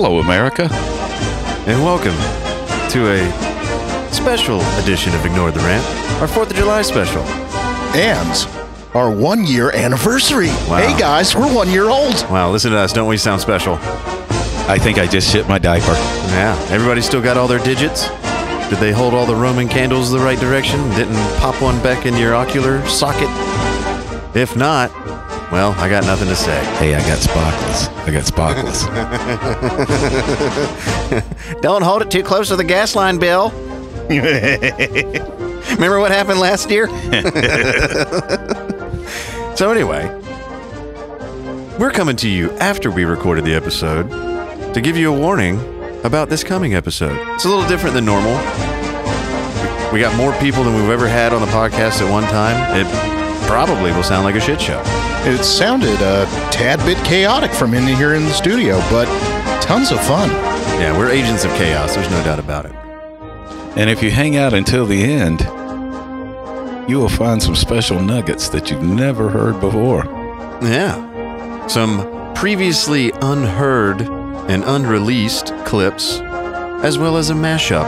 Hello, America. and welcome to a special edition of Ignore the Rant, our 4th of July special. and our one year anniversary. Wow. Hey guys, we're one year old. Wow, listen to us. Don't we sound special? I think I just shit my diaper. Yeah. Everybody still got all their digits? Did they hold all the Roman candles the right direction? Didn't pop one back in your ocular socket? If not, well, I got nothing to say. Hey, I got sparkles. I got sparkles. Don't hold it too close to the gas line, Bill. Remember what happened last year? so, anyway, we're coming to you after we recorded the episode to give you a warning about this coming episode. It's a little different than normal. We got more people than we've ever had on the podcast at one time. It probably will sound like a shit show. It sounded a tad bit chaotic from in here in the studio, but tons of fun. Yeah, we're agents of chaos. There's no doubt about it. and if you hang out until the end, you will find some special nuggets that you've never heard before. Yeah. Some previously unheard and unreleased clips, as well as a mashup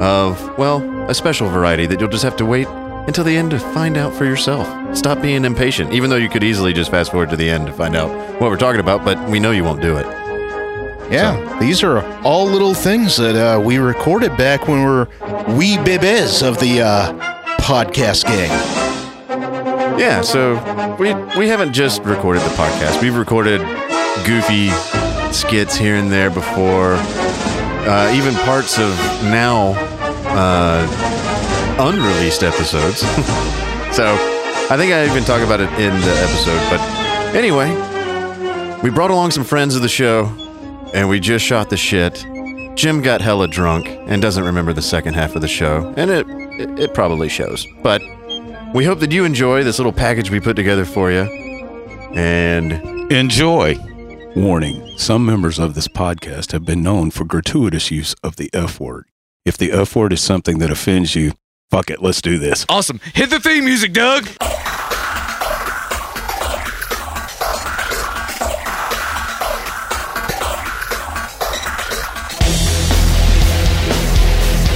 of, well, a special variety that you'll just have to wait until the end to find out for yourself. Stop being impatient, even though you could easily just fast forward to the end to find out what we're talking about, but we know you won't do it. Yeah, these are all little things that uh, we recorded back when we were wee bibes of the uh, podcast gang. Yeah, so we we haven't just recorded the podcast. We've recorded goofy skits here and there before, uh, even parts of now uh, unreleased episodes. so I think I even talk about it in the episode. But anyway, we brought along some friends of the show, and we just shot the shit. Jim got hella drunk and doesn't remember the second half of the show, and it it, it probably shows. But we hope that you enjoy this little package we put together for you. And Enjoy. Warning some members of this podcast have been known for gratuitous use of the F word. If the F word is something that offends you, fuck it, let's do this. Awesome. Hit the theme music, Doug.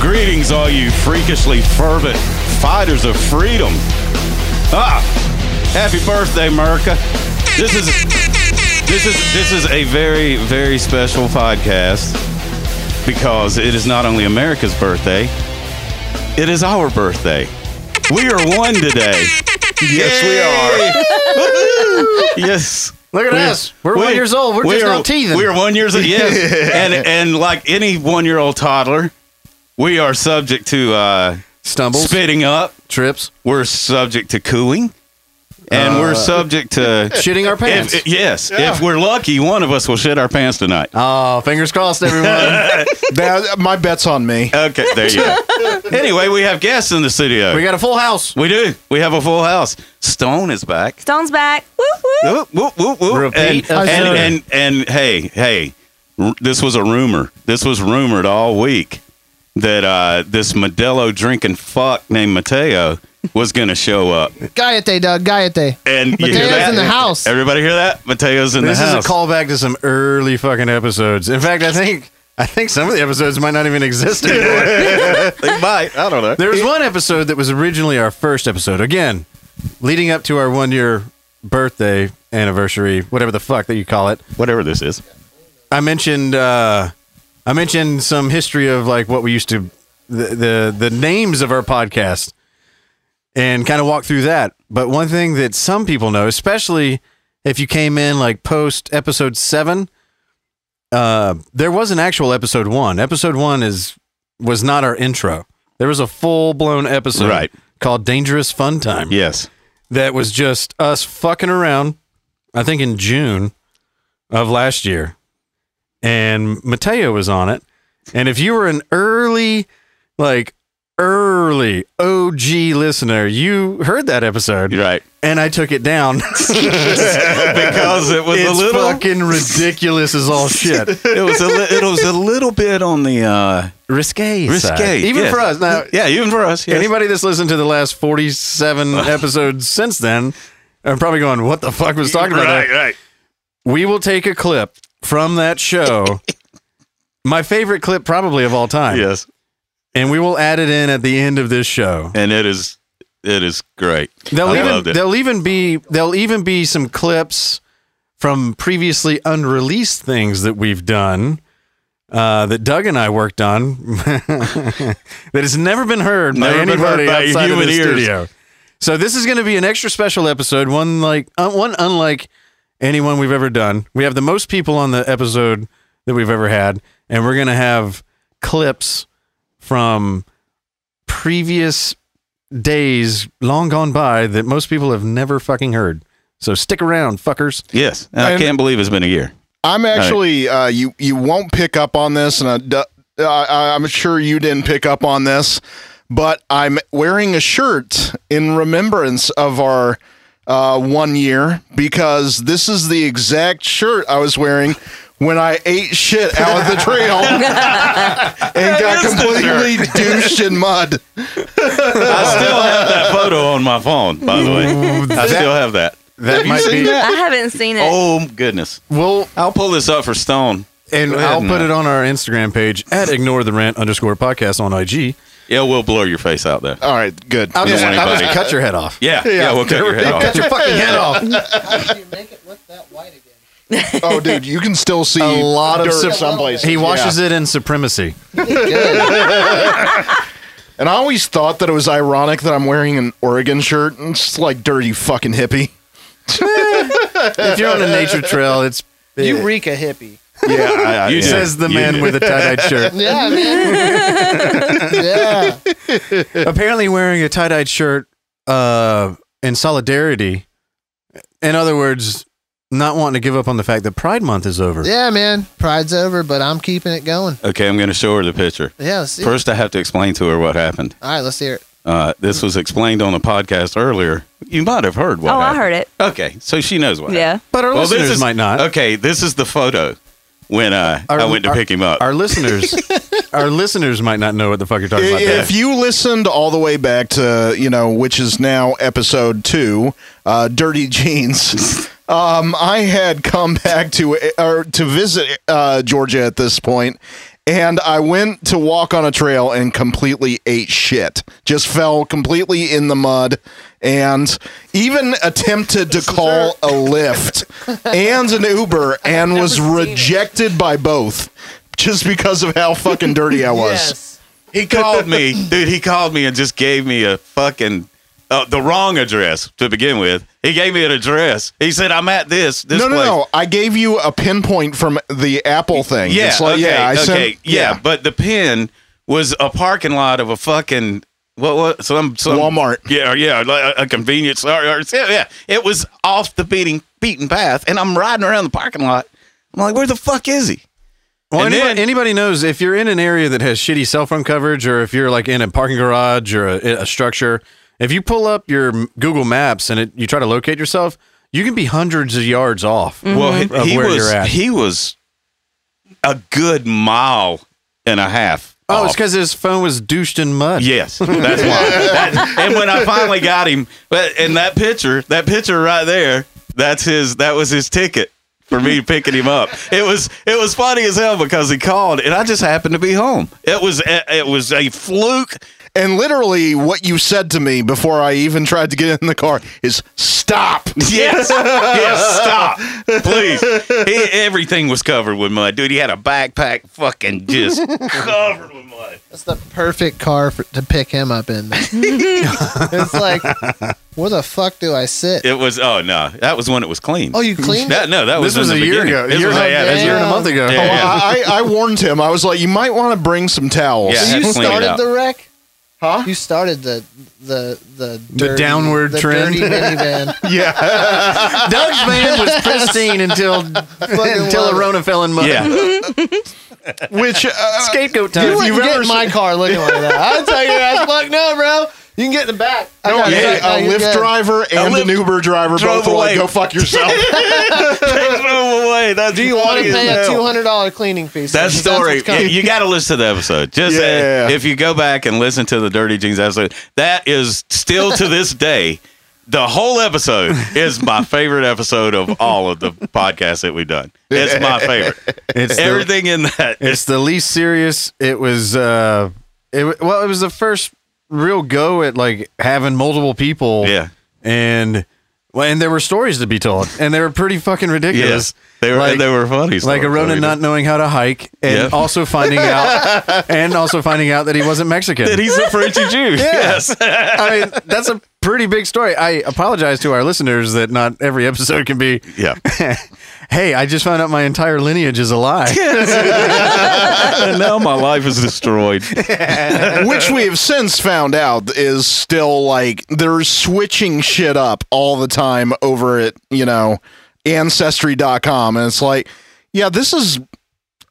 Greetings, all you freakishly fervent fighters of freedom. Ah, happy birthday, America. This is this is this is a very very special podcast because it is not only America's birthday, it is our birthday. We are one today. Yes, we are. yes. look at us. We're one years old. We're we just are, now teething. We are one years old. Yes, and and like any one year old toddler, we are subject to uh, Stumbles, spitting up. trips, We're subject to cooing, and we're uh, subject to shitting our pants. If, yes, if we're lucky, one of us will shit our pants tonight. oh, fingers crossed, everyone. That, my bet's on me. Okay, there you go. anyway, we have guests in the studio. we got a full house. We do. We have a full house. Stone is back. Stone's back. Woo woo. Whoop, whoop, whoop, whoop. Repeat And, and, offender. and, and hey, hey, r- this was a rumor. This was rumored all week that uh, this Modelo drinking fuck named Mateo was going to show up. Gaiete, Doug. Gaiete. And you hear Mateo's that? in the house. Everybody hear that? Mateo's in This the house. This is a callback to some early fucking episodes. In fact, I think I think some of the episodes might not even exist anymore. They might. I don't know. there was one episode that was originally our first episode. Again, leading up to our one year birthday anniversary, whatever the fuck that you call it. Whatever this is. I mentioned uh, I mentioned some history of like what we used to the the, the names of our podcast and kind of walk through that. But one thing that some people know, especially if you came in like post episode seven, uh, there was an actual episode one. Episode one is was not our intro. There was a full blown episode Right. called Dangerous Fun Time Yes. that was just us fucking around, I think in June of last year. And Mateo was on it. And if you were an early, like early OG listener, you heard that episode. You're right. And I took it down. Because it was it's a little fucking ridiculous as all shit. it was a li- it was a little bit on the uh Risque. risque. side. Even yes. for us. Now, Yeah, even for us. Yes. Anybody that's listened to the last 47 episodes since then are probably going, what the fuck was talking about Right, that? right. We will take a clip from that show. my favorite clip, probably of all time. Yes, and we will add it in at the end of this show. and it is it is great. They'll I even there'll even be there'll even be some clips from previously unreleased things that we've done uh, that Doug and I worked on that has never been heard by Never been anybody heard by outside of the ears. studio. So this is going to be an extra special episode, one like uh, one unlike anyone we've ever done. We have the most people on the episode that we've ever had, and we're going to have clips from previous days long gone by that most people have never fucking heard. So stick around, fuckers. yes, and I can't believe it's been a year. I'm actually uh, you you won't pick up on this, and I'm sure you didn't pick up on this, but I'm wearing a shirt in remembrance of our uh, one year because this is the exact shirt I was wearing when I ate shit out of the trail and got completely douched in mud. I still have that photo on my phone, by the way. I still have that. That might be. I haven't seen it. Oh goodness! Well, I'll pull this up for Stone. and I'll put it on our Instagram page at ignore the rant underscore podcast on IG. Yeah, we'll blur your face out there. All right, good. I'll just, Yeah. I'll just Anybody. cut your head off. Yeah, yeah, we'll cut your head off. Cut your fucking head off. How do you make it look that white again? Oh, dude, you can still see A lot of dirt sup- some places. He Yeah. washes it in supremacy. And I always thought that it was ironic that I'm wearing an Oregon shirt. and It's just like dirty fucking hippie. If you're on a nature trail, it's You reek a hippie. Yeah, I, I, You yeah. says the You man do. with a tie-dyed shirt. Yeah, man. yeah. Apparently, wearing a tie-dyed shirt uh, in solidarity. In other words, not wanting to give up on the fact that Pride Month is over. Yeah, man. Pride's over, but I'm keeping it going. Okay, I'm going to show her the picture. Yeah, let's see. First, I have to explain to her what happened. All right, let's hear it. Uh, this was explained on a podcast earlier. You might have heard what. oh, I heard it. Okay, so she knows what. Yeah. But our happened. listeners this is, might not. Okay, this is the photo when uh, Our- I went to our- pick him up. Our listeners, our listeners might not know what the fuck you're talking about. If you listened all the way back to, you know, which is now episode two, uh, Dirty Jeans, um, I had come back to or to visit uh, Georgia at this point, and I went to walk on a trail and completely ate shit. Just fell completely in the mud, and even attempted to call a Lyft and an Uber, and was rejected by both. Just because of how fucking dirty I was. Yes. He called me, dude. He called me and just gave me a fucking uh, the wrong address to begin with. He gave me an address. He said, "I'm at this this no, no, place." no. I gave you a pinpoint from the Apple thing. Yeah, It's like, okay, yeah, I okay, sent, yeah, But the pin was a parking lot of a fucking what? What? Some some Walmart. Yeah, yeah, like a, a convenience store. Or, yeah, yeah. It was off the beating beaten path, and I'm riding around the parking lot. I'm like, where the fuck is he? Well, And anybody, then- anybody knows if you're in an area that has shitty cell phone coverage, or if you're like in a parking garage or a, a structure, if you pull up your Google Maps and it, you try to locate yourself, you can be hundreds of yards off. Well, he, Of he where was you're at. he was a good mile and a half. Oh, it's because his phone was douched in mud. Yes, that's why. That- and when I finally got him, but in that picture, that picture right there, that's his. That was his ticket for me picking him up. It was it was funny as hell because he called and I just happened to be home. It was it was a fluke. And literally, what you said to me before I even tried to get in the car is stop. Yes, yes. Stop, please. He, everything was covered with mud, dude. He had a backpack, fucking just covered with mud. That's the perfect car for, to pick him up in. it's like, where the fuck do I sit? It was. Oh no, that was when it was clean. Oh, you cleaned That, it? no, that was, This was in a the year beginning. ago. This Year was, and a- yeah, this a year year and a month ago. Yeah, Oh, yeah. I, I warned him. I was like, you might want to bring some towels. Yeah. So you started the wreck? Huh? You started the the the The downward the trend. dirty minivan. Yeah. Doug's van was pristine until until love a it. Rona fell in mud. Yeah. Which, uh, Scapegoat time. You If wouldn't you've get ever in my car looking like that. I'll tell your ass, fuck no, bro. You can get in the back. I no, got it. hey, No, a you're Lyft good. driver and Lyft an Uber driver drove both were like, away. go fuck yourself. Throw away. That's Do you want to funny pay a hell. two hundred dollar cleaning fee? That That's story, what's coming. you, got to listen to the episode. Just uh, Yeah. if you go back and listen to the Dirty Jeans episode, that is still to this day the whole episode is my favorite episode of all of the podcasts that we've done. It's my favorite. It's the- Everything in that. It's the least serious. It was uh it wa- well, it was the first real go at like having multiple people. Yeah. And well, and there were stories to be told, and they were pretty fucking ridiculous. Yes, they were. Like- they were funny. Like stories. a I Ronin not knowing how to hike, and Yeah. also finding out, and also finding out that he wasn't Mexican. that he's a Frenchy Jew. Yes. I mean, that's a pretty big story. I apologize to our listeners that not every episode can be. Yeah. hey, I just found out my entire lineage is a lie. and now my life is destroyed. which we have since found out is still like they're switching shit up all the time over it, you know ancestry.com and it's like yeah this is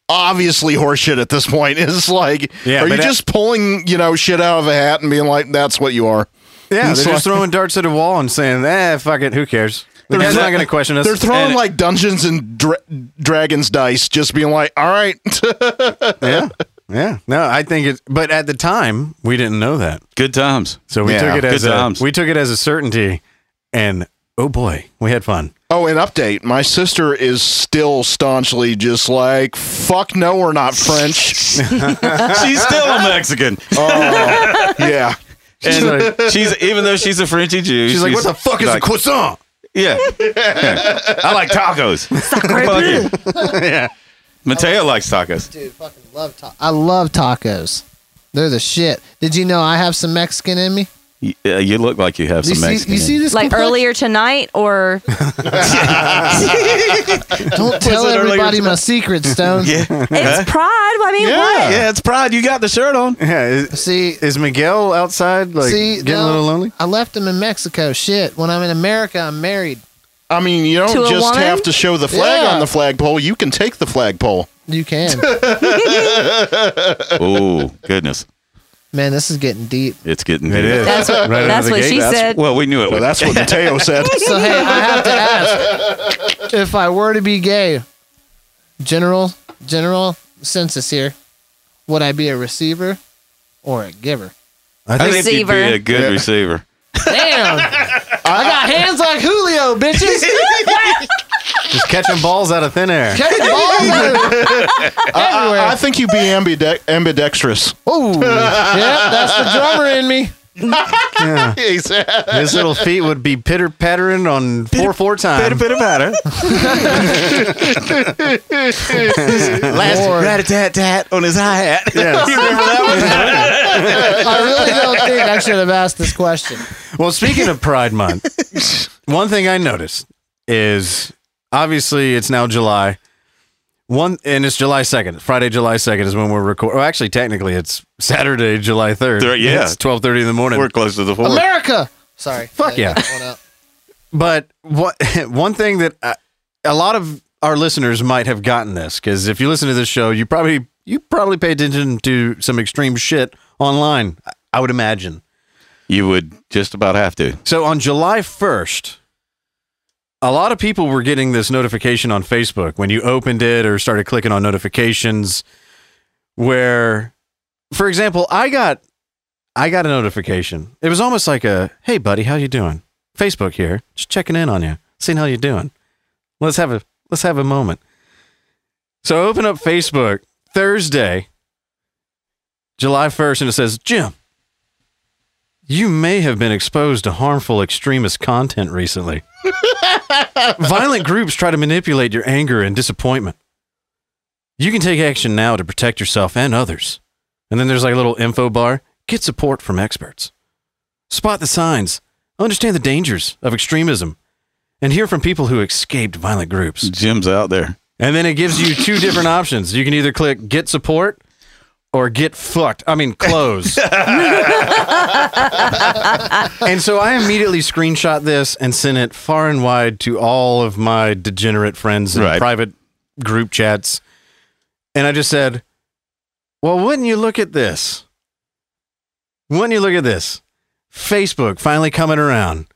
obviously horseshit at this point it's like Yeah, are you but that- just pulling you know shit out of a hat and being like that's what you are Yeah, It's they're just throwing darts at a wall and saying, "Eh, fuck it, who cares?" The They're guy's thro- not going to question us. they're throwing And- like dungeons and dra- dragons dice just being like all right yeah, yeah. No, I think it's. But at the time, we didn't know that, Good times. so we Yeah, took it good as a, times. we took it as a certainty, and oh boy, we had fun. Oh, an update. My sister is still staunchly just like, fuck no, we're not French. She's still a Mexican. Oh, yeah. And she's even though she's a Frenchy Jew. She's like, "What the fuck is a croissant?" Yeah. Yeah. I like tacos. Fuck yeah, Mateo likes tacos. Dude, fucking love ta- I love tacos. They're the shit. Did you know I have some Mexican in me? Yeah, you look like you have You some see, Mexican. you see this Like complexion? earlier tonight, or Don't tell it earlier everybody my secret, Stone. yeah. it's pride. I mean, what? Yeah, it's pride. You got the shirt on. yeah. Is, See, is Miguel outside, like see, getting no, a little lonely? I left him in Mexico. Shit. When I'm in America, I'm married. I mean, you don't a just woman? have to show the flag Yeah. on the flagpole. You can take the flagpole. You can. Oh goodness, Man, this is getting deep. it's getting. It deep. is. That's what, Right that's what she that's- said. Well, we knew it. Well, that's what Mateo said. So hey, I have to ask: if I were to be gay, general general census here, would I be a receiver or a giver? I I think think you'd be Receiver. a good Yeah. receiver. Damn, I got hands like Julio, bitches. just catching balls out of thin air. Catching balls everywhere. I, I think you'd be ambide- ambidextrous. Oh, yeah, that's the drummer in me. Yeah. His little feet would be pitter pattering on four four time. Bit of batter. Or- rat a tat tat on his hi hat. Yes. you remember that I really don't think I should have asked this question. Well, speaking of Pride Month, one thing I noticed is obviously it's now July. One and it's July second. Friday, July second is when we're recording. Well, actually, technically, it's Saturday, July third. Thir- yeah. it's twelve thirty in the morning. We're close to the fourth. America. Sorry. Fuck Edit yeah. that. But what one thing that uh, a lot of our listeners might have gotten this because if you listen to this show, you probably you probably pay attention to some extreme shit online. I- I would imagine. You would just about have to. So on July 1st, a lot of people were getting this notification on Facebook when you opened it or started clicking on notifications where for example, I got I got a notification. It was almost like a, "Hey buddy, how you doing? Facebook here. Just checking in on you. Seeing how you doing. Let's have a let's have a moment." So I open up Facebook Thursday, July 1st and it says, "Jim, you may have been exposed to harmful extremist content recently. Violent groups try to manipulate your anger and disappointment. You can take action now to protect yourself and others. And then there's like a little info bar. Get support from experts. Spot the signs. Understand the dangers of extremism. And hear from people who escaped violent groups. Jim's out there. And then it gives you two different options. You can either click get support or get fucked. I mean, close. and so I immediately screenshot this and sent it far and wide to all of my degenerate friends and Right. private group chats. And I just said, well, wouldn't you look at this? Wouldn't you look at this? Facebook finally coming around,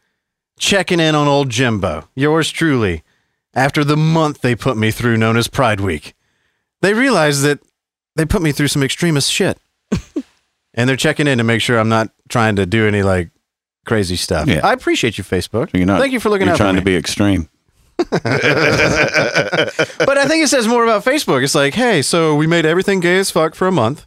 checking in on old Jimbo, yours truly, after the month they put me through known as Pride Week. They realized that they put me through some extremist shit. and they're checking in to make sure I'm not trying to do any like crazy stuff. Yeah. I appreciate you, Facebook. You're not, Thank you for looking you're out trying for to be extreme. but I think it says more about Facebook. It's like, hey, so we made everything gay as fuck for a month.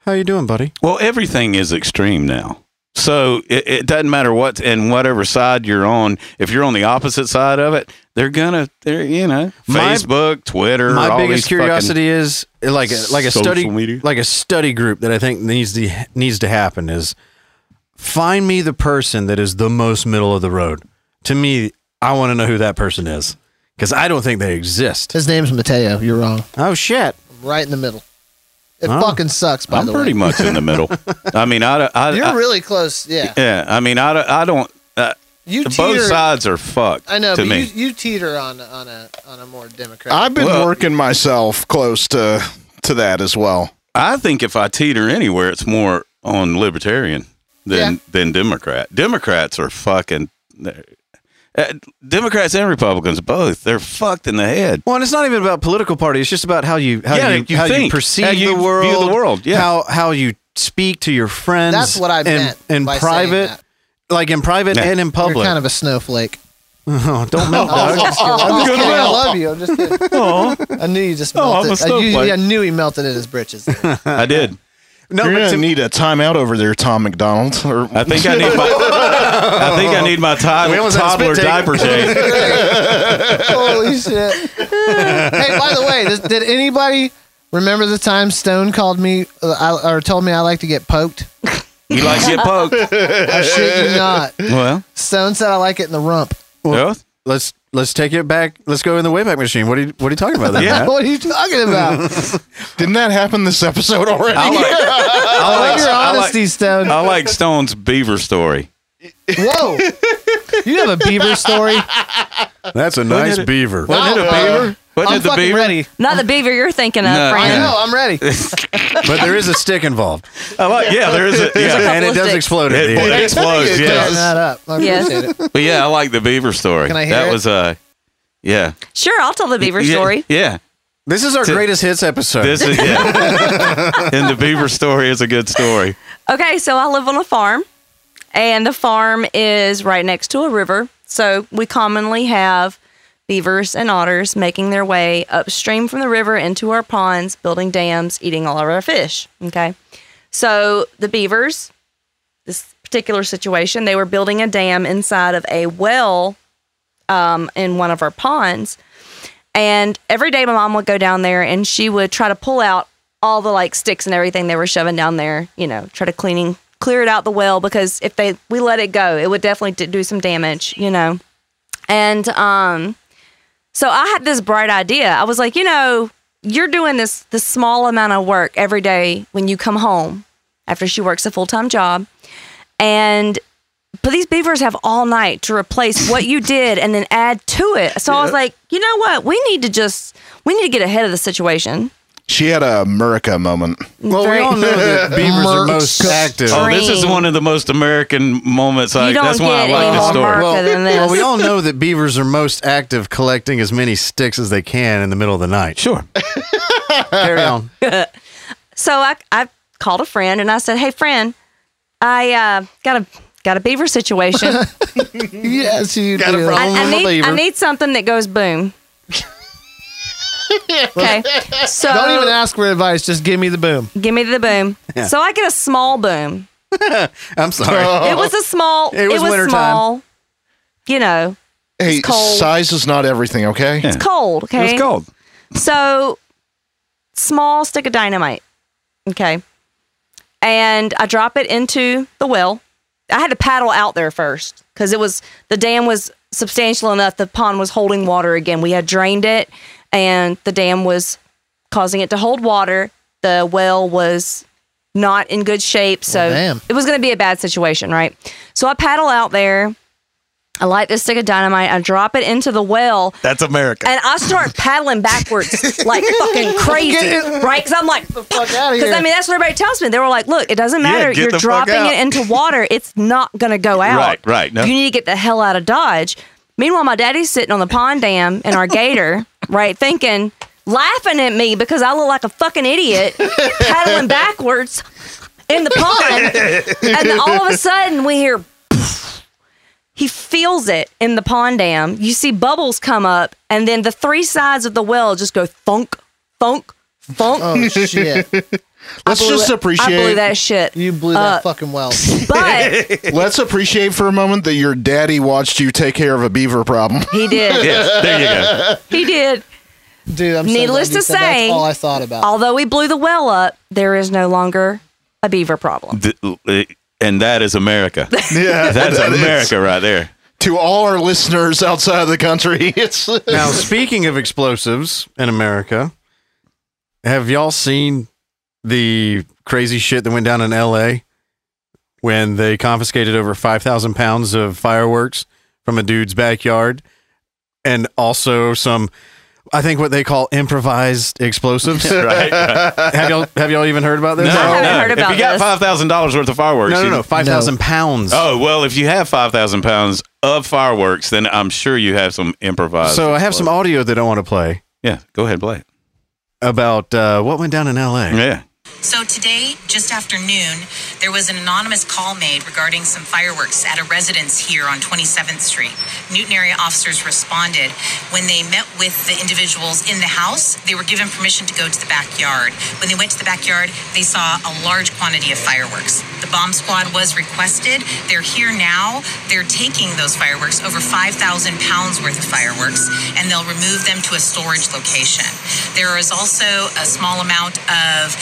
How you doing, buddy? Well, everything is extreme now. So it, it doesn't matter what and whatever side you're on. If you're on the opposite side of it, they're gonna, they're you know, My- Facebook, Twitter. My all biggest these curiosity is like a, like a study media. like a study group that I think needs to needs to happen is find me the person that is the most middle of the road. To me, I want to know who that person is because I don't think they exist. His name's Mateo. You're wrong. Oh shit! I'm right in the middle. It Oh. fucking sucks. By I'm the pretty much in the middle. I mean, I, I, you're I- really close. Yeah, yeah. I mean, I, don't- I don't. Uh, you both sides are fucked. I know, to but me. you, you teeter on on a on a more democratic. I've been Well- working myself close to to that as well. I think if I teeter anywhere, it's more on libertarian than Yeah. than Democrat. Democrats are fucking. They're- Uh, Democrats and Republicans both. They're fucked in the head. Well, and it's not even about political party. It's just about how you how Yeah, you, you how you perceive how you the world, view the world, yeah. how how you speak to your friends. That's what I in, meant in by saying private, that. like in private Yeah. and in public. You're public. kind of a snowflake. oh, don't melt, I'm dog. just kidding. I'm just kidding. I love you. I'm just kidding. I knew you just Oh, I'm melted. a I, knew, snowflake. I knew he melted in his britches. I did. No, You're gonna to, need a timeout over there, Tom MacDonald. Or I think I need my. I think I need my We toddler, almost had a toddler diaper change. Holy shit! hey, by the way, does, did anybody remember the time Stone called me uh, I, or told me I like to get poked? You like to get poked? I shit you not. Well, Stone said I like it in the rump. yeah. let's let's take it back. Let's go in the Wayback Machine. What are you what are you talking about? There, Yeah. Matt? what are you talking about? didn't that happen this episode already? I like. I I like, like your I like, honesty, Stone. I like Stone's beaver story. Whoa! You have a beaver story? That's a nice it- beaver. Wasn't it a uh, beaver? Wasn't I'm it the fucking beaver? ready. Not the beaver you're thinking of, No, I friend. know. I'm ready. But there is a stick involved, I like. Yeah, there is a. There's a Yeah, and it does sticks. explode at it, the end. it explodes. Clearing Yes, that up. I Yes. appreciate it. but yeah, I like the beaver story. Can I hear that it? was uh, yeah. Sure, I'll tell the beaver Yeah, story. Yeah, This is our To- greatest hits episode. this is yeah. and the beaver story is a good story. Okay, so I live on a farm, and the farm is right next to a river. So we commonly have beavers and otters making their way upstream from the river into our ponds, building dams, eating all of our fish. Okay, so the beavers, this particular situation, they were building a dam inside of a well um, in one of our ponds. And every day my mom would go down there and she would try to pull out all the like sticks and everything they were shoving down there, you know, try to cleaning clear it out the well because if they we let it go, it would definitely do some damage, you know. And um so I had this bright idea. I was like, you know, you're doing this this small amount of work every day when you come home after she works a full-time job. And but these beavers have all night to replace what you did and then add to it. So I was like, you know what? We need to just we need to get ahead of the situation. She had a America moment. well, we all know that beavers are most active. Oh, this is one of the most American moments. I, You don't that's why I get like any the more story. Well, than this. well, we all know that beavers are most active collecting as many sticks as they can in the middle of the night. Sure. Carry on. So I I called a friend and I said, "Hey friend, I uh, got a got a beaver situation. Yes, you Got a problem? I, I I'm a need beaver. I need something that goes boom." Okay, so Don't even ask for advice. Just give me the boom. give me the boom. So I get a small boom. I'm sorry. Oh. It was a small. It was wintertime. small. You know, Hey, cold. size is not everything, okay? Yeah. it's cold. Okay, It's cold. So, small stick of dynamite. Okay. And I drop it into the well. I had to paddle out there first because it was the dam was substantial enough. The pond was holding water again. We had drained it, and the dam was causing it to hold water. The well was not in good shape, so Well, it was going to be a bad situation, right? So I paddle out there. I light this stick of dynamite. I drop it into the well, That's America. and I start paddling backwards like fucking crazy, right? Because I'm like, Fuck out of because. I mean that's what everybody tells me. They were like, "Look, it doesn't matter. get You're dropping it into water. It's not gonna go out. Right, right, no. You need to get the hell out of Dodge." Meanwhile, my daddy's sitting on the pond dam in our gator, right, thinking, laughing at me because I look like a fucking idiot paddling backwards in the pond, and then all of a sudden we hear. He feels it in the pond dam. You see bubbles come up, and then the three sides of the well just go thunk, thunk, thunk. Oh shit! Let's just it- appreciate. I blew that shit. You blew Uh, that fucking well. But Let's appreciate for a moment that your daddy watched you take care of a beaver problem. he did. Yes, there you go. He did. Dude, I'm Needless glad you to say- that's all I thought about. Although we blew the well up, there is no longer a beaver problem. Th- And that is America. yeah, That's that is. America right there. To all our listeners outside of the country, it's Now, speaking of explosives in America, have y'all seen the crazy shit that went down in L.A. when they confiscated over five thousand pounds of fireworks from a dude's backyard, and also some, I think what they call improvised explosives. Right. have y'all have y'all even heard about this? No, I haven't no. heard about if you got this. five thousand dollars worth of fireworks, No, no, you- no, five thousand pounds. Oh well, if you have five thousand pounds of fireworks, then I'm sure you have some improvised. so I have some audio that I want to play yeah, go ahead, and play it. about uh, what went down in L.A. Yeah, So today, just after noon, there was an anonymous call made regarding some fireworks at a residence here on 27th Street. Newton area officers responded. When they met with the individuals in the house, they were given permission to go to the backyard. When they went to the backyard, they saw a large quantity of fireworks. The bomb squad was requested. They're here now. They're taking those fireworks, over 5,000 pounds worth of fireworks, and they'll remove them to a storage location. There is also a small amount of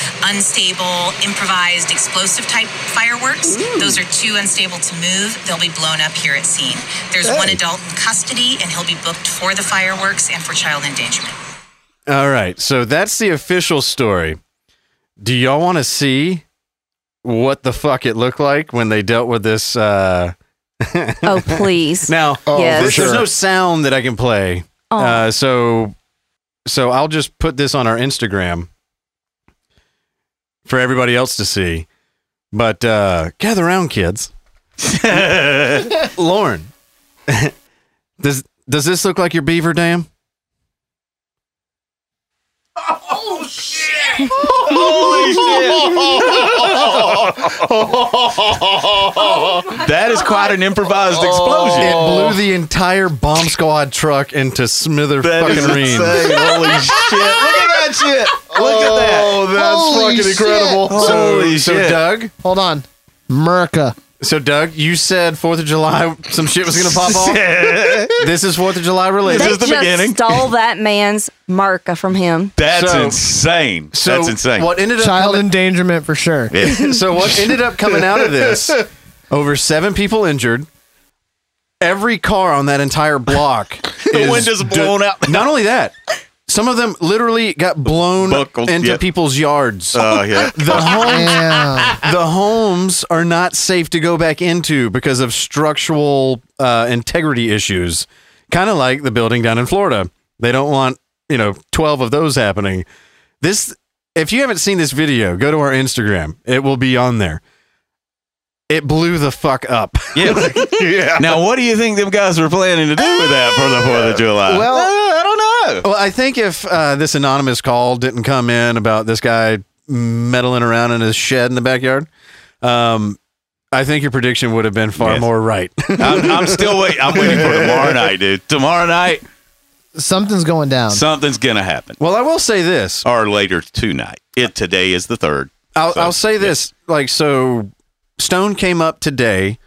unstable, improvised, explosive type fireworks. Those are too unstable to move. They'll be blown up here at scene. There's one adult in custody, and he'll be booked for the fireworks and for child endangerment. All right. So that's the official story. Do y'all want to see what the fuck it looked like when they dealt with this? Uh... Oh, please. Now, Oh, Yes. for there's, there's no sound that I can play. Oh. Uh, so, so I'll just put this on our Instagram for everybody else to see. But uh, gather around, kids. Lauren, does does this look like your beaver dam? that is quite an improvised explosion. It blew the entire bomb squad truck into smither That is fucking reams. Holy shit! Look at that shit. Look at that. Oh, that's Holy fucking shit. incredible. Holy so shit. Doug, Hold on, Merca. So Doug, you said Fourth of July, some shit was gonna pop off. this is Fourth of July related. they is the just beginning. stole that man's marca from him. That's So- insane. So That's insane. What ended up Child coming, endangerment for sure. Yeah. so what ended up coming out of this? Over seven people injured. Every car on that entire block. The is window's de- blown out. Not only that, some of them literally got blown Buckled, into yep. people's yards. Oh yeah. the home Damn. the homes are not safe to go back into because of structural uh, integrity issues. Kind of like the building down in Florida. They don't want, you know, 12 of those happening. This, if you haven't seen this video, go to our Instagram. It will be on there. It blew the fuck up. Yeah. yeah. Now, what do you think them guys were planning to do with that for the Fourth of July? Well- I don't know. Well, I think if uh, this anonymous call didn't come in about this guy meddling around in his shed in the backyard, um, I think your prediction would have been far Yes. more right. I'm, I'm still waiting. I'm waiting for tomorrow night, dude. Tomorrow night, Something's going down. something's gonna happen, well, I will say this. or later tonight. It today is the third. I'll, So, I'll say this like so stone came up today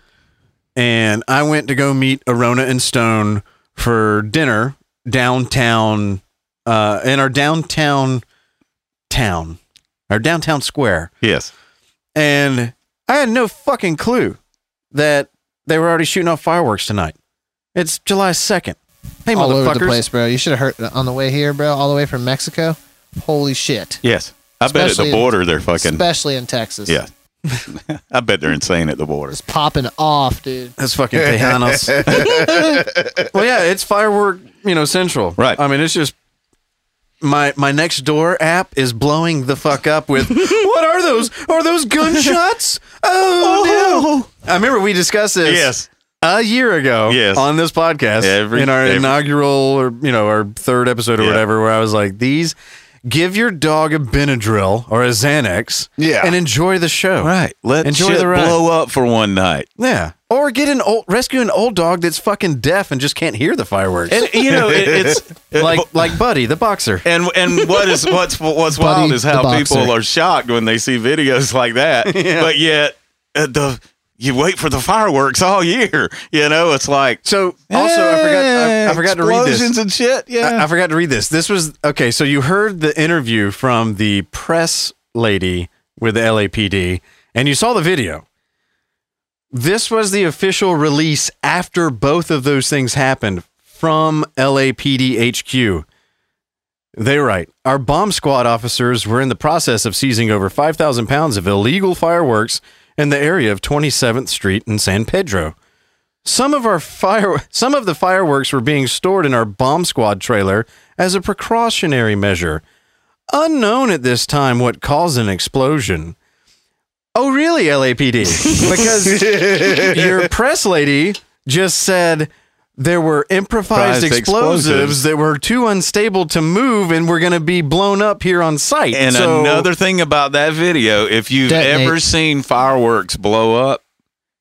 and i went to go meet arona and stone for dinner downtown uh in our downtown town our downtown square Yes. and i had no fucking clue that they were already shooting off fireworks tonight it's july 2nd hey all over the place, bro. You should have heard on the way here, bro. All the way from Mexico. Holy shit. Yes. I bet at Especially the in- border they're fucking. Especially in Texas. Yeah. I bet they're insane at the border. It's popping off, dude. That's fucking Tejanos. well, yeah, it's firework, you know, central. Right. I mean, it's just my my Nextdoor app is blowing the fuck up with what are those? Are those gunshots? Oh, oh, no! I remember we discussed this. Yes. A year ago, Yes. on this podcast, Every- in our every- inaugural or you know our third episode or Yeah. whatever, where I was like, these give your dog a Benadryl or a Xanax, Yeah. and enjoy the show. Right. Let Enjoy shit the ride. blow up for one night. Yeah. Or get an old rescue an old dog that's fucking deaf and just can't hear the fireworks. And you know, it, it's like like Buddy the boxer. and and what is what's what's wild Buddy is the how boxer. people are shocked when they see videos like that. But yet uh, the you wait for the fireworks all year. You know, it's like So also I forgot I, I forgot to read this. explosions and shit. Yeah, I, I forgot to read this. This was okay. So you heard the interview from the press lady with the LAPD, and you saw the video. This was the official release after both of those things happened from LAPD HQ. They write Our bomb squad officers were in the process of seizing over 5,000 pounds of illegal fireworks in the area of 27th Street in San Pedro. Some of our fire some of the fireworks were being stored in our bomb squad trailer as a precautionary measure. Unknown at this time what caused an explosion. Oh really, LAPD? because your press lady just said there were improvised Improvised explosives, explosives. that were too unstable to move and were going to be blown up here on site. And So- another thing about that video, if you've Detonate. ever seen fireworks blow up,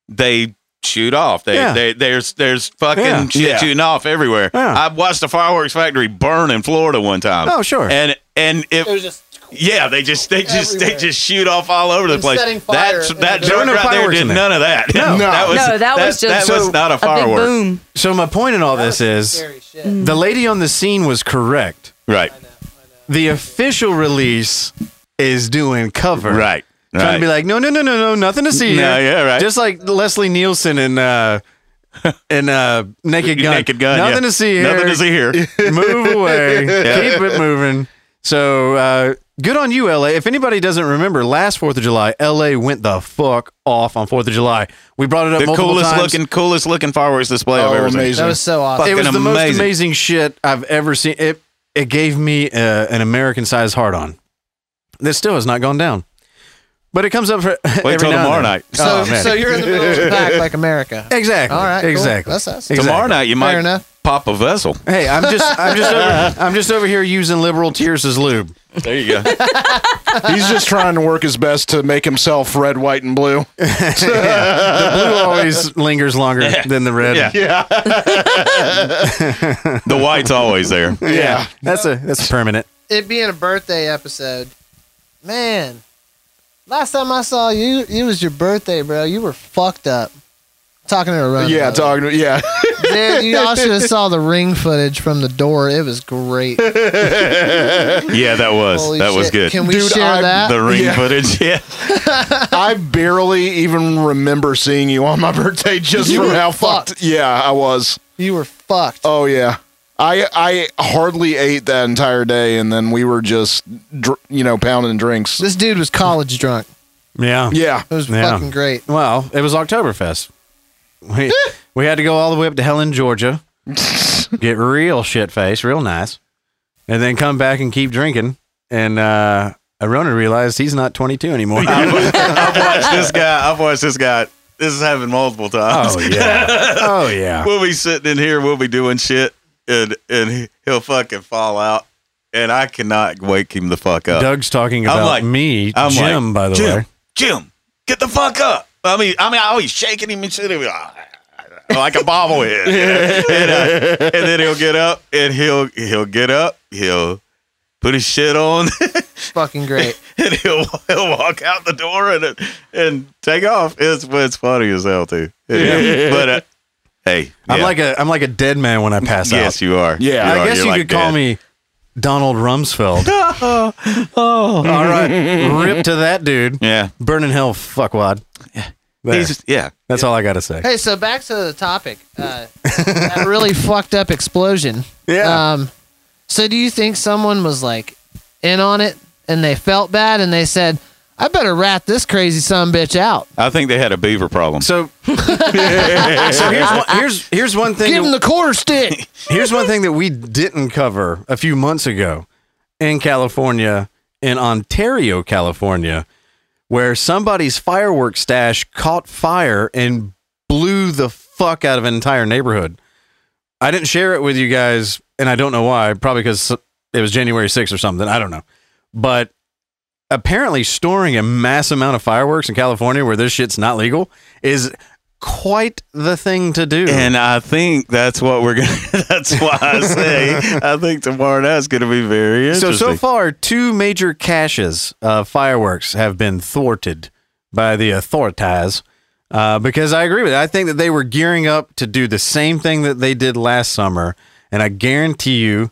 they shoot off. They, Yeah. they there's there's fucking Yeah. shit Yeah. shooting off everywhere. Yeah. I watched a fireworks factory burn in Florida one time. Oh, sure. And and it, It was just yeah, they just they just they just shoot off all over the And place. setting fire That's that the joint no right there did there. none of that. No. that was no, that was just that was not a big firework. boom. so my point in all this is the lady on the scene was correct. Right. The official release is doing cover. Right. Trying Right. to be like, no, no, no, no, no, nothing to see No, here. yeah, right. Just like Leslie Nielsen in uh in uh Naked Gun. Naked Gun, Nothing yeah. to see here. Nothing to see here. Move away. Yeah. Keep it moving. So uh good on you, LA. If anybody doesn't remember, last Fourth of July, LA went the fuck off on Fourth of July. We brought it up the multiple coolest times. looking coolest looking fireworks display I've Oh, ever seen. That was so awesome. it was fucking the most amazing. amazing shit I've ever seen. It it gave me uh, an American sized heart on. This still has not gone down, but it comes up for Wait every till now tomorrow then. night. So, Oh, so you're in the middle of the pack like America. exactly, All right, cool. exactly. That's us. Exactly. Tomorrow night you might enough. pop a vessel. Hey, I'm just I'm just over, I'm just over here using liberal tears as lube. There you go. He's just trying to work his best to make himself red, white, and blue. The blue always lingers longer than the red. Yeah. the white's always there. Yeah. That's a that's permanent. It being a birthday episode, man. Last time I saw you, it was your birthday, bro. You were fucked up. Talking to a run. Yeah, talking. To yeah, Dude, you all should have saw the ring footage from the door. It was great. Yeah, that was Holy that was good. Can we Dude, share I- that? the ring Yeah. footage. Yeah. I barely even remember seeing you on my birthday just You from how fucked. fucked. Yeah, I was. you were fucked. Oh yeah. I I hardly ate that entire day, and then we were just dr- you know pounding drinks. This dude was college drunk. Yeah. Yeah, It was Yeah. fucking great. Well, it was Oktoberfest. We we had to go all the way up to Helen, Georgia, get real shit faced, real nice, and then come back and keep drinking. And uh, Arona realized he's not 22 anymore. I've watched this guy. I've watched this guy. This is happened multiple times. oh yeah. Oh yeah. We'll be sitting in here. We'll be doing shit, and and he- he'll fucking fall out, and I cannot wake him the fuck up. Doug's talking I'm about like- me, I'm Jim, like, by the Jim, way. Jim, get the fuck up. I mean, I mean, I always shaking him and shit. Like, like a bobblehead, and, uh, and then he'll get up and he'll he'll get up. He'll put his shit on, Fucking great. and he'll he'll walk out the door and and take off. It's it's funny as hell too. But uh, hey, I'm yeah. like a I'm like a dead man when I pass out. yes, you are. Yeah. You I are. guess You're you like could call dead. me Donald Rumsfeld. oh, all right. Rip to that dude. Yeah, Burning hell, fuckwad. There. he's yeah. That's all I got to say. Hey, so back to the topic. Uh, that really fucked up explosion. Yeah. Um, so do you think someone was like in on it and they felt bad and they said, I better rat this crazy son bitch out. I think they had a beaver problem. So, so here's one, here's here's one thing. Give him the quarter stick. here's one thing that we didn't cover a few months ago in California, in Ontario, California, where somebody's fireworks stash caught fire and blew the fuck out of an entire neighborhood. I didn't share it with you guys, and I don't know why. Probably because it was January 6th or something. I don't know. But apparently, storing a mass amount of fireworks in California where this shit's not legal is quite the thing to do. And I think that's what we're gonna. That's why I say I think tomorrow night's gonna be very so, so far, two major caches of fireworks have been thwarted by the authorities. Uh, because I agree with it. I think that they were gearing up to do the same thing that they did last summer. And I guarantee you,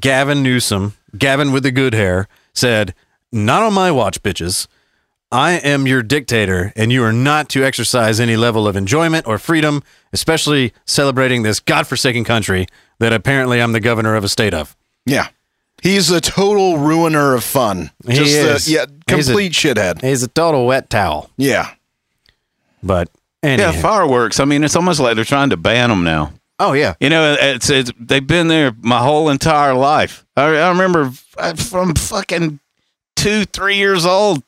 Gavin Newsom, Gavin with the good hair, said, Not on my watch, bitches. I am your dictator, and you are not to exercise any level of enjoyment or freedom, especially celebrating this godforsaken country that apparently I'm the governor of a state of. Yeah. He's a total ruiner of fun. He Just uh, is. A, yeah, He's a- complete shithead. He's a total wet towel. Yeah. But yeah, fireworks. I mean, it's almost like they're trying to ban them now. oh, yeah. You know, it's, it's they've been there my whole entire life. I, I remember from fucking two, three years old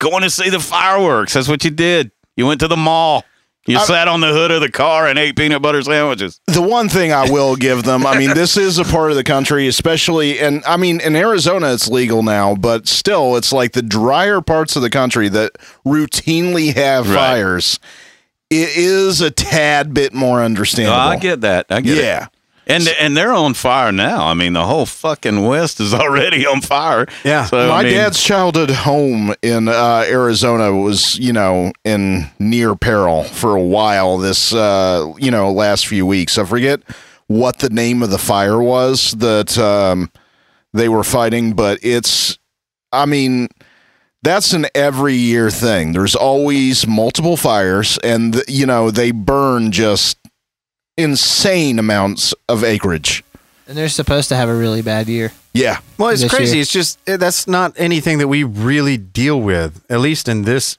going to see the fireworks. That's what you did. You went to the mall. You sat on the hood of the car and ate peanut butter sandwiches. The one thing I will give them, I mean, this is a part of the country, especially, and I mean, in Arizona, it's legal now, but still, it's like the drier parts of the country that routinely have Right. fires. It is a tad bit more Oh, understandable. I get that. I get it. yeah. And and they're on fire now. I mean, the whole fucking West is already on fire. Yeah. So, My I mean, dad's childhood home in uh, Arizona was, you know, in near peril for a while. This, uh, you know, last few weeks. I forget what the name of the fire was that um, they were fighting, but it's, I mean, that's an every year thing. There's always multiple fires, and you know they burn just insane amounts of acreage. And they're supposed to have a really bad year. Yeah, Well, it's crazy. year. It's just that's not anything that we really deal with, at least in this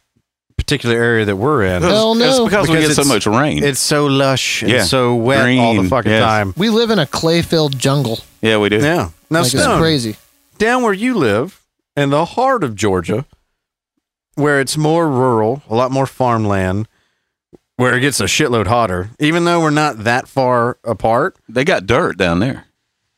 particular area that we're in. Hell It's no. because, we get so much rain. It's so lush and Yeah. Mm. so wet all the fucking yes. time. We live in a clay filled jungle. yeah, we do. Yeah. Now, like it's Stone, crazy. down where you live, in the heart of Georgia, where it's more rural, a lot more farmland, where it gets a shitload hotter, even though we're not that far apart. They got dirt down there.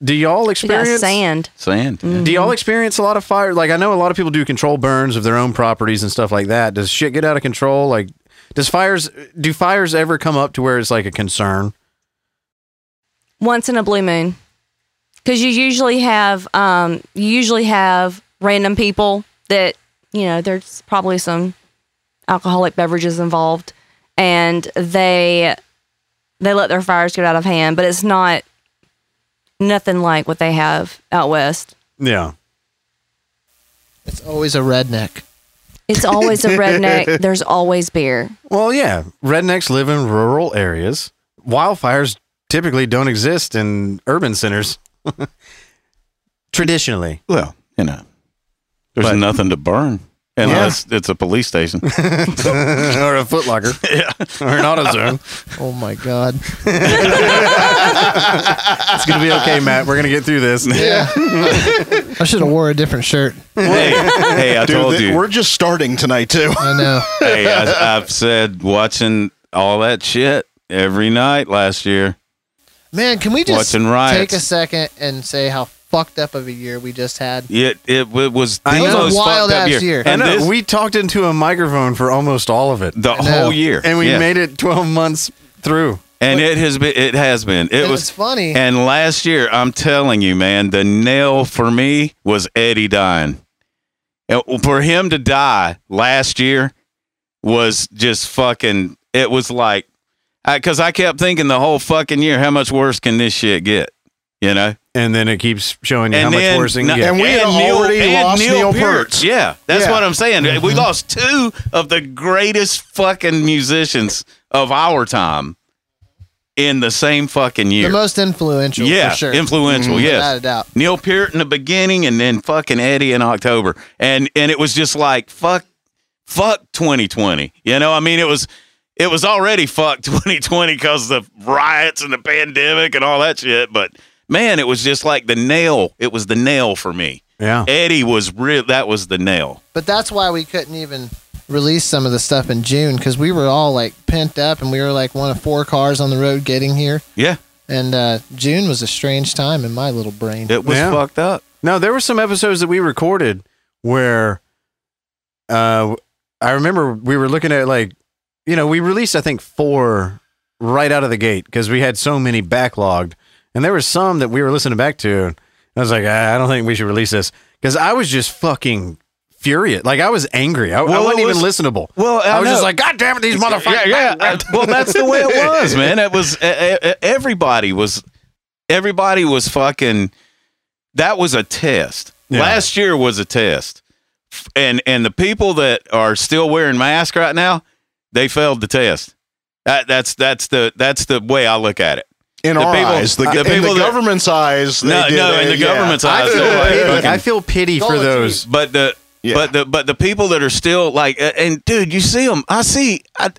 Do y'all We got experience sand. Sand. Do y'all experience a lot of fire? Like I know a lot of people do control burns of their own properties and stuff like that. Does shit get out of control? Like does fires do fires ever come up to where it's like a concern? once in a blue moon because you usually have um, you usually have random people that you know there's probably some alcoholic beverages involved and they they let their fires get out of hand but it's not nothing like what they have out west Yeah. It's always a redneck. it's always a redneck there's always beer Well, yeah. Rednecks live in rural areas. Wildfires typically don't exist in urban centers. Traditionally. Well, you know, there's But- nothing to burn unless it's a police station. or a footlocker. yeah. Or an AutoZone. Oh my god. It's gonna be okay, Matt. We're gonna get through this. Yeah. I should have wore a different shirt. hey, hey, I Dude, told th- you. we're just starting tonight too. I know. hey, I, I've said watching all that shit every night last year. Man, can we just Watching riots. take a second and say how fucked up of a year we just had? It it, it was the I know. most Wild fucked up ass year. year. I And know. this, we talked into a microphone for almost all of it. the whole year, And we Yeah. made it 12 months through. and it has been it has been it was funny. And last year, I'm telling you, man, the nail for me was Eddie dying. And for him to die last year was just fucking. It was like, because I, kept thinking the whole fucking year, how much worse can this shit get? You know, And then it keeps showing you and how much then worse it can no- get. And we had already and lost Neil Peart. Yeah, that's Yeah. what I'm saying. Mm-hmm. We lost two of the greatest fucking musicians of our time in the same fucking year. the most influential, yeah, for sure. influential. Mm-hmm. Without Yes, a doubt. Neil Peart in the beginning, and then fucking Eddie in October, and and it was just like fuck, fuck 2020. You know, I mean, it was it was already fuck 2020 because of the riots and the pandemic and all that shit. But man, it was just like the nail. It was the nail for me. yeah. Eddie was real. That was the nail. But that's why we couldn't even release some of the stuff in June because we were all like pent up and we were like one of four cars on the road getting here. Yeah, And uh, June was a strange time in my little brain. It was Yeah. fucked up. No, there were some episodes that we recorded where uh I remember we were looking at like you know, we released I think 4 right out of the gate because we had so many backlogged. And there were some that we were listening back to and I was like, ah, I don't think we should release this cuz I was just fucking furious. Like I was angry. I, I wasn't it even listenable. Well, I I, was know. just like, God damn it, these motherfuckers. Yeah, yeah. Well, that's the way it was, man. It was everybody was everybody was fucking. That was a test. Yeah. Last year was a test, and and the people that are still wearing masks right now, they failed the test. That that's that's the that's the way I look at it. In The our people- eyes, the, the in people the that- government's eyes, they No, did no, it, in the yeah. government's I eyes, feel they're like I feel pity for those. but the Yeah. but the but the people that are still like uh, and dude you see them i see I,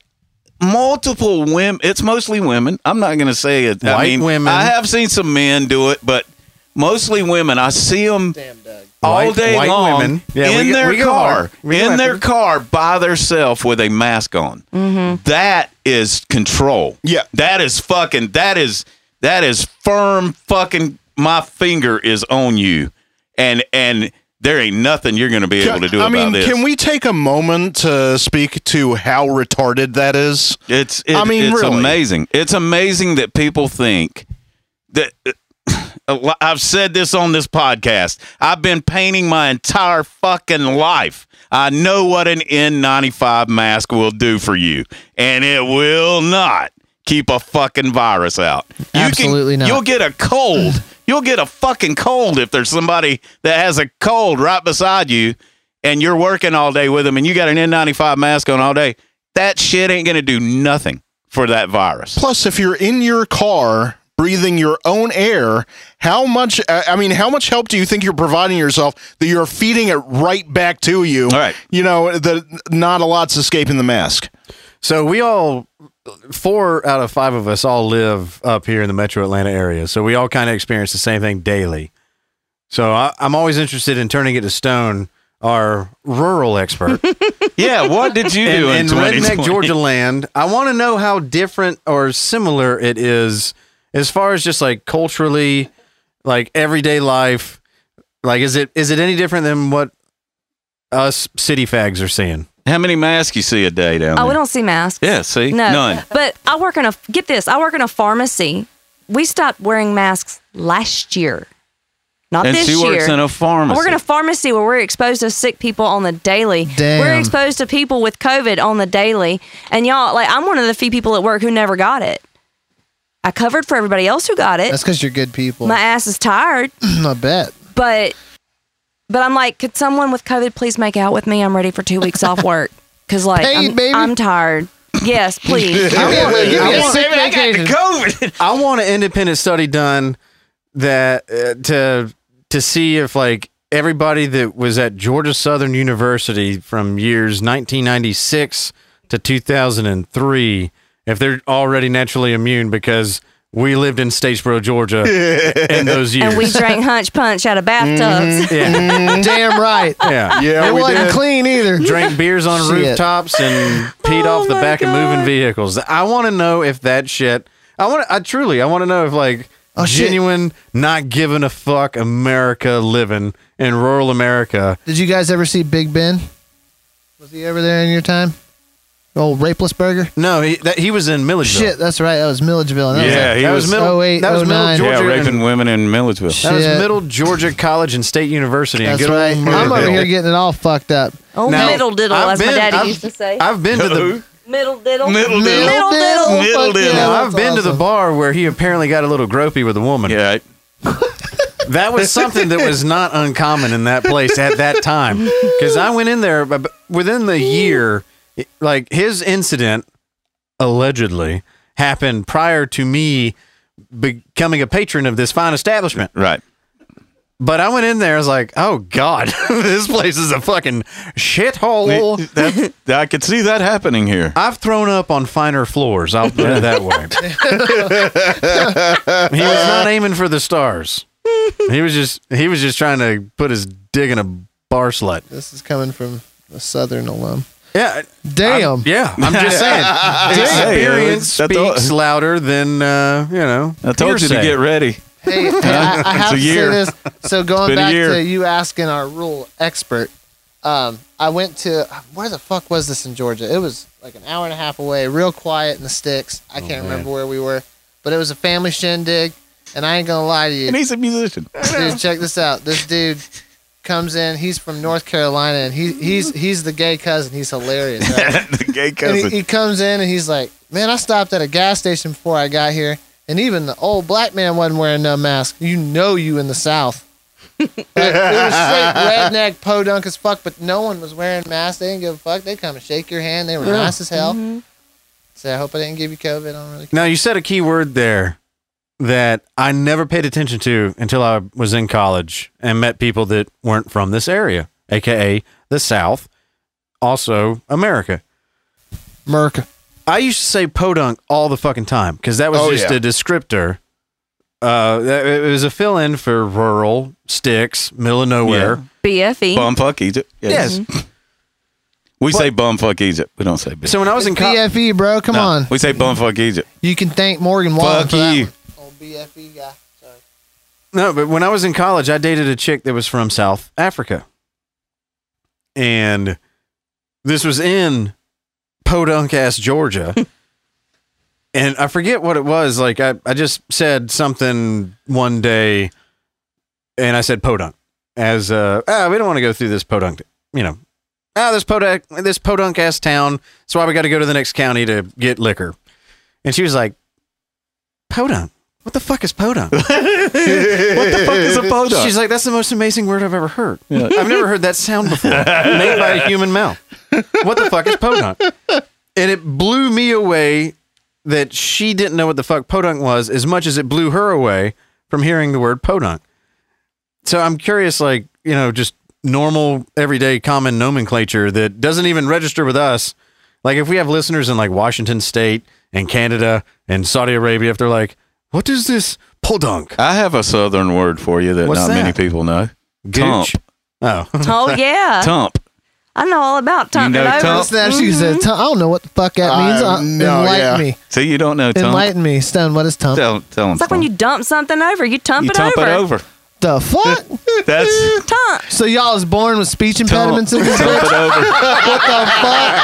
multiple women it's mostly women i'm not gonna say it i White mean women. i have seen some men do it but mostly women i see them Damn, Doug. all White- day white long women. Yeah, in we their we car hard. We go in their them. car by themselves with a mask on That is control Yeah. that is fucking that is that is firm fucking my finger is on you and and there ain't nothing you're gonna be able to do I about mean, this can we take a moment to speak to how retarded that is? It's it, I mean, it's really. amazing. It's amazing that people think that uh, uh, I've said this on this podcast. I've been painting my entire fucking life. I know what an N95 mask will do for you, and it will not keep a fucking virus out. You Absolutely can, not. You'll get a cold. You'll get a fucking cold if there's somebody that has a cold right beside you and you're working all day with them and you got an N95 mask on all day. That shit ain't going to do nothing for that virus. Plus, if you're in your car breathing your own air, how much? I I mean, how much help do you think you're providing yourself that you're feeding it right back to you? All right. You know that not a lot's escaping the mask. So we all, four out of five of us, all live up here in the Metro Atlanta area. So we all kind of experience the same thing daily. So I, I'm always interested in turning it to Stone, our rural expert Yeah, what did you do in, in 2020? redneck Georgia land. I want to know how different or similar it is as far as just like culturally, like everyday life. Like, is it is it any different than what us city fags are seeing? How many masks you see a day down there? Oh, we don't see masks. Yeah, see? No. None. But I work in a get this. I work in a pharmacy. We stopped wearing masks last year. Not And this she year. works in a pharmacy. We're in a pharmacy where we're exposed to sick people on the daily. Damn. We're exposed to people with COVID on the daily. And y'all, like, I'm one of the few people at work who never got it. I covered for everybody else who got it. That's because you're good people. My ass is tired, I bet. but but I'm like, could someone with COVID please make out with me? I'm ready for two weeks off work because like Paid, I'm, baby. I'm tired. Yes, please. Give me give me a want- sick vacation. COVID. I want an independent study done that uh, to to see if like everybody that was at Georgia Southern University from years 1996 to 2003 if they're already naturally immune because we lived in Statesboro, Georgia in those years. and we drank hunch punch out of bathtubs. Mm-hmm. yeah, mm-hmm. Damn right. yeah. Yeah, it we wasn't did. clean either. Drank beers on Shit. rooftops and peed Oh off the my back of moving vehicles. I want to know if that shit. I want. I truly. I want to know if like Oh, shit. genuine, not giving a fuck America living in rural America. Did you guys ever see Big Ben? Was he ever there in your time? Old Rapeless Burger? No, he that, he was in Milledgeville. Shit, that's right. That was Milledgeville. And that was Yeah, like- he that was, was- middle. 08, that was oh middle 09. Georgia. Yeah, and- raping women in Milledgeville. that was Shit. middle Georgia College and State University. in That's good old right. I'm over Milledgeville. here getting it all fucked up. Oh, Now, middle diddle, I've as my daddy I've- used to say. I've been to the. middle diddle. Middle diddle. Middle diddle. Middle Fuck diddle. yeah, Now, I've been to the awesome. bar where he apparently got a little gropey with a woman. Yeah. That was something that was not uncommon in that place at that time. Because I went in there but within the year, like his incident allegedly happened prior to me becoming a patron of this fine establishment. Right. But I went in there, I was like, oh God, this place is a fucking shithole. That, I could see that happening here. I've thrown up on finer floors. I'll put it that way. he was not aiming for the stars. He was just he was just trying to put his dick in a bar slut. This is coming from a Southern alum. Yeah. Damn. Yeah. I'm just saying. Experience That's all- speaks louder than uh, you know. I told you to hearsay. get ready. Hey, hey, I, I have a to year. say this. So going back year. to you asking our rule expert, um, I went to where the fuck was this in Georgia? It was like an hour and a half away, real quiet in the sticks. I can't remember where we were, but it was a family shindig. And I ain't gonna lie to you, And he's a musician. dude. Check this out. This dude comes in. He's from North Carolina, and he he's he's the gay cousin. He's hilarious. Right? the gay And cousin. he, he comes in and he's like, "Man, I stopped at a gas station before I got here, and even the old black man wasn't wearing no mask. You know, you in the South." Like, it was straight redneck podunk as fuck, but no one was wearing masks. They didn't give a fuck. They come and shake your hand. They were nice as hell. Mm-hmm. Say, I hope I didn't give you COVID. I don't really. Care. Now you said a key word there that I never paid attention to until I was in college and met people that weren't from this area, aka the South, also America. Merc. I used to say podunk all the fucking time because that was Oh, just yeah. a descriptor. Uh, it was a fill-in for rural sticks, middle of nowhere. BFE. Bumfuck Egypt. Yes. We say bumfuck Egypt. We don't say bitch. So when I was in college, BFE, bro. Come No, on. We say bumfuck Egypt. You can thank Morgan Wallen Fuck for that you. one. BFE guy. Sorry. No, but when I was in college, I dated a chick that was from South Africa. And this was in podunk ass Georgia. and I forget what it was. Like I, I just said something one day and I said podunk as uh ah, we don't want to go through this podunk, you know. Ah, this podunk this podunk ass town. That's why we got to go to the next county to get liquor. And she was like, Podunk? What the fuck is podunk? what the fuck is a podunk? She's like, that's the most amazing word I've ever heard. I've never heard that sound before, made by a human mouth. What the fuck is podunk? And it blew me away that she didn't know what the fuck podunk was as much as it blew her away from hearing the word podunk. So I'm curious, like, you know, just normal, everyday, common nomenclature that doesn't even register with us. Like, if we have listeners in like Washington State and Canada and Saudi Arabia, if they're like, what is this podunk? I have a southern word for you that What's not that? many people know. Tump. Oh. Oh yeah, Tump. I know all about tumping know over. tump? Listen to that. She said, "Tum- I don't know what the fuck that means. Uh, Uh, no, enlighten yeah. me. See, you don't know tump. Enlighten me. Stone, what is tump? Tell, tell them. It's like when you dump something over, you tump you it tump over. it over. The fuck? That's Tump. so y'all was born with speech impediments in this bitch? over. What the fuck?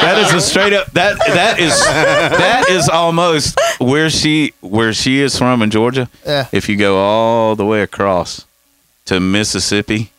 That is a straight up. That that is that is almost where she where she is from in Georgia. Yeah. If you go all the way across to Mississippi,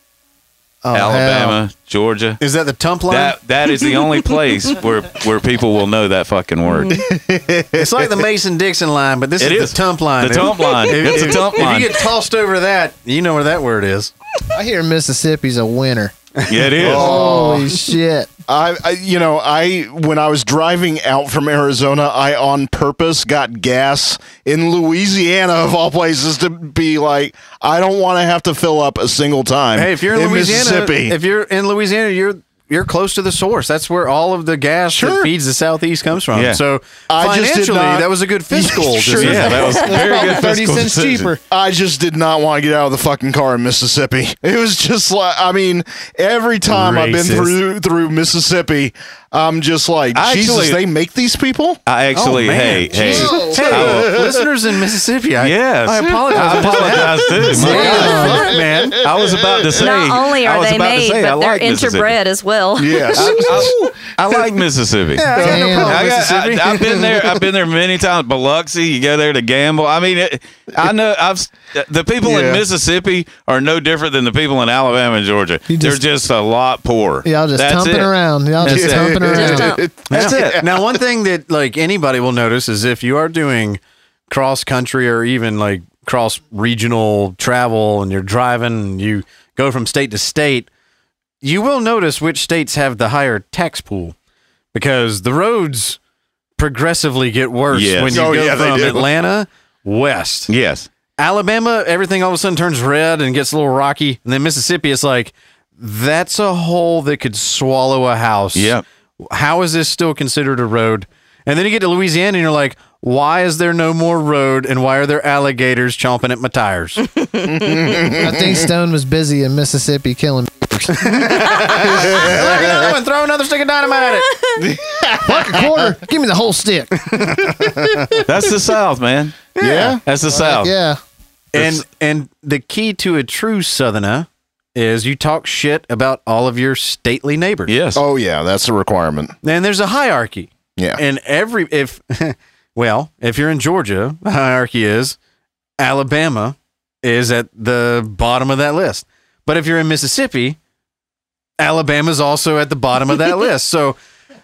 Oh, Alabama, Georgia, Is that the tump line? that that is the only place where where people will know that fucking word. it's like the Mason Dixon line, but this It is, is. the tump line. The tump line. It's a tump line. if you get tossed over that, you know where that word is. I hear Mississippi's a winner. Yeah, it is. Holy oh. shit. I, I, you know, I when I was driving out from Arizona, I on purpose got gas in Louisiana of all places to be like, I don't want to have to fill up a single time. Hey, if you're in, Louisiana, Mississippi, if you're in Louisiana, you're you're close to the source. That's where all of the gas that feeds the southeast comes from. Yeah. So I just did financially, not- that was a good fiscal Sure. decision. Yeah, that was very good. 30 fiscal cents decision. cheaper. I just did not want to get out of the fucking car in Mississippi. It was just like, I mean, every time I've been through through Mississippi, I'm just like, I Jesus, actually- they make these people. I oh, actually, Oh, man. hey, hey, Whoa. Hey, listeners in Mississippi, I, yes, I apologize. I apologize too. My Yeah, God. fuck, man. I was about to say. Not only I are was they about to made, say, I but they're like Mississippi. interbred as well. Yes. I, I like Mississippi. Yeah, I got no Damn. problem I with got, Mississippi. I, have been there. I've been there many times. Biloxi, you go there to gamble. I mean, it, I know. I've the people in Mississippi are no different than the people in Alabama and Georgia. You They're just- just a lot poorer. Y'all just That's tumping it. around. Y'all That's just it. tumping Just around. tump. That's it. now, one thing that like anybody will notice is if you are doing cross country or even like cross regional travel and you're driving and you go from state to state, you will notice which states have the higher tax pool because the roads progressively get worse Yes. when you Oh, go yeah, from. Atlanta west. Yes. Alabama, everything all of a sudden turns red and gets a little rocky. And then Mississippi, it's like, that's a hole that could swallow a house. Yep. How is this still considered a road? And then you get to Louisiana and you're like, why is there no more road and why are there alligators chomping at my tires? I think Stone was busy in Mississippi killing. and throw another stick of dynamite at it. Fuck a quarter. Give me the whole stick. That's the South, man. Yeah. That's the uh, South. Yeah. And and the key to a true Southerner is you talk shit about all of your stately neighbors. Yes. Oh yeah, that's a requirement. And there's a hierarchy. Yeah. And every if well, if you're in Georgia, the hierarchy is Alabama is at the bottom of that list. But if you're in Mississippi, Alabama's also at the bottom of that list. So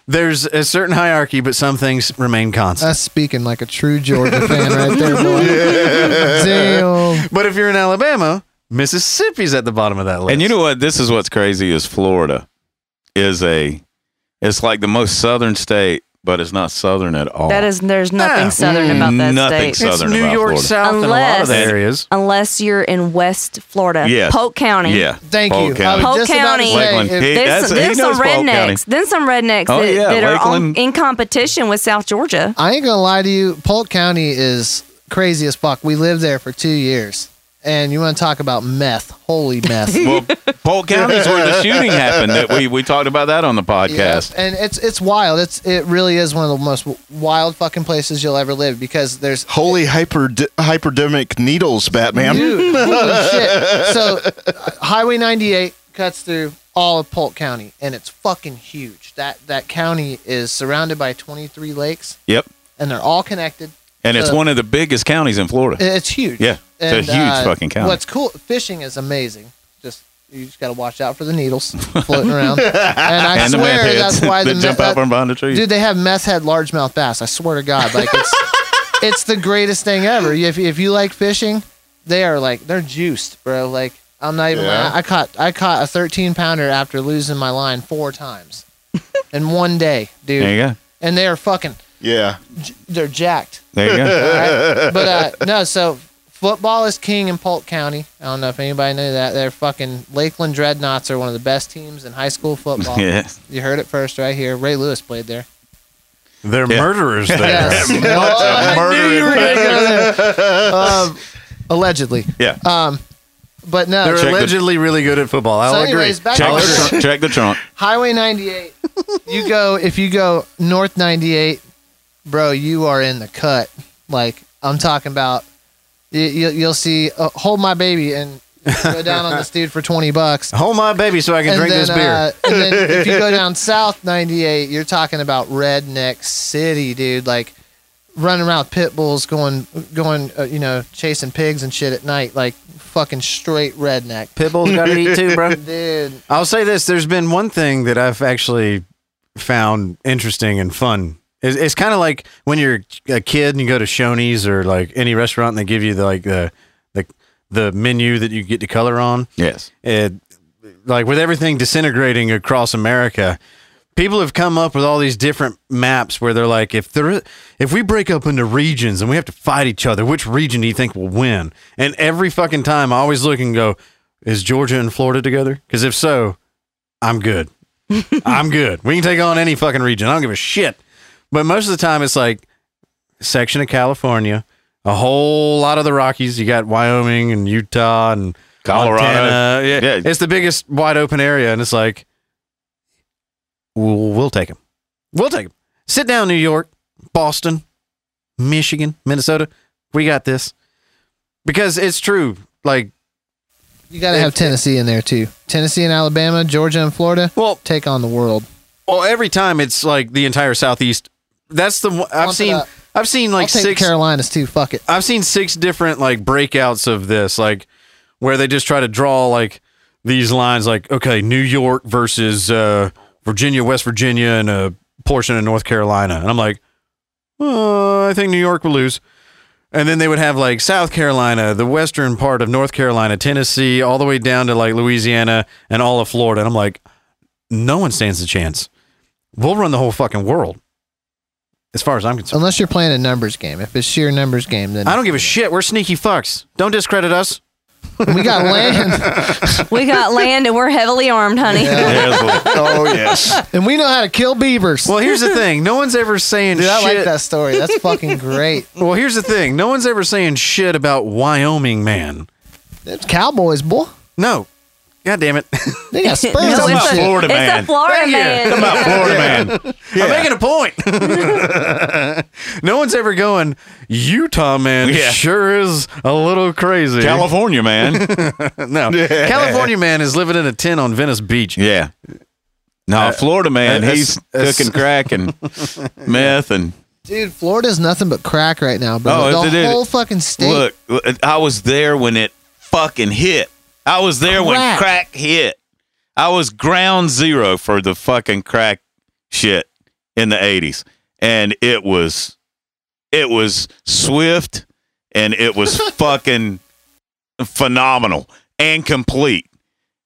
there's a certain hierarchy, but some things remain constant. That's speaking like a true Georgia fan right there, boy. Damn. but if you're in Alabama, Mississippi's at the bottom of that list. And you know what? This is what's crazy is Florida is a it's like the most southern state, but it's not southern at all. That is, there's nothing Yeah. southern mm, about that Nothing state. it's southern New about York Florida. South in a lot of Unless- the areas. Unless you're in West Florida, Yes. Polk County. Yeah. Thank Polk you. County. I was Polk just about to County. say, Lakeland. if- He- There's, that's- he there's some knows Polk County. rednecks. Then some rednecks Oh, that, yeah, that are on, Lakeland. in competition with South Georgia. I ain't gonna lie to you. Polk County is crazy as fuck. We lived there for two years, and you want to talk about meth? Holy meth! Well, Polk County is where the shooting happened. That we we talked about that on the Yeah, podcast. and it's it's wild. It's it really is one of the most wild fucking places you'll ever live because there's Holy hyper hyperdemic needles, Batman. Dude, holy shit. So, uh, Highway 98 cuts through all of Polk County, and it's fucking huge. That that county is surrounded by 23 lakes, Yep. and they're all connected. And it's one of the biggest counties in Florida. It's huge. Yeah, it's a huge uh, fucking county. What's cool? Fishing is amazing. Just you just got to watch out for the needles floating around. And I and swear that's why the jump me- out from behind the trees. Dude, they have meth head largemouth bass. I swear to God, like it's it's the greatest thing ever. If if you like fishing, they are like they're juiced, bro. Like I'm not even. Yeah. lying. I caught I caught a 13 pounder after losing my line four times in one day, dude. there you go. And they are fucking. Yeah. They're jacked. There you go. right? But uh, no, so football is king in Polk County. I don't know if anybody knew that. They're fucking Lakeland Dreadnaughts are one of the best teams in high school football. yeah. You heard it first right here. Ray Lewis played there. They're Yeah. murderers there. Yes. Oh, I knew you were gonna go there. Um, allegedly. Yeah. Um, but no. They're Check the- allegedly really good at football. I'll So agree. anyways, back Check to the, trunk, check the trunk. Highway 98. You go if you go North 98, bro. You are in the cut. Like I'm talking about. You, you'll see. Uh, hold my baby and go down on this dude for 20 bucks. Hold my baby so I can and drink then, this beer. Uh, and then if you go down South 98, you're talking about Redneck City, dude. Like running around with pit bulls, going, going, uh, you know, chasing pigs and shit at night, like fucking straight redneck, pit bulls got to eat too, bro. dude. I'll say this: there's been one thing that I've actually found interesting and fun. It's, it's kind of like when you're a kid and you go to Shoney's or like any restaurant and they give you the like the the the menu that you get to color on. Yes. It like with everything disintegrating across America, people have come up with all these different maps where they're like, if there, if we break up into regions and we have to fight each other, which region do you think will win? And every fucking time, I always look and go, is Georgia and Florida together? Because if so, I'm good. I'm good. We can take on any fucking region. I don't give a shit. But most of the time, it's like section of California, a whole lot of the Rockies. You got Wyoming and Utah and Colorado. Montana. Yeah, Yeah. it's the biggest wide open area, and it's like we'll, we'll take them. We'll take them. Sit down, New York, Boston, Michigan, Minnesota. We got this because it's true. Like, You got to have Tennessee in there too. Tennessee and Alabama, Georgia and Florida well, take on the world. well, every time it's like the entire southeast. That's the one- I've it seen. up. I've seen I'll like take six. the Carolinas too. Fuck it. I've seen six different like breakouts of this, like where they just try to draw like these lines, like okay, New York versus uh, Virginia, West Virginia, and a portion of North Carolina, and I'm like, uh, I think New York will lose. And then they would have like South Carolina, the western part of North Carolina, Tennessee, all the way down to like Louisiana and all of Florida. And I'm like, no one stands a chance. We'll run the whole fucking world. As far as I'm concerned. Unless you're playing a numbers game. If it's sheer numbers game, then I don't give a shit. We're sneaky fucks. Don't discredit us. we got land We got land and we're heavily armed, honey. Oh yes. and we know how to kill beavers. Well, here's the thing. No one's ever saying Dude, I shit. like that story. That's fucking great. Well, here's the thing. No one's ever saying shit about Wyoming, man. It's cowboys, boy. No. God damn it! They got sperms No, and it's, shit. a, Florida it's man. a Florida Thank you. man. Come on, Florida man. I'm making a point. no one's ever going. Utah man Yeah. sure is a little crazy. California man. no, California man is living in a tent on Venice Beach. Yeah. No, uh, Florida man. uh, he's that's- cooking crack and meth and Dude, Florida's nothing but crack right now, bro. Oh, the it is. whole fucking state. look. I was there when it fucking hit. I was there when Crack. crack hit. I was ground zero for the fucking crack shit in the '80s, and it was, it was swift, and it was fucking phenomenal and complete.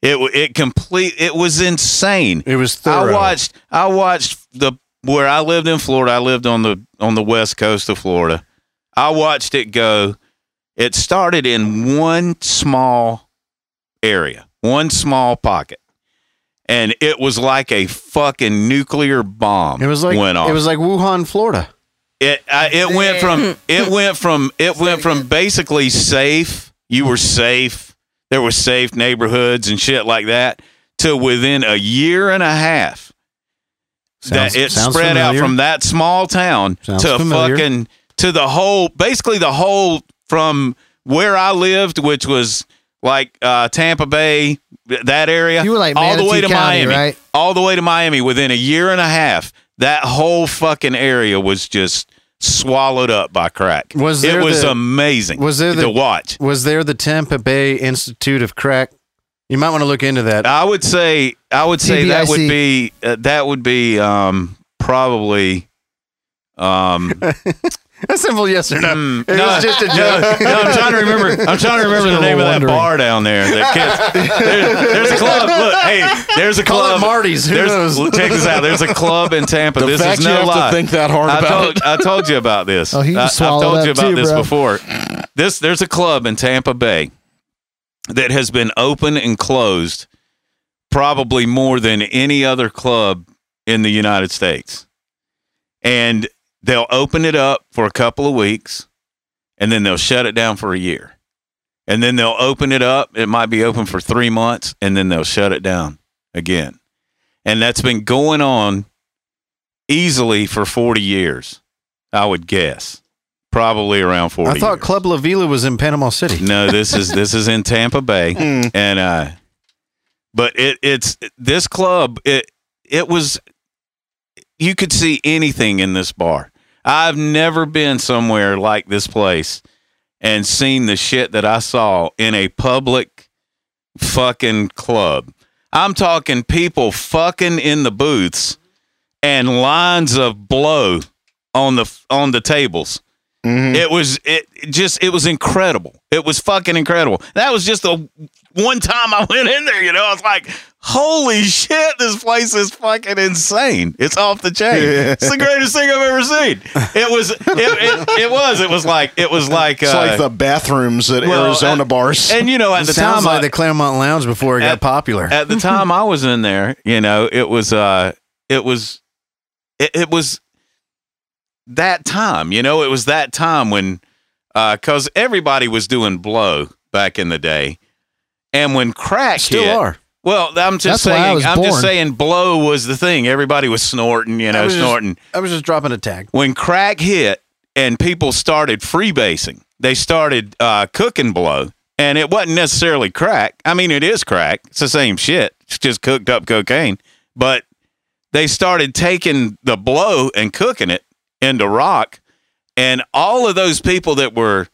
It it complete. It was insane. It was thorough. I watched I watched the where I lived in Florida. I lived on the on the west coast of Florida. I watched it go. It started in one small area, one small pocket. And it was like a fucking nuclear bomb. It was like went off. it was like Wuhan, Florida. It uh, I, it went from it went from it went from basically safe. You were safe. There were safe neighborhoods and shit like that to within a year and a half Sounds- that it sounds spread out from that small town Sounds to familiar. fucking to the whole basically the whole from where I lived, which was like uh, Tampa Bay, that area. You were like all the way to County, Miami, right? all the way to Miami within a year and a half. That whole fucking area was just swallowed up by crack. Was it was the- amazing was there to the- watch. Was there the Tampa Bay Institute of Crack? You might want to look into that. I would say I would say that would be uh, that would be um, probably um, A simple yes or no. Mm, It no, was just a joke. no, I'm trying to remember. I'm trying to remember the name of that wondering. bar down there. That kids, there- there's a club. Look, hey, there's a Call club. it Marty's. Who There's, knows? look, Check this out. There's a club in Tampa. The this fact is you no have lie. to think that hard I about told, it. I told you about this. Oh, he I, I've told you about too, this bro. before. This there's a club in Tampa Bay that has been open and closed probably more than any other club in the United States. And they'll open it up for a couple of weeks and then they'll shut it down for a year. And then they'll open it up. It might be open for three months and then they'll shut it down again. And that's been going on easily for 40 years, I would guess. Probably around 40 I thought years. Club La Vela was in Panama City. No, this is this is in Tampa Bay, Mm. and uh, but it it's this club. It it was you could see anything in this bar. I've never been somewhere like this place and seen the shit that I saw in a public fucking club. I'm talking people fucking in the booths and lines of blow on the on the tables. Mm-hmm. It was it it just it was incredible. It was fucking incredible. That was just the one time I went in there. You know, I was like, "Holy shit, this place is fucking insane! It's off the chain. It's the greatest thing I've ever seen." It was. It, it, it was. It was like. It was like. It's uh, like the bathrooms at well, Arizona uh, bars. And you know, at It the sounds time, like I- the Clermont Lounge before it At- got popular. at the time I was in there, you know, it was uh it was it, it was that time, you know, it was that time when uh cuz everybody was doing blow back in the day. And when crack Still hit, are. Well, I'm just That's why I saying was I'm just saying blow was the thing. Everybody was snorting, you I know, just- snorting I was just dropping a tag. when crack hit and people started freebasing, they started uh, cooking blow, and it wasn't necessarily crack. I mean, it is crack. It's the same shit. It's just cooked up cocaine. But they started taking the blow and cooking it into rock, and all of those people that were,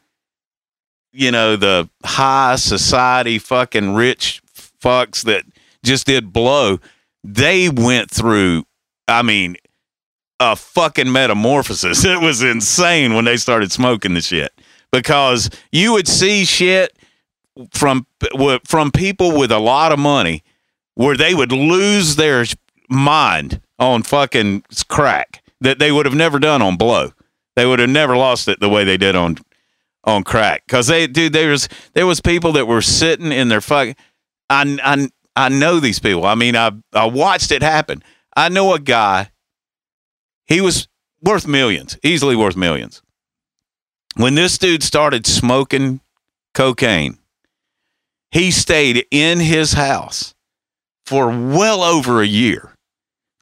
you know, the high society fucking rich fucks that just did blow, they went through. I mean, a fucking metamorphosis. It was insane when they started smoking the shit because you would see shit from from people with a lot of money where they would lose their mind on fucking crack that they would have never done on blow. They would have never lost it the way they did on on crack because they dude there was there was people that were sitting in their fucking I I I know these people. I mean I I watched it happen. I know a guy he was worth millions, easily worth millions. When this dude started smoking cocaine, He stayed in his house for well over a year,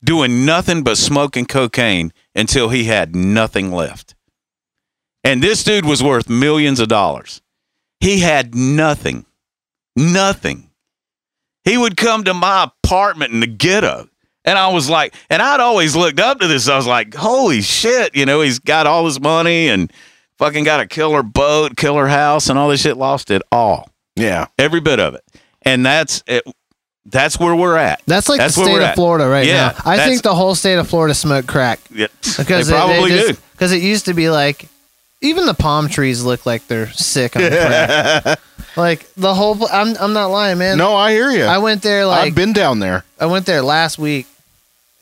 doing nothing but smoking cocaine until he had nothing left. And this dude was worth millions of dollars. He had nothing. Nothing. He would come to my apartment in the ghetto. And I was like, and I'd always looked up to this. I was like, holy shit, you know, he's got all his money and fucking got a killer boat, killer house, and all this shit. Lost it all, Yeah. every bit of it. And that's it. That's where we're at. That's like That's the state of. Florida right Yeah, now. I think the whole state of Florida smoked crack Yeah, because they probably do. Because it used to be like, even the palm trees look like they're sick on crack. like the whole. pl- I'm I'm not lying, man. No, I hear you. I went there like I've been down there. I went there last week,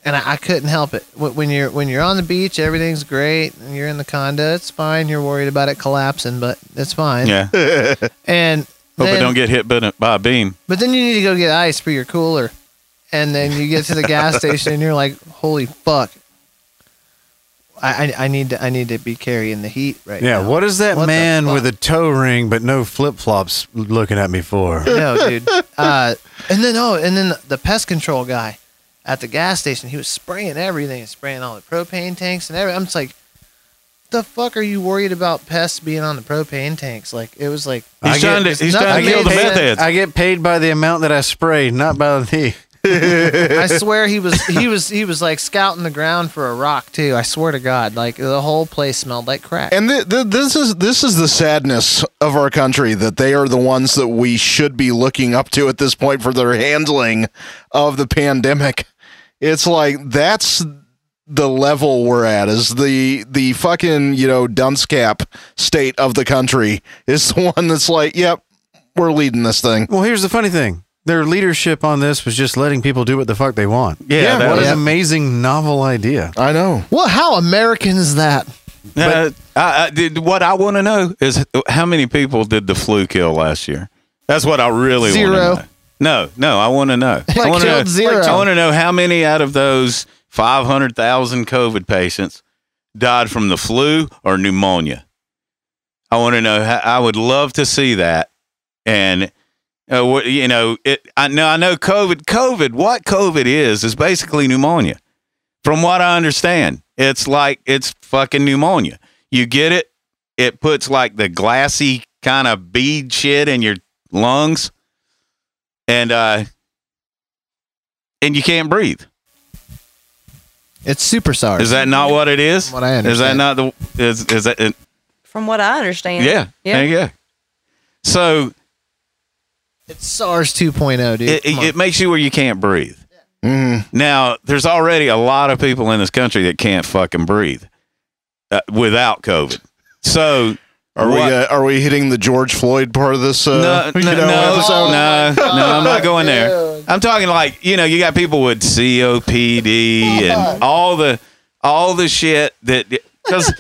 and I, I couldn't help it. Wh- When you're when you're on the beach, everything's great, and you're in the condo, it's fine. You're worried about it collapsing, but it's fine. Yeah. And Hope it then- don't get hit by a- by a beam. But then you need to go get ice for your cooler, and then you get to the gas station, and you're like, "Holy fuck!" I, I, I need to I need to be carrying the heat right Yeah, now. what is that What the man fuck? with a toe ring but no flip flops looking at me for? No, dude. Uh, and then oh, and then the pest control guy at the gas station, he was spraying everything, spraying all the propane tanks and everything. I'm just like, the fuck are you worried about pests being on the propane tanks? Like it was like He's I trying get- to he's trying to kill the made meth sense. heads. I get paid by the amount that I spray, not by the. I swear he was he was he was like scouting the ground for a rock too. I swear to God, like the whole place smelled like crack. And th- th- this is this is the sadness of our country that they are the ones that we should be looking up to at this point for their handling of the pandemic. It's like that's the level we're at is the the fucking you know dunce cap state of the country is the one that's like yep we're leading this thing Well, here's the funny thing: their leadership on this was just letting people do what the fuck they want. Yeah, that what was- an amazing novel idea. i know Well, how American is that? Uh, I, I did, what I want to know is how many people did the flu kill last year? That's what I really Zero. want to know. No, no, I want to know. I want to know, killed zero. I want to know how many out of those 500,000 COVID patients died from the flu or pneumonia. I want to know. How, I would love to see that. And uh, what you know, it. I know. I know. COVID. COVID. What COVID is is basically pneumonia. From what I understand, it's like it's fucking pneumonia. You get it. It puts like the glassy kind of bead shit in your lungs, and uh, and you can't breathe. It's super SARS. Is that not what it is? From what I understand. Is that not the? Is is that? It, From what I understand. yeah. Yeah. Yeah. So It's SARS 2.0, dude. it, Come it, it makes you where you can't breathe. Mhm. Now, there's already a lot of people in this country that can't fucking breathe uh, without COVID. So are we uh, are we hitting the george floyd part of this uh, no, you no, know, no, episode? no, no, I'm not going there. I'm talking like you know, you got people with COPD and all the all the shit that. Because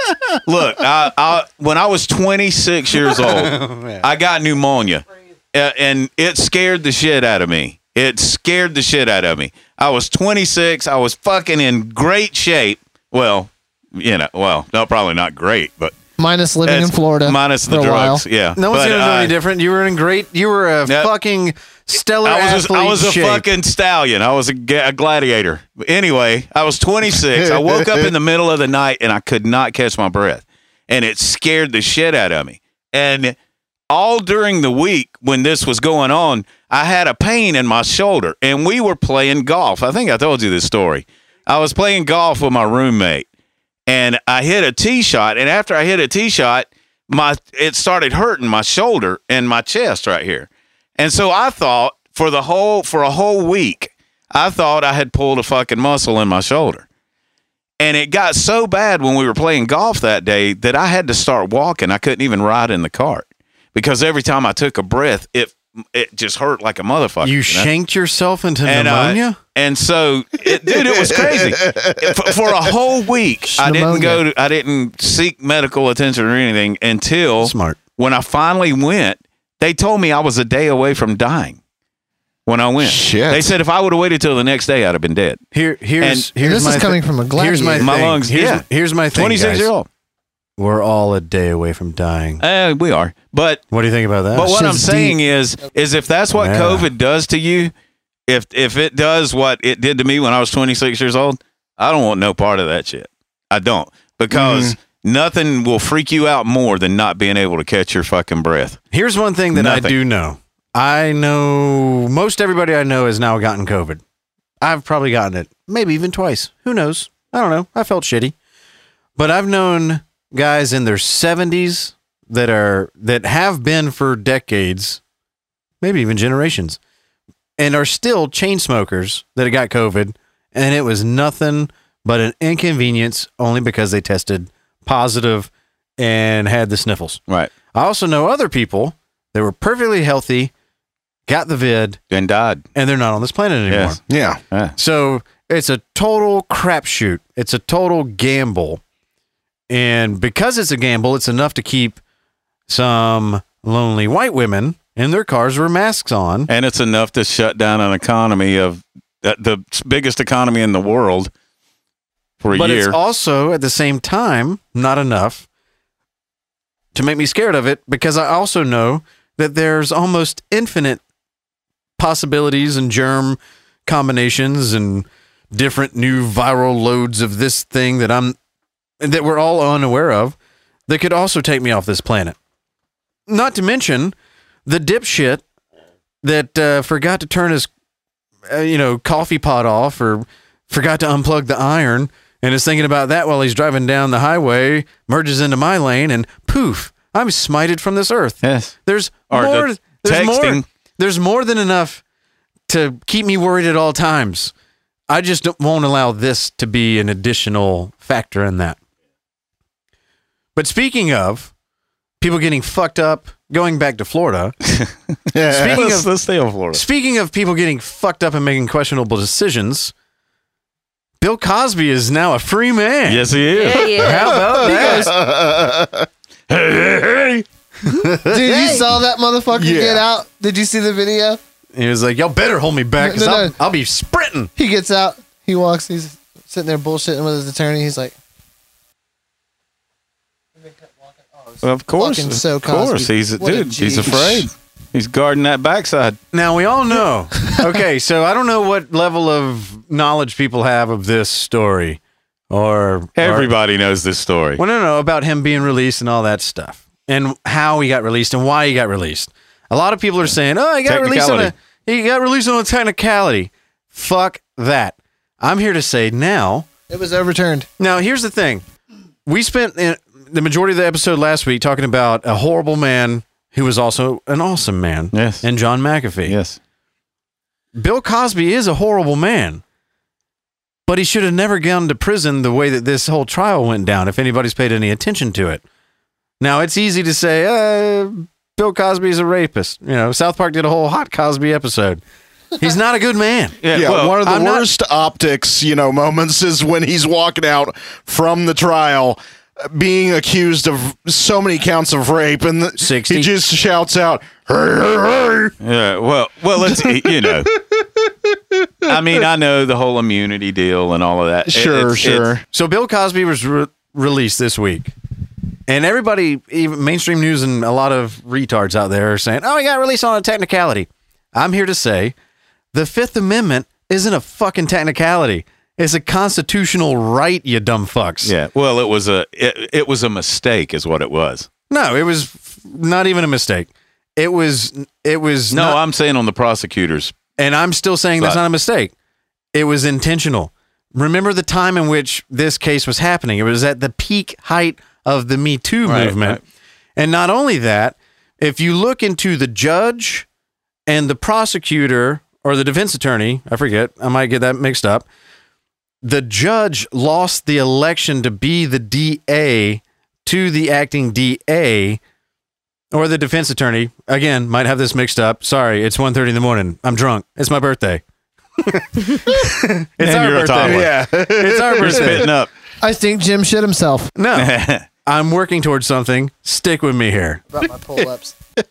look, I, I, when I was 26 years old, I got pneumonia, and it scared the shit out of me. It scared the shit out of me. I was 26. I was fucking in great shape. Well, you know, well, no, probably not great, but Minus living in Florida. minus the for a while. drugs. Yeah, No one's But, gonna know uh, any different. You were in great. You were a Yep. fucking stellar I was, a, athlete. I was a fucking stallion. I was a, a gladiator. But anyway, I was 26. I woke up in the middle of the night and I could not catch my breath, and it scared the shit out of me. And all during the week when this was going on, I had a pain in my shoulder, and we were playing golf. I think I told you this story. I was playing golf with my roommate, and I hit a tee shot. And after I hit a tee shot, my it started hurting my shoulder and my chest right here. And so I thought for the whole for a whole week, I thought I had pulled a fucking muscle in my shoulder. And it got so bad when we were playing golf that day that I had to start walking. I couldn't even ride in the cart because every time I took a breath, it it just hurt like a motherfucker. You know? shanked yourself into and, uh, pneumonia. and so, it, dude, it was crazy. for, for a whole week, I didn't go. To, I didn't seek medical attention or anything until Smart. when I finally went. They told me I was a day away from dying when I went. Shit. They said if I would have waited till the next day, I'd have been dead. Here, here's And here's this my is coming thi- from a Here's my. My thing. lungs, Here's, yeah. here's my thing. Twenty six guys. year old. We're all a day away from dying. Uh, we are, but What do you think about that? But what I'm shit's saying is, is if that's what Yeah. COVID does to you, if if it does what it did to me when I was 26 years old, I don't want no part of that shit. I don't because Mm-hmm. nothing will freak you out more than not being able to catch your fucking breath. Here's one thing that I do know. I know most everybody I know has now gotten COVID. I've probably gotten it, maybe even twice. Who knows? I don't know. I felt shitty. But I've known guys in their 70s that are that have been for decades, maybe even generations, and are still chain smokers that got COVID, and it was nothing but an inconvenience only because they tested positive and had the sniffles. Right. I also know other people that were perfectly healthy, got the vid, And died. and they're not on this planet anymore. Yes. Yeah. Yeah. So it's a total crapshoot. It's a total gamble. And because it's a gamble, it's enough to keep some lonely white women in their cars with masks on. And it's enough to shut down an economy of the, the biggest economy in the world for a But year. it's also at the same time not enough to make me scared of it because I also know that there's almost infinite possibilities and germ combinations and different new viral loads of this thing that I'm that we're all unaware of that could also take me off this planet. Not to mention the dipshit that uh, forgot to turn his uh, you know coffee pot off or forgot to unplug the iron and is thinking about that while he's driving down the highway, merges into my lane, and poof, I'm smited from this earth. yes. There's Or the more. There's more. There's more than enough to keep me worried at all times. I just don't- won't allow this to be an additional factor in that. But speaking of people getting fucked up, going back to Florida. Speaking Let's, of let's stay on Florida. Speaking of people getting fucked up and making questionable decisions, Bill Cosby is now a free man. Yes, he is. Yeah, yeah. How about that? Hey, hey. Dude, you saw that motherfucker Yeah. get out? Did you see the video? He was like, "Y'all better hold me back, because No, no, I'll, no. I'll be sprinting." He gets out. He walks. He's sitting there bullshitting with his attorney. He's like, Well, of course, Fucking of course, Cosby. he's What a dude. He's G. afraid. He's guarding that backside. Now we all know. okay, so I don't know what level of knowledge people have of this story, or or- Everybody knows this story. well, no, no, about him being released and all that stuff, and how he got released and why he got released. A lot of people are saying, "Oh, he got released on a Technicality. he got released on a technicality." Fuck that. I'm here to say now. it was overturned. Now, here's the thing. We spent uh, the majority of the episode last week talking about a horrible man who was also an awesome man. Yes. And John McAfee. Yes. Bill Cosby is a horrible man. But he should have never gone to prison the way that this whole trial went down, if anybody's paid any attention to it. Now, it's easy to say, uh, Bill Cosby's a rapist. You know, South Park did a whole Hot Cosby episode. He's not a good man. Yeah, well, one of the I'm not- worst optics, you know, moments is when he's walking out from the trial being accused of so many counts of rape and the, 60. he just shouts out, "Hey, hey, hey." Yeah. Well, well, let's you know. I mean, I know the whole immunity deal and all of that. It- Sure, it's- sure. it's- So Bill Cosby was re- released this week, and everybody, even mainstream news and a lot of retards out there are saying, "Oh, he got released on a technicality." I'm here to say, the Fifth Amendment isn't a fucking technicality. It's a constitutional right, you dumb fucks. Yeah. Well, it was a it, it was a mistake, is what it was. No, it was not even a mistake. It was. It was. No, not- I'm saying on the prosecutors. And I'm still saying that's not a mistake. It was intentional. Remember the time in which this case was happening. It was at the peak height of the Me Too Right, movement. right. And not only that, if you look into the judge and the prosecutor or the defense attorney, I forget, I might get that mixed up. The judge lost the election to be the DA to the acting DA or the defense attorney again might have this mixed up sorry it's 1.30 in the morning i'm drunk it's my birthday it's And our you're a birthday toddler. Yeah. it's our You're birthday spitting up. I think Jim shit himself. no i'm working towards something stick with me here About my pull ups.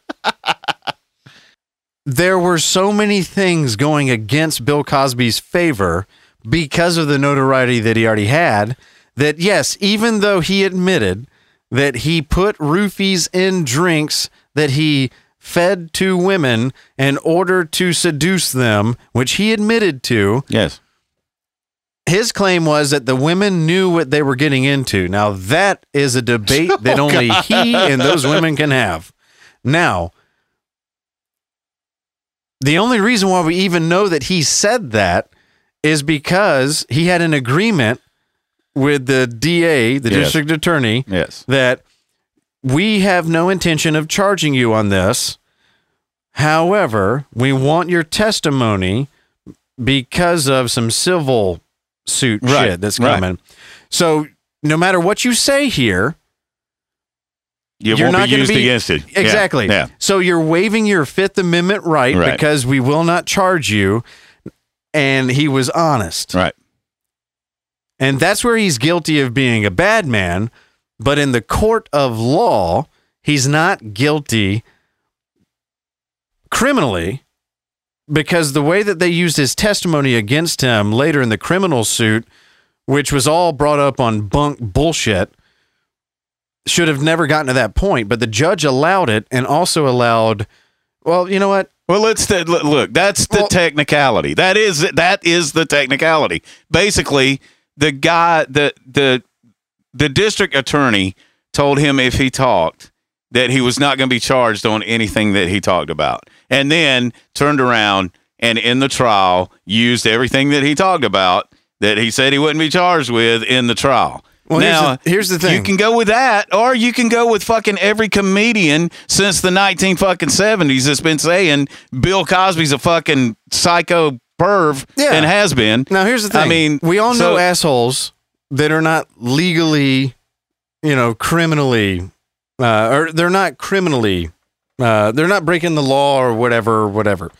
there were so many things going against bill cosby's favor because of the notoriety that he already had that yes even though he admitted that he put roofies in drinks that he fed to women in order to seduce them, which he admitted to. Yes. His claim was that the women knew what they were getting into. Now, that is a debate that oh, only he and those women can have. Now, the only reason why we even know that he said that is because he had an agreement with the DA, the Yes. district attorney, Yes. that we have no intention of charging you on this. However, we want your testimony because of some civil suit Right, shit that's right. coming. So, no matter what you say here, It You're won't not be used be- against it. Yeah, Exactly. Yeah. So you're waiving your Fifth Amendment right, Right. because we will not charge you. And he was honest. Right. And that's where he's guilty of being a bad man. But in the court of law, he's not guilty criminally because the way that they used his testimony against him later in the criminal suit, which was all brought up on bunk bullshit, should have never gotten to that point. But the judge allowed it and also allowed, well, you know what? Well, let's look, look. That's the Well- technicality. That is that is the technicality. Basically, the guy, the the the district attorney told him if he talked that he was not going to be charged on anything that he talked about, and then turned around and in the trial used everything that he talked about that he said he wouldn't be charged with in the trial. Well, here's now, the- here's the thing. You can go with that, or you can go with fucking every comedian since the nineteen fucking seventies that's been saying Bill Cosby's a fucking psycho perv Yeah. and has been. Now, here's the thing. I mean, we all know so- assholes that are not legally, you know, criminally, uh, or they're not criminally, uh, they're not breaking the law or whatever, whatever.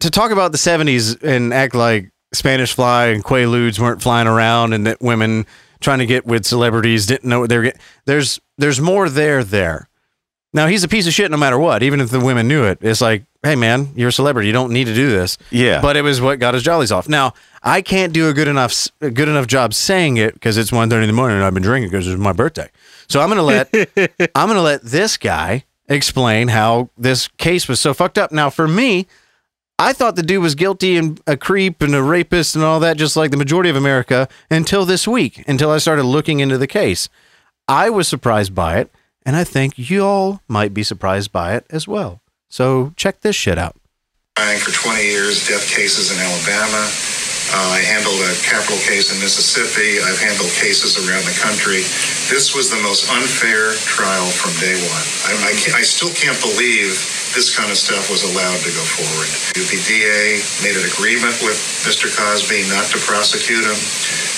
To talk about the 70s and act like Spanish fly and Quaaludes weren't flying around and that women trying to get with celebrities didn't know what they were getting. There's, there's more there there. Now, he's a piece of shit no matter what, even if the women knew it. It's like, hey, man, you're a celebrity. You don't need to do this Yeah, but it was what got his jollies off. Now I can't do a good enough a good enough job saying it because it's 1.30 in the morning and I've been drinking because it's my birthday. So I'm gonna let I'm gonna let this guy explain how this case was so fucked up. Now for me, I thought the dude was guilty and a creep and a rapist and all that, just like the majority of America, until this week, until I started looking into the case. I was surprised by it, and I think y'all might be surprised by it as well. So check this shit out. for 20 years death cases in Alabama. Uh, I handled a capital case in Mississippi. I've handled cases around the country. This was the most unfair trial from day one. I, I, can't- I still can't believe this kind of stuff was allowed to go forward. The DA made an agreement with Mr. Cosby not to prosecute him,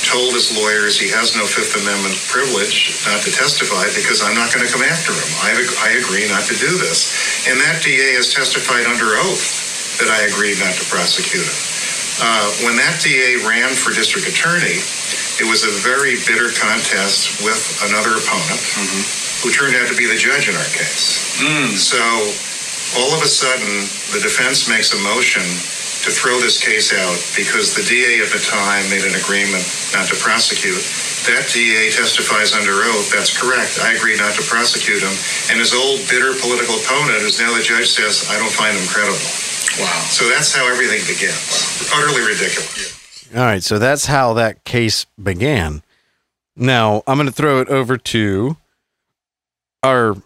told his lawyers he has no Fifth Amendment privilege not to testify because I'm not going to come after him. I, I agree not to do this. And that DA has testified under oath that I agreed not to prosecute him. Uh, when that DA ran for district attorney, it was a very bitter contest with another opponent who turned out to be the judge in our case. So all of a sudden, the defense makes a motion to throw this case out because the DA at the time made an agreement not to prosecute. That DA testifies under oath, that's correct. I agree not to prosecute him. And his old bitter political opponent, who's now the judge, says, I don't find him credible. Wow. So that's how everything begins. Utterly ridiculous. All right, so that's how that case began. Now I'm going to throw it over to our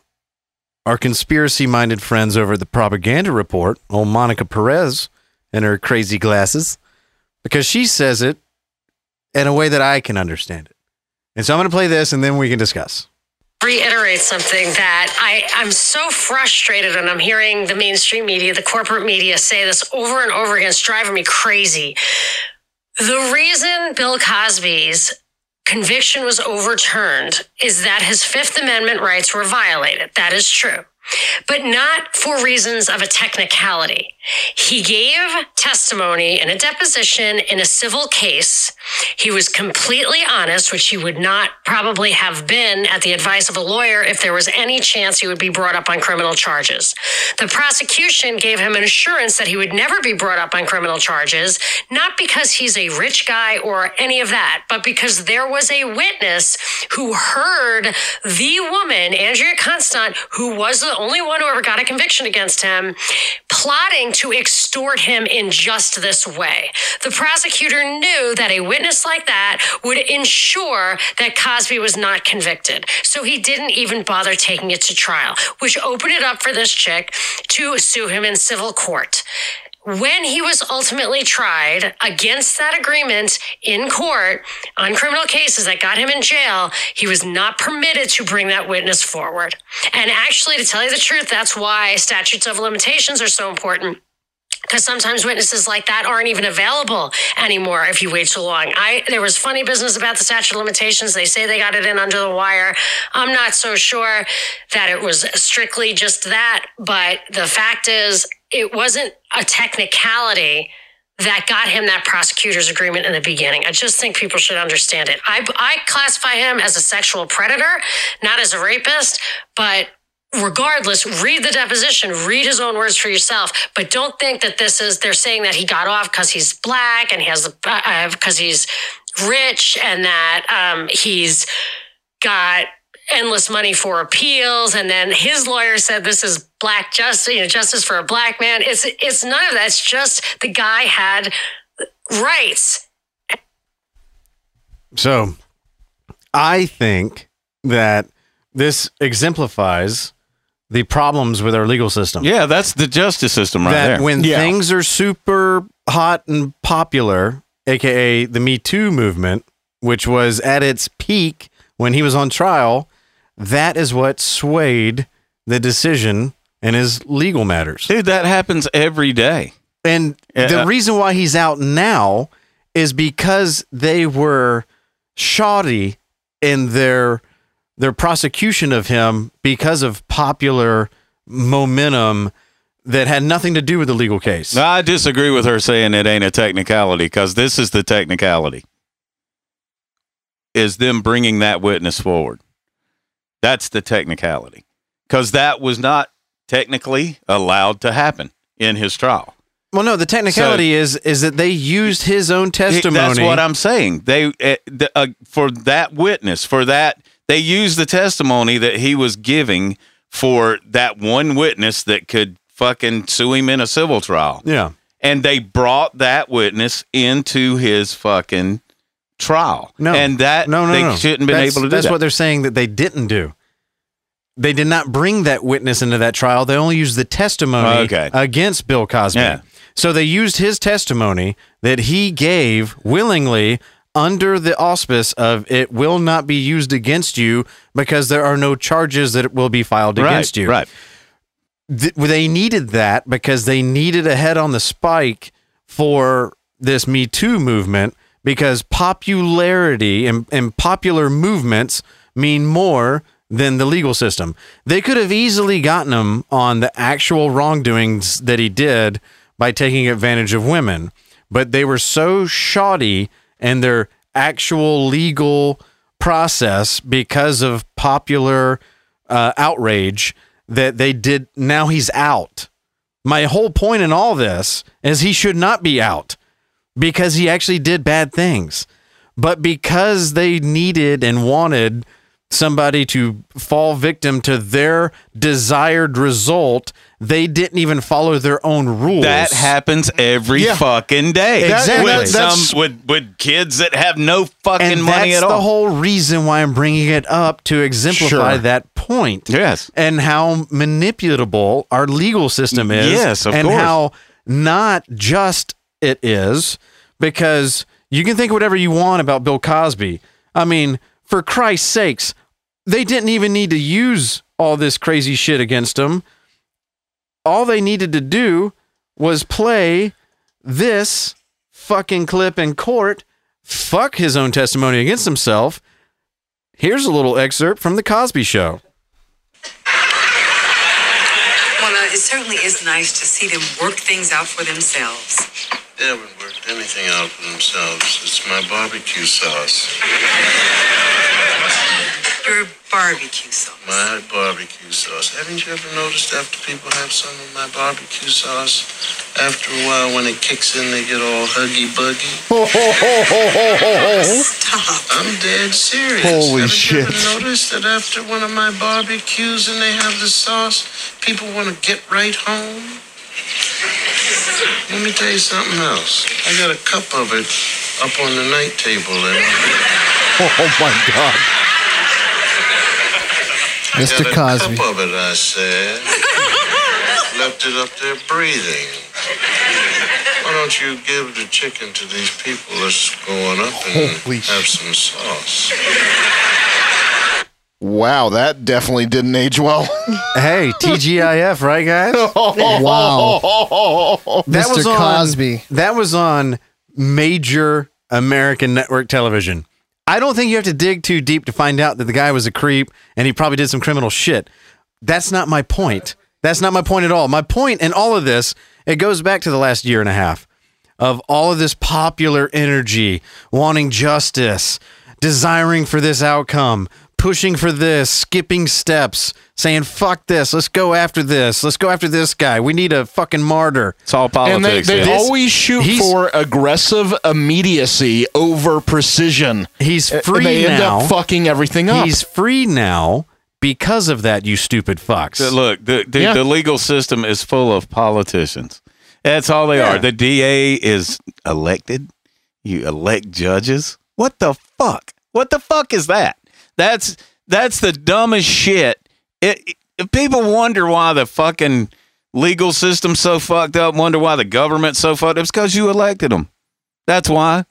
our conspiracy-minded friends over at the Propaganda Report, old Monica Perez and her crazy glasses, because she says it in a way that I can understand it. And so I'm going to play this, and then we can discuss. Reiterate something that I, I'm so frustrated and I'm hearing the mainstream media, the corporate media say this over and over again. It's driving me crazy. The reason Bill Cosby's conviction was overturned is that his Fifth Amendment rights were violated. That is true. But not for reasons of a technicality. He gave testimony in a deposition in a civil case. He was completely honest, which he would not probably have been at the advice of a lawyer if there was any chance he would be brought up on criminal charges. The prosecution gave him an assurance that he would never be brought up on criminal charges, not because he's a rich guy or any of that, but because there was a witness who heard the woman, Andrea Constand, who was only one who ever got a conviction against him, plotting to extort him in just this way. The prosecutor knew that a witness like that would ensure that Cosby was not convicted. So he didn't even bother taking it to trial, which opened it up for this chick to sue him in civil court. When he was ultimately tried against that agreement in court on criminal cases that got him in jail, he was not permitted to bring that witness forward. And actually, to tell you the truth, that's why statutes of limitations are so important because sometimes witnesses like that aren't even available anymore if you wait too long. I there was funny business about the statute of limitations. They say they got it in under the wire. I'm not so sure that it was strictly just that, but the fact is it wasn't a technicality that got him that prosecutor's agreement in the beginning. I just think people should understand it. I, I classify him as a sexual predator, not as a rapist, but regardless, read the deposition, read his own words for yourself, but don't think that this is, they're saying that he got off because he's black and he has, because uh, he's rich and that um, he's got endless money for appeals. And then his lawyer said this is black justice, you know, justice for a black man. It's, it's none of that. It's just the guy had rights. So I think that this exemplifies the problems with our legal system. Yeah, that's the justice system right that there. when Yeah. things are super hot and popular, aka the Me Too movement, which was at its peak when he was on trial, that is what swayed the decision in his legal matters. Dude, that happens every day. And Yeah. the uh, reason why he's out now is because they were shoddy in their their prosecution of him because of popular momentum that had nothing to do with the legal case. I disagree with her saying it ain't a technicality because this is the technicality. Is them bringing that witness forward. That's the technicality. Because that was not technically allowed to happen in his trial. Well, no, the technicality is is that they used his own testimony. That's what I'm saying. They uh, the, uh, for that witness for that they used the testimony that he was giving for that one witness that could fucking sue him in a civil trial. Yeah. And they brought that witness into his fucking trial. No. and that no, no, they no. shouldn't have been That's- able to do That's that. what they're saying that they didn't do. They did not bring that witness into that trial. They only used the testimony oh, Okay. against Bill Cosby. Yeah. So they used his testimony that he gave willingly under the auspice of it will not be used against you because there are no charges that will be filed right, against you. Right. Th- they needed that because they needed a head on the spike for this Me Too movement because popularity and, and popular movements mean more than the legal system. They could have easily gotten him on the actual wrongdoings that he did by taking advantage of women, but they were so shoddy in their actual legal process because of popular uh, outrage that they did. Now he's out. My whole point in all this is he should not be out because he actually did bad things. But because they needed and wanted somebody to fall victim to their desired result, they didn't even follow their own rules. That happens every Yeah. fucking day. Exactly. With some with with kids that have no fucking money at all that's the whole reason why I'm bringing it up to exemplify Sure. that point. Yes. and how manipulatable our legal system is. Yes, of and course. how not just it is because you can think whatever you want about Bill Cosby. I mean, for Christ's sakes, they didn't even need to use all this crazy shit against him. All they needed to do was play this fucking clip in court, fuck his own testimony against himself. Here's a little excerpt from The Cosby Show. Uh, it certainly is nice to see them work things out for themselves. They haven't worked anything out for themselves. It's my barbecue sauce. Your barbecue sauce. My barbecue sauce. Haven't you ever noticed after people have some of my barbecue sauce, after a while when it kicks in, they get all huggy buggy? Stop. I'm dead serious. Holy Haven't shit. you ever noticed that after one of my barbecues and they have the sauce, people want to get right home? Let me tell you something else. I got a cup of it up on the night table there. Oh my god. I Mr. got a Cosby. cup of it, I said. Left it up there breathing. Why don't you give the chicken to these people that's going up and Holy have some sauce? Wow, that definitely didn't age well. Hey, TGIF, right, guys? Wow. That Mr. was on- Cosby. That was on major American network television. I don't think you have to dig too deep to find out that the guy was a creep and he probably did some criminal shit. That's not my point. That's not my point at all. My point in all of this, it goes back to the last year and a half of all of this popular energy, wanting justice, desiring for this outcome, pushing for this, skipping steps, saying, fuck this, let's go after this, let's go after this guy. We need a fucking martyr. It's all and they, politics. they yeah. Always shoot he's- for aggressive immediacy over precision. He's And free they end now. up fucking everything up. He's free now because of that, you stupid fucks. The- Look, the the, Yeah. the legal system is full of politicians. That's all they are. The DA is elected. You elect judges. What the fuck? What the fuck is that? That's that's the dumbest shit. It, if people wonder why the fucking legal system's so fucked up, wonder why the government's so fucked up, it's because you elected them. That's why.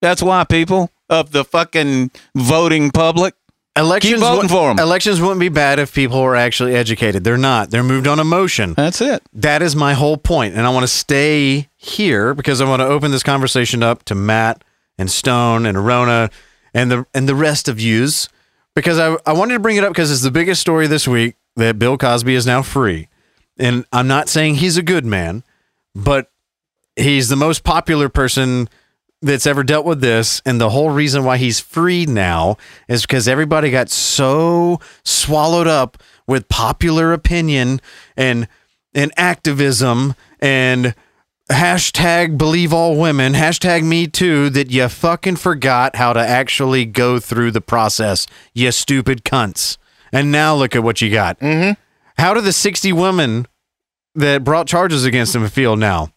That's why people of the fucking voting public. Elections Keep voting for 'em. Elections wouldn't be bad if people were actually educated. They're not. They're moved on emotion. That's it. That is my whole point, and I want to stay here because I want to open this conversation up to Matt and Stone and Arona and the and the rest of yous because I I wanted to bring it up because it's the biggest story this week that Bill Cosby is now free, and I'm not saying he's a good man, but he's the most popular person that's ever dealt with this. And the whole reason why he's free now is because everybody got so swallowed up with popular opinion and and activism and hashtag believe all women hashtag me too that you fucking forgot how to actually go through the process you stupid cunts and now look at what you got mm-hmm. how do the 60 women that brought charges against him feel now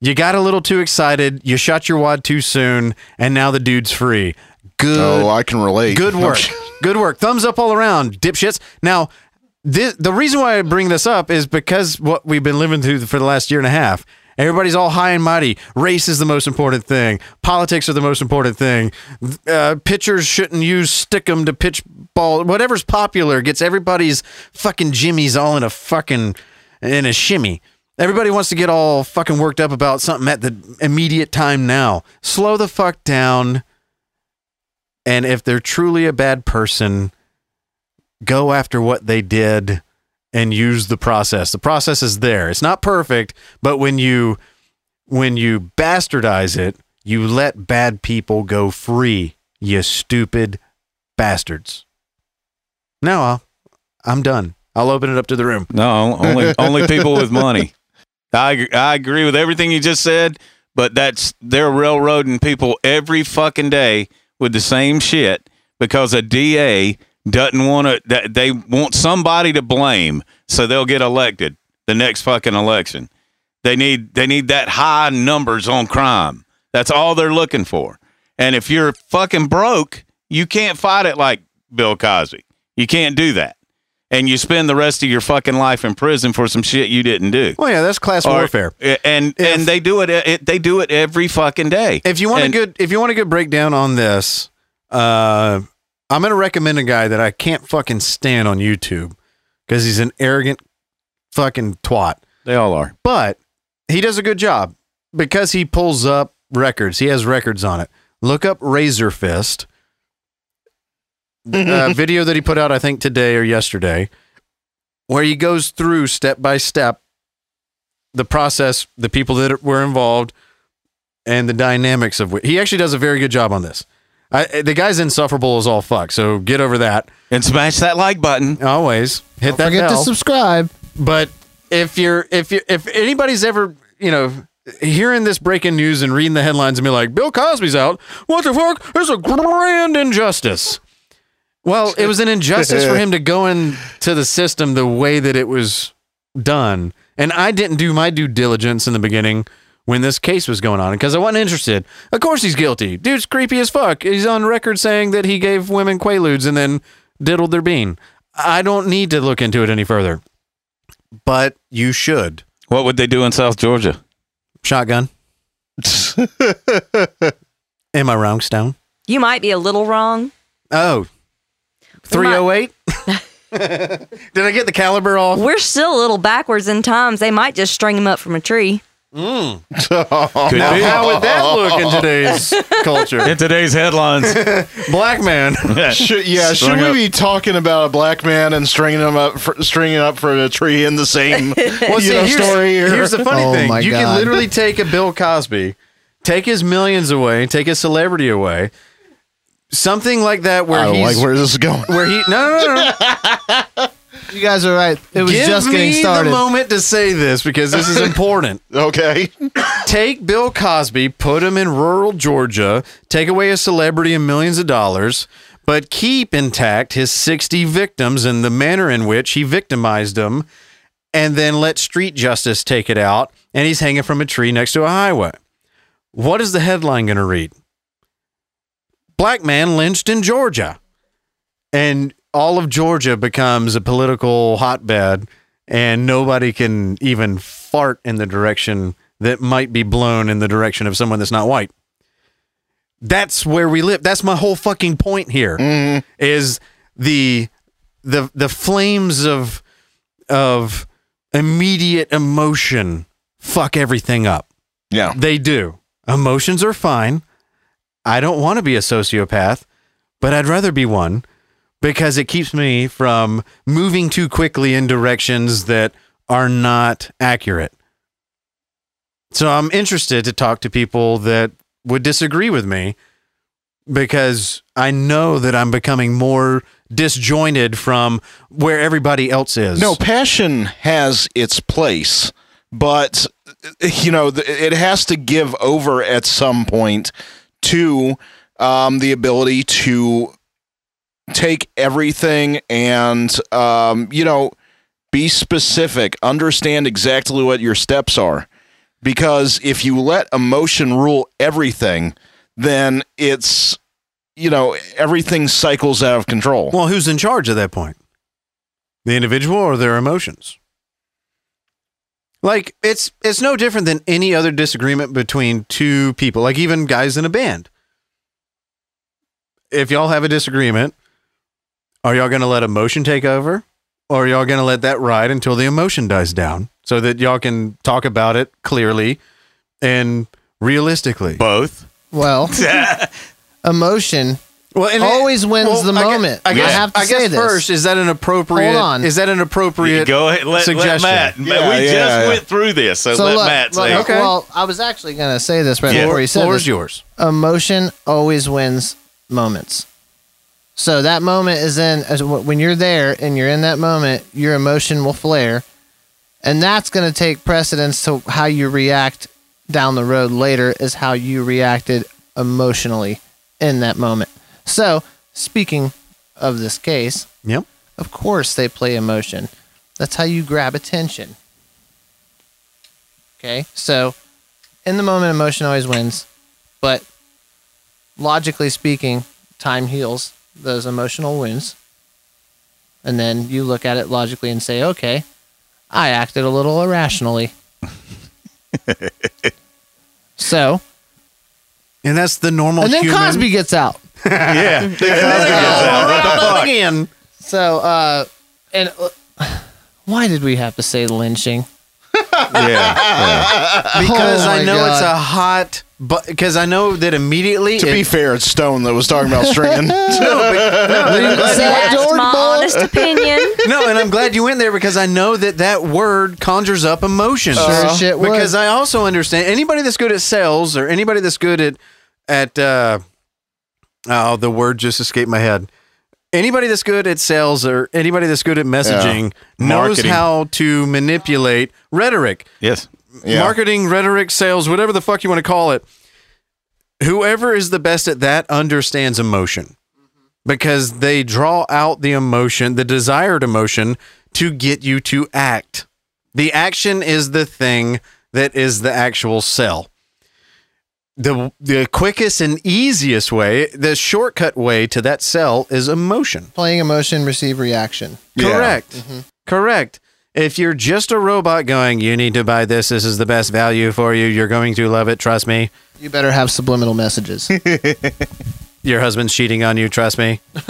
you got a little too excited. You shot your wad too soon, and now the dude's free. Good. oh, I can relate. Good work. Good work. Thumbs up all around, dipshits. Now, this, the reason why I bring this up is because what we've been living through for the last year and a half. Everybody's all high and mighty. Race is the most important thing. Politics are the most important thing. Uh, pitchers shouldn't use stick 'em to pitch ball. Whatever's popular gets everybody's fucking jimmies all in a fucking in a shimmy. Everybody wants to get all fucking worked up about something at the immediate time now. Slow the fuck down. And if they're truly a bad person, go after what they did and use the process. The process is there. It's not perfect, but when you when you bastardize it, you let bad people go free, you stupid bastards. Now I'll, I'm done. I'll open it up to the room. No, only only people with money. I I agree with everything you just said, but that's they're railroading people every fucking day with the same shit because a DA doesn't want to. that They want somebody to blame, so they'll get elected the next fucking election. They need they need that high numbers on crime. That's all they're looking for. And if you're fucking broke, you can't fight it like Bill Cosby. You can't do that. And you spend the rest of your fucking life in prison for some shit you didn't do. Well, yeah, that's class Or- warfare. and If- and they do it, it. They do it every fucking day. If you want And- a good, if you want a good breakdown on this, uh, I'm gonna recommend a guy that I can't fucking stand on YouTube because he's an arrogant fucking twat. They all are. But he does a good job because he pulls up records. He has records on it. Look up Razorfist. uh, video that he put out, I think today or yesterday, where he goes through step by step the process, the people that were involved, and the dynamics of it. He actually does a very good job on this. I, eh, the guy's insufferable as all fuck, so get over that. And smash that like button. Always hit Don't that forget bell. to subscribe. But if you're if you if anybody's ever you know hearing this breaking news and reading the headlines and be like Bill Cosby's out, what the fuck? There's a grand injustice. Well, it was an injustice for him to go into the system the way that it was done, and I didn't do my due diligence in the beginning when this case was going on because I wasn't interested. Of course, he's guilty. Dude's creepy as fuck. He's on record saying that he gave women quaaludes and then diddled their bean. I don't need to look into it any further but you should. What would they do in South Georgia? Shotgun. Am I wrong, Stone? You might be a little wrong. Oh. 308? Did I get the caliber off? We're still a little backwards in times. They might just string him up from a tree. Mm. Now, be. how would that look in today's culture? In today's headlines. Black man. Should, yeah, Strung should we up. be talking about a black man and stringing him up, for, stringing up for a tree in the same Well, you see, know, here's, story? Or, here's the funny Oh thing. my You can literally take a Bill Cosby, take his millions away, take his celebrity away. Something like that where I he's like where this is going. where he no no no, no. You guys are right. It was Give just me getting started. the moment to say this because this is important. Okay. take Bill Cosby, put him in rural Georgia, take away his celebrity and millions of dollars, but keep intact his 60 victims and the manner in which he victimized them, and then let street justice take it out, and he's hanging from a tree next to a highway. What is the headline going to read? Black man lynched in Georgia. And all of Georgia becomes a political hotbed, and nobody can even fart in the direction that might be blown in the direction of someone that's not white. That's where we live. That's my whole fucking point here. Mm-hmm. Is the the the flames of of immediate emotion fuck everything up. Yeah. They do. Emotions are fine. I don't want to be a sociopath, but I'd rather be one because it keeps me from moving too quickly in directions that are not accurate. So I'm interested to talk to people that would disagree with me because I know that I'm becoming more disjointed from where everybody else is. No, passion has its place, but you know it has to give over at some point to um, the ability to take everything and um, you know be specific, understand exactly what your steps are, because if you let emotion rule everything, then it's you know everything cycles out of control. Well, who's in charge at that point? The individual or their emotions? Like it's it's no different than any other disagreement between two people, like even guys in a band. If y'all have a disagreement, are y'all going to let emotion take over or are y'all going to let that ride until the emotion dies down so that y'all can talk about it clearly and realistically? Both. Well, emotion Well, and always wins well, the I gue- moment. I guess, I have to I say guess this. first, is that an appropriate? Hold on. Is that an appropriate? Go ahead. Let, let? Matt. Yeah, we yeah, just yeah. went through this, so, So let look, Matt look, say. Okay. Well, I was actually going to say this right Yeah. before you said Floor is yours. Emotion always wins moments. So that moment is in as when you're there and you're in that moment, your emotion will flare, and that's going to take precedence to how you react down the road later is how you reacted emotionally in that moment. So, speaking of this case, Yep. of course they play emotion. That's how you grab attention. Okay? So, in the moment, emotion always wins. But logically speaking, time heals those emotional wounds. And then you look at it logically and say, okay, I acted a little irrationally. so, And that's the normal. and then human. Cosby gets out. yeah. Oh, what the fuck? again. So, uh, and uh, why did we have to say lynching? yeah. Because Oh I my know it's a hot but because I know that immediately. To be fair, it's Stone that was talking about stringing. no, but, no, and I'm glad you That's went- my honest opinion. no, and I'm glad you went there because I know that that word conjures up emotion. Sure shit would. Because I also understand anybody that's good at sales or anybody that's good at at uh, oh the word just escaped my head. Anybody that's good at sales or anybody that's good at messaging knows how to manipulate rhetoric. Yes. Yeah. marketing, rhetoric, sales, whatever the fuck you want to call it. Whoever is the best at that understands emotion because they draw out the emotion, the desired emotion to get you to act. The action is the thing that is the actual sell. The the quickest and easiest way, the shortcut way to that sell is emotion. Playing emotion, receive reaction. Correct. Mm-hmm. Correct. If you're just a robot going, you need to buy this. This is the best value for you. You're going to love it. Trust me. You better have subliminal messages. Your husband's cheating on you. Trust me.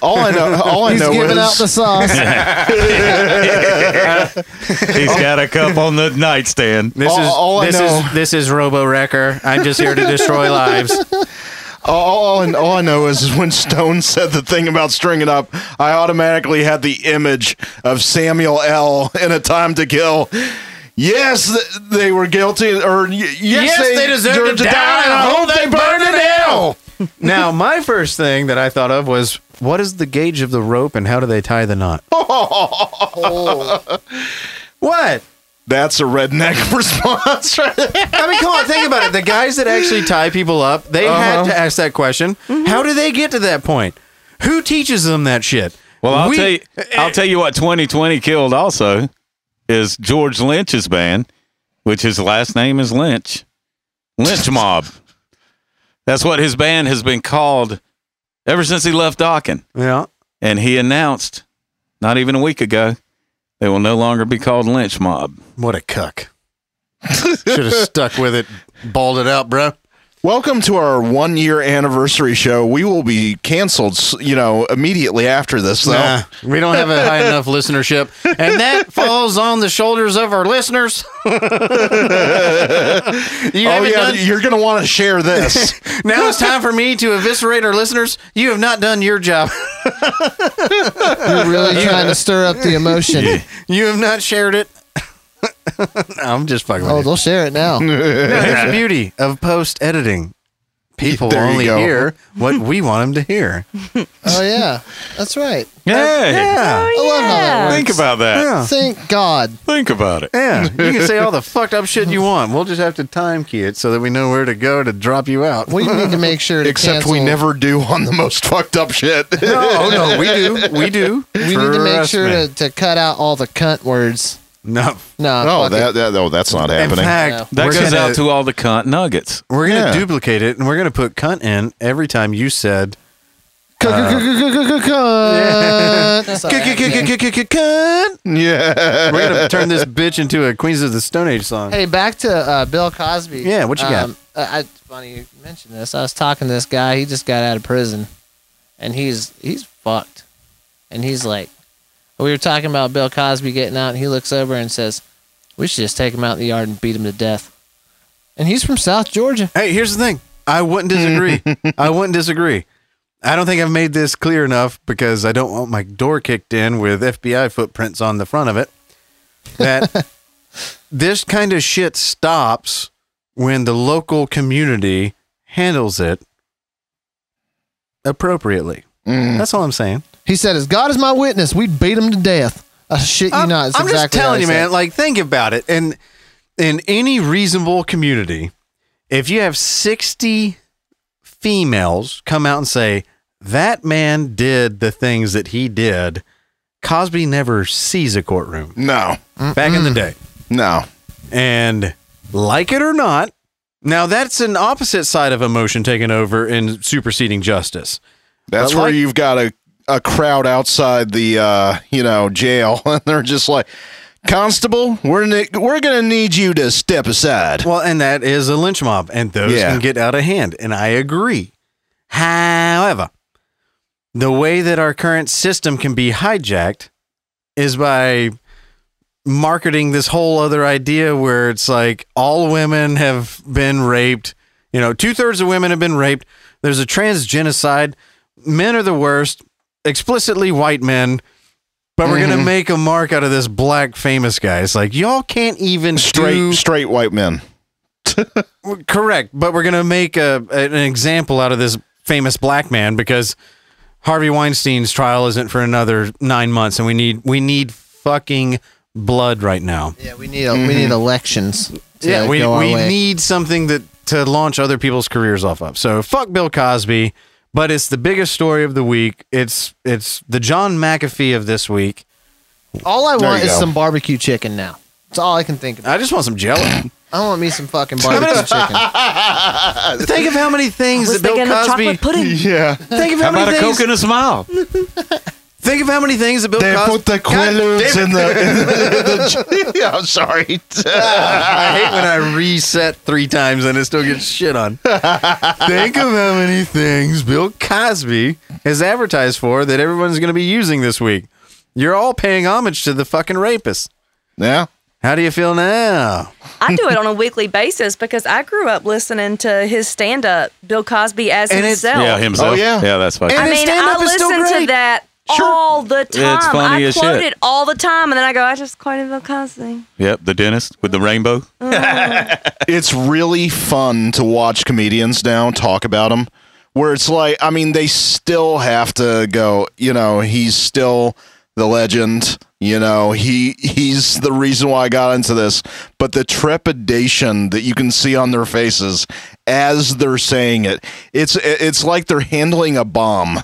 all I know, all I He's know giving is out the sauce. He's got a cup on the nightstand. This All- is all I this know- is this is Robo Wrecker. I'm just here to destroy lives. All, all, I- all I know is when Stone said the thing about stringing up, I automatically had the image of Samuel L. in A Time to Kill. Yes, th- they were guilty, or y- yes, Yes, they deserve to die, and I hope they burn in hell. Now, my first thing that I thought of was, what is the gauge of the rope and how do they tie the knot? What? That's a redneck response, right there. I mean, come on, think about it. The guys that actually tie people up, they had Uh-huh. to ask that question. How do they get to that point? Who teaches them that shit? Well, I'll We- tell you. I'll tell you what 2020 killed. Also, is George Lynch's band, which his last name is Lynch. Lynch Mob. That's what his band has been called ever since he left Dokken. Yeah. And he announced, not even a week ago, they will no longer be called Lynch Mob. What a cuck. Should have stuck with it, balled it out, bro. Welcome to our one year anniversary show. We will be canceled, you know, immediately after this, though. Nah, we don't have a high enough listenership, and that falls on the shoulders of our listeners. you oh, yeah, done- you're going to want to share this. now it's time for me to eviscerate our listeners. You have not done your job. You're really trying to stir up the emotion. You have not shared it. No, I'm just fucking oh, with Oh, you. they'll share it now. No, here's the beauty of post editing. People There you only go. hear what we want them to hear. Oh yeah, that's right. Hey, Yeah. Oh, I love how that works. think about that. Yeah. Thank God. Think about it. Yeah. You can say all the fucked up shit you want. We'll just have to time key it so that we know where to go to drop you out. We need to make sure to Except we never do on the most fucked up shit. No, no, we do. We do. We need to make sure to, to cut out all the cunt words. No. No, No, fuck that, it. that, no, that's not happening. In happening. fact, That we're goes gonna, out to all the cunt nuggets. we're gonna Yeah. duplicate it and we're gonna put cunt in every time you said Cunt. Sorry, I can't. cunt. yeah. We're gonna turn this bitch into a Queens of the Stone Age song. Hey, back to uh, Bill Cosby. Yeah, what you got? Um, uh, I, it's funny you mentioned this. I was talking to this guy. He just got out of prison, and he's he's fucked. And he's like, we were talking about Bill Cosby getting out, and he looks over and says, "We should just take him out in the yard and beat him to death." And he's from South Georgia. Hey, here's the thing. I wouldn't disagree. I wouldn't disagree. I don't think I've made this clear enough because I don't want my door kicked in with FBI footprints on the front of it. That this kind of shit stops when the local community handles it appropriately. Mm. That's all I'm saying. He said, "As God is my witness, we'd beat him to death." I shit you I'm, not. It's I'm exactly just telling you, said man. it. Like, think about it. And in any reasonable community, if you have 60 females come out and say, that man did the things that he did, Cosby never sees a courtroom No. back in the day. No. And like it or not, now that's an opposite side of emotion taking over and superseding justice. That's But where like- you've got a, a crowd outside the uh, you know jail, and they're just like, "Constable, we're ne- we're gonna need you to step aside." Well, and that is a lynch mob, and those Yeah. can get out of hand, and I agree. However, the way that our current system can be hijacked is by marketing this whole other idea where it's like all women have been raped. You know, two thirds of women have been raped. There's a trans genocide. Men are the worst, explicitly white men. But we're gonna Mhm. make a mark out of this black famous guy. It's like y'all can't even Straight do- straight white men. Correct, but we're gonna make a, an example out of this famous black man because Harvey Weinstein's trial isn't for another nine months, and we need we need fucking blood right now. Yeah, we need we need elections. To Mm-hmm. Yeah, we go our we way. need something that to launch other people's careers off of. So fuck Bill Cosby, but it's the biggest story of the week. It's it's the John McAfee of this week. All I There want you is go. some barbecue chicken now. That's all I can think of. I just want some jelly. I want me some fucking barbecue chicken. Think of how many things was that Bill thinking of Cosby. chocolate pudding. Yeah. Think of how, many things. How many about a things. Coke and a smile? Think of how many things that Bill They Cosby. put the God quaaludes damn in it. the, in the, yeah, I'm sorry. Ah, I hate when I reset three times and it still gets shit on. Think of how many things Bill Cosby has advertised for that everyone's going to be using this week. You're all paying homage to the fucking rapist. Yeah. How do you feel now? I do it on a weekly basis because I grew up listening to his stand up, Bill Cosby as And it's- himself. Yeah, himself. Oh, yeah. yeah, that's fine. And I his mean, stand-up I is still listen to great. that all the time. funny I as quote shit. it all the time, and then I go, I just quoted Bill Cosby. Yep, the dentist with the rainbow. Uh-huh. it's really fun to watch comedians now talk about him where it's like i mean they still have to go you know he's still the legend you know he he's the reason why i got into this but the trepidation that you can see on their faces as they're saying it it's it's like they're handling a bomb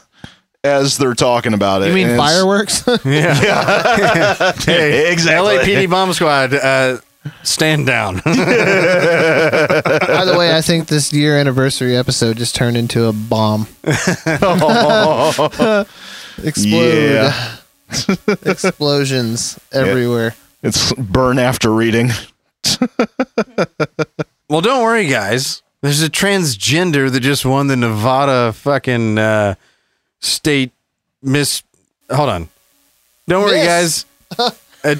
as they're talking about it You mean fireworks? Yeah. hey, Exactly. LAPD bomb squad, uh, stand down. By the way, I think this year anniversary episode just turned into a bomb. Explode. Explosions everywhere. it's burn after reading well, don't worry, guys. There's a transgender that just won the Nevada fucking uh, state miss. Hold on. Don't worry, Miss. guys. Uh,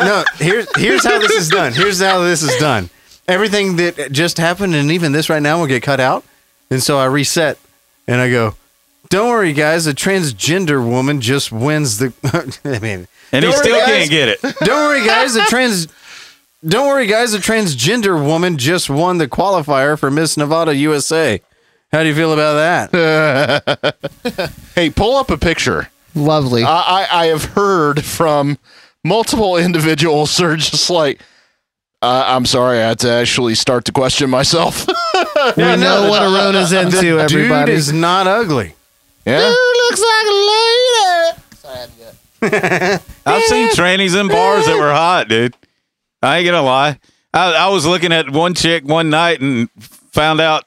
no, here's here's how this is done. Here's how this is done. Everything that just happened and even this right now will get cut out. And so I reset and I go, Don't worry, guys, a transgender woman just wins the I mean And he still guys. can't get it. Don't worry, guys, a trans Don't worry, guys, a transgender woman just won the qualifier for Miss Nevada USA. How do you feel about that? hey pull up a picture Lovely. I, I, I have heard from multiple individuals who are just like, uh, I'm sorry, I had to actually start to question myself. we know what Arona's into, the everybody. dude is not ugly. yeah. looks like a lady. Sorry, I had to do it. I've seen trannies in bars that were hot, dude. I ain't gonna lie. I, I was looking at one chick one night and found out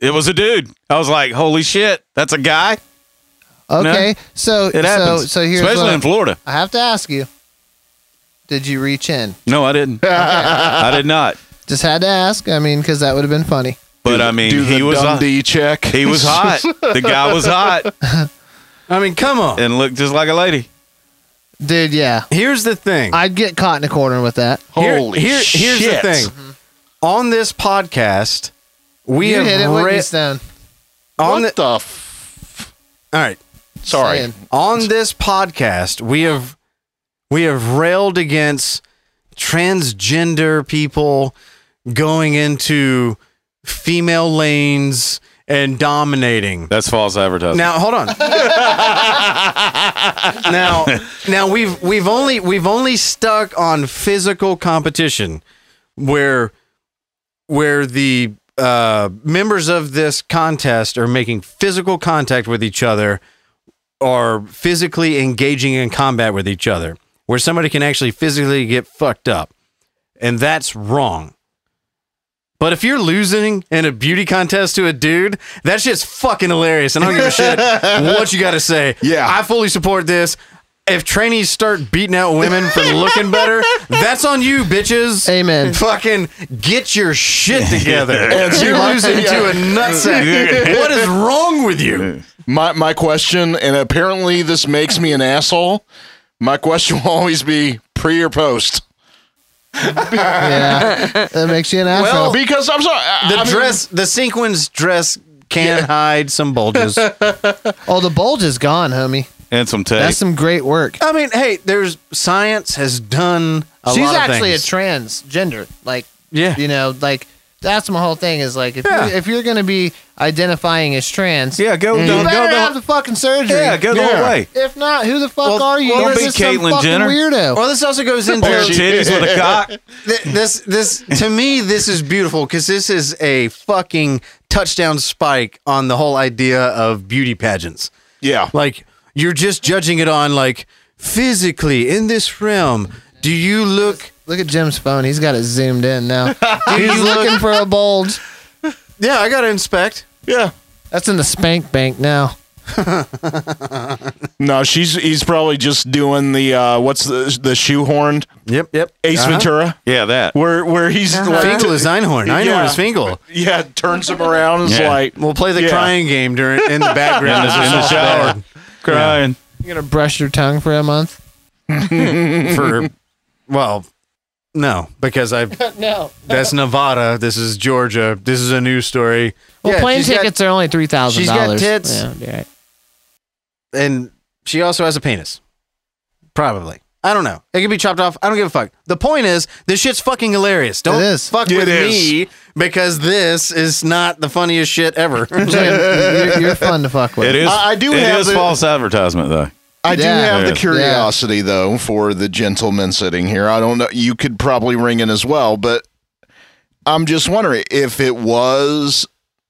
it was a dude. I was like, "Holy shit, that's a guy!" Okay, so It so happens, so here's especially what in Florida. I have to ask you: Did you reach in? No, I didn't. I did not. Just had to ask. I mean, because that would have been funny. But I mean, Do he was hot. Dundee check. He was hot. The guy was hot I mean, come on. and looked just like a lady. Dude, yeah, Here's the thing. I'd get caught in a corner with that. Here- Holy here- Here's the shit. thing. Mm-hmm. On this podcast, we you have hit it, ra- Whitney Stone. on what the, the? F- all right. sorry. Saying. on this podcast we have we have railed against transgender people going into female lanes and dominating That's false advertising. now hold on now now we've we've only we've only stuck on physical competition where where the uh, members of this contest are making physical contact with each other or physically engaging in combat with each other where somebody can actually physically get fucked up and that's wrong but if you're losing in a beauty contest to a dude, that shit's fucking hilarious. And I don't give a shit what you got to say. Yeah. I fully support this. If trainees start beating out women for looking better, that's on you, bitches. Amen. Fucking get your shit together. You're losing to a nutsack. what is wrong with you? My my question, and apparently this makes me an asshole. My question will always be: pre or post? yeah, that makes you an asshole. Well, Because I'm sorry, I- The I mean- dress, the sequins dress can hide some bulges. oh, the bulge is gone, homie. And some tape. That's some great work. I mean, hey, there's science has done a She's lot of actually things. a transgender. Like, Yeah. you know, like that's my whole thing. Is like if Yeah. you're, if you're gonna be identifying as trans, yeah, go, you go, go, better the- have the fucking surgery. yeah, go the whole way. If not, who the fuck Well, are you? well, You're don't be just Caitlyn fucking Jenner. Weirdo. well, this also goes into Bare titties with a cock. This this to me this is beautiful because this is a fucking touchdown spike on the whole idea of beauty pageants. yeah. Like you're just judging it on like physically in this realm. Do you look? Look at Jim's phone. He's got it zoomed in now. He's look- looking for a bulge. Yeah, I gotta inspect. Yeah. That's in the spank bank now. No, she's he's probably just doing the uh what's the the shoehorned Yep, yep. Ace Uh-huh. Ventura Yeah, that. where where he's like Finkel is Einhorn. Einhorn Yeah. is Finkel. yeah turns him around and is Yeah. like We'll play the Yeah. crying game during in the background In the- as in the shower. Bad. Crying. You're gonna brush your tongue for a month. for well, no, because I no. that's Nevada. This is Georgia. This is a news story. Well, Yeah, plane she's got- tickets are only three thousand she's got dollars. tits. Yeah, be all right. and she also has a penis. Probably. I don't know. It could be chopped off. I don't give a fuck. The point is, this shit's fucking hilarious. Don't It is. fuck It with is. me because this is not the funniest shit ever. You're, you're fun to fuck with. It is. I- I do It have is the- false advertisement though. I do Yeah. have Yeah. the curiosity though for the gentleman sitting here. I don't know. You could probably ring in as well, but I'm just wondering if it was,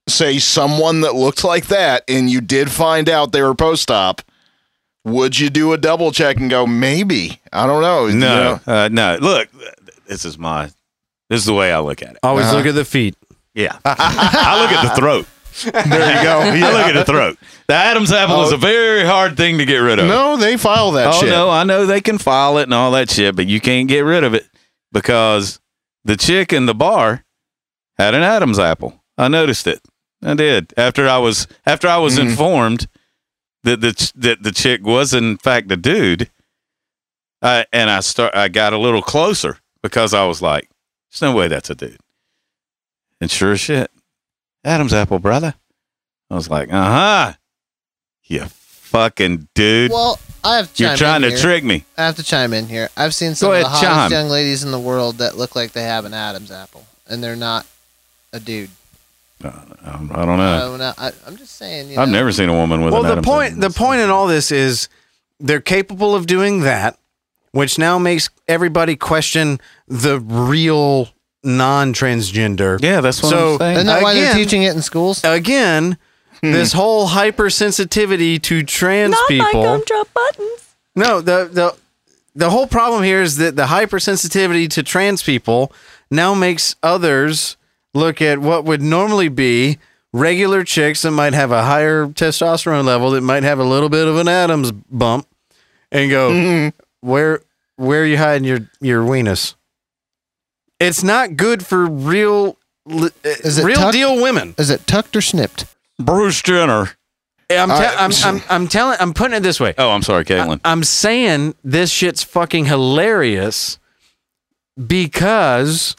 say, someone that looked like that, and you did find out they were post op. Would you do a double check and go maybe? I don't know. you No, know? uh, no. Look, this is my. This is the way I look at it. Always Uh-huh. look at the feet. Yeah, I look at the throat. There you go. I look at the throat. The Adam's apple is a very hard thing to get rid of. No, they file that oh shit. no, I know they can file it and all that shit, but you can't get rid of it because the chick in the bar had an Adam's apple. I noticed it. I did after I was after I was Mhm. informed that the ch- that the chick was in fact a dude. I, and I start I got a little closer because I was like, "There's no way that's a dude." And sure as shit, Adam's apple, brother. I was like, "Uh huh, you fucking dude." Well, I have. To You're trying to here. trick me. I have to chime in here. I've seen some Go of the hottest chime. young ladies in the world that look like they have an Adam's apple, and they're not a dude. Um, I don't know. I'm, I, I'm just saying. You I've know, never seen a woman with well, an the Adam's point apple. the point in all this is they're capable of doing that, which now makes everybody question the real non-transgender. Yeah, that's what So- I'm saying. Isn't that why they're teaching it in schools? Again, hmm. this whole hypersensitivity to trans Not my people. gumdrop buttons. No, the the the whole problem here is that the hypersensitivity to trans people now makes others look at what would normally be regular chicks that might have a higher testosterone level that might have a little bit of an Adams bump and go mm-hmm. where where are you hiding your your weenus? It's not good for real Is it real tucked? deal women. Is it tucked or snipped? Bruce Jenner. I'm, te- All right. I'm, I'm I'm telling I'm putting it this way. Oh, I'm sorry, Caitlyn. I'm saying this shit's fucking hilarious because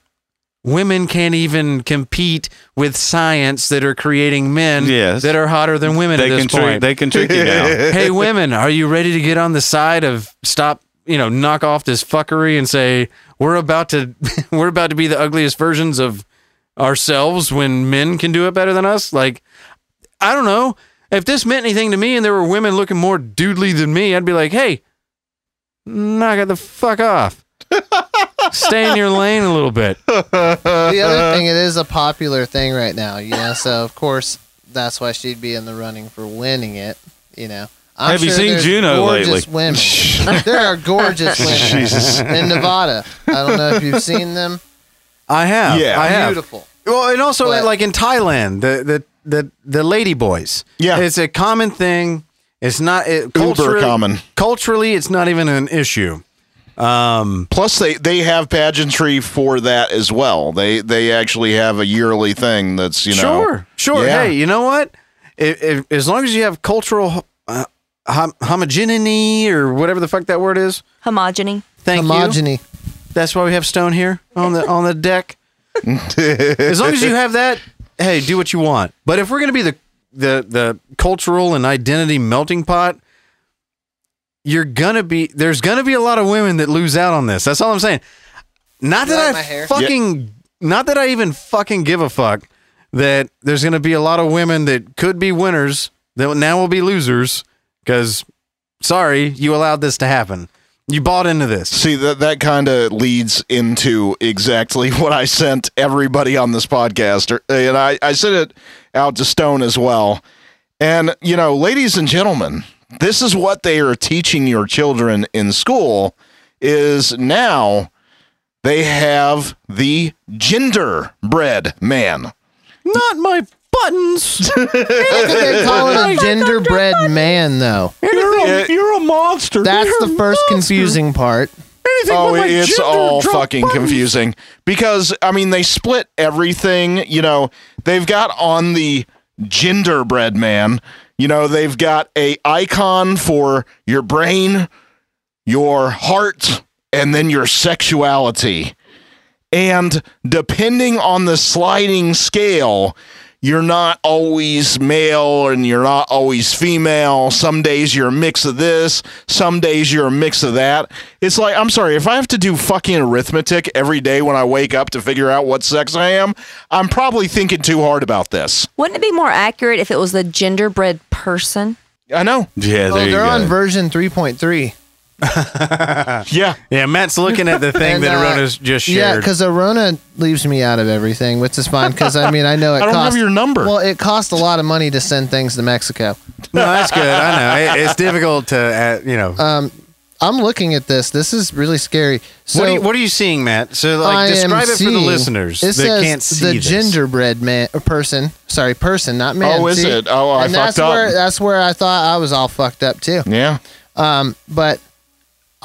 women can't even compete with science that are creating men Yes. that are hotter than women they at this can trick. point. They can trick you now. hey, women, are you ready to get on the side of stop? You know, knock off this fuckery and say we're about to we're about to be the ugliest versions of ourselves when men can do it better than us. Like, I don't know if this meant anything to me, and there were women looking more dudely than me. I'd be like, hey, knock it the fuck off. Stay in your lane a little bit. the other thing, it is a popular thing right now, you know. So of course, that's why she'd be in the running for winning it, you know. I'm Have you sure seen there's Juno gorgeous lately? women. there are gorgeous women in Nevada. I don't know if you've seen them. I have. Yeah. I have. Beautiful. Well, and also But- like in Thailand, the the the the lady boys. Yeah. it's a common thing. It's not it, Uber culturally- common. Culturally, it's not even an issue. Um, Plus, they they have pageantry for that as well. They they actually have a yearly thing that's you know. sure, sure. Yeah. Hey, you know what? If, if, as long as you have cultural hom- homogeneity or whatever the fuck that word is, Homogeny. Thank you. Homogeny. That's why we have stone here on the on the deck. as long as you have that, hey, do what you want. But if we're gonna be the the the cultural and identity melting pot, you're gonna be there's gonna be a lot of women that lose out on this. That's all I'm saying. Not that my I hair? fucking not that I even fucking give a fuck that there's gonna be a lot of women that could be winners that now will be losers because sorry, you allowed this to happen. You bought into this. See that that kind of leads into exactly what I sent everybody on this podcast, or- and I I sent it out to Stone as well. And you know, ladies and gentlemen, this is what they are teaching your children in school. Is now they have the genderbread man. Not my buttons. How could they call it a gingerbread man though? You're a, Yeah. you're a monster. That's You're the a first monster. confusing part. Oh, but my it's gender all drop fucking buttons. confusing because I mean they split everything. You know they've got on the gingerbread man. You know they've got a icon for your brain, your heart, and then your sexuality. And depending on the sliding scale, you're not always male and you're not always female. Some days you're a mix of this, some days you're a mix of that. It's like, I'm sorry, if I have to do fucking arithmetic every day when I wake up to figure out what sex I am, I'm probably thinking too hard about this. Wouldn't it be more accurate if it was the genderbread person? I know. Yeah, Oh, there you they're go. on version 3.3. Yeah. Yeah, Matt's looking at the thing And, that uh, Arona's just shared. Yeah, because Arona leaves me out of everything, which is fine. Because I mean, I know it I don't costs. have your number. Well, it costs a lot of money to send things to Mexico. no, that's good. I know It- it's difficult to, uh, you know. Um, I'm looking at this. This is really scary. So what, are you, what are you seeing, Matt? So, like, I describe it for the listeners It that says can't see the this. gingerbread man or person. Sorry, person, not man. Oh, is See? it? Oh, I and fucked that's up. Where, that's where I thought I was all fucked up too. Yeah. Um, but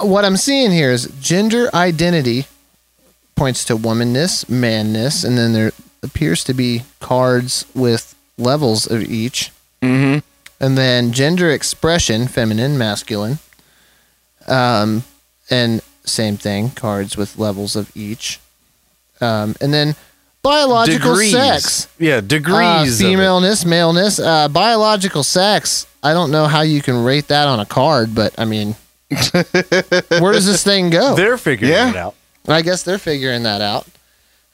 what I'm seeing here is gender identity points to womanness, manness, and then there appears to be cards with levels of each. Mm-hmm. And then gender expression, feminine, masculine. Um, and same thing, cards with levels of each. Um, and then biological degrees. sex. Yeah, Uh, degrees. of it. femaleness, maleness, uh, biological sex. I don't know how you can rate that on a card, but I mean, where does this thing go? They're figuring Yeah. it out. I guess they're figuring that out.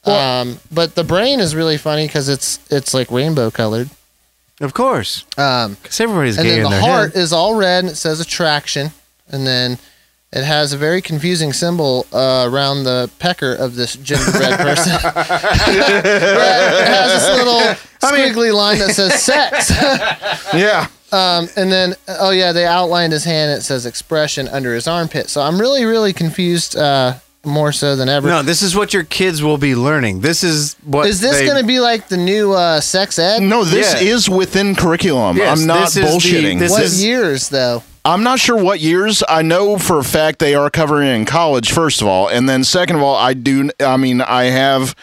um, but the brain is really funny because it's it's like rainbow colored. Of course. Um, Because everybody's and gay then in the their heart head. is all red and it says attraction, and then it has a very confusing symbol uh, around the pecker of this gingerbread person. it has this little squiggly line that says sex. Yeah. Um, and then, oh yeah, they outlined his hand. It says expression under his armpit. So I'm really, really confused. Uh, more so than ever. No, this is what your kids will be learning. This is what is this they- going to be like the new uh, sex ed? No, this Yeah. is within curriculum. Yes, I'm not this is the- bullshitting. this what is- years though? I'm not sure what years. I know for a fact they are covering in college, first of all. And then, second of all, I do, I mean, I have,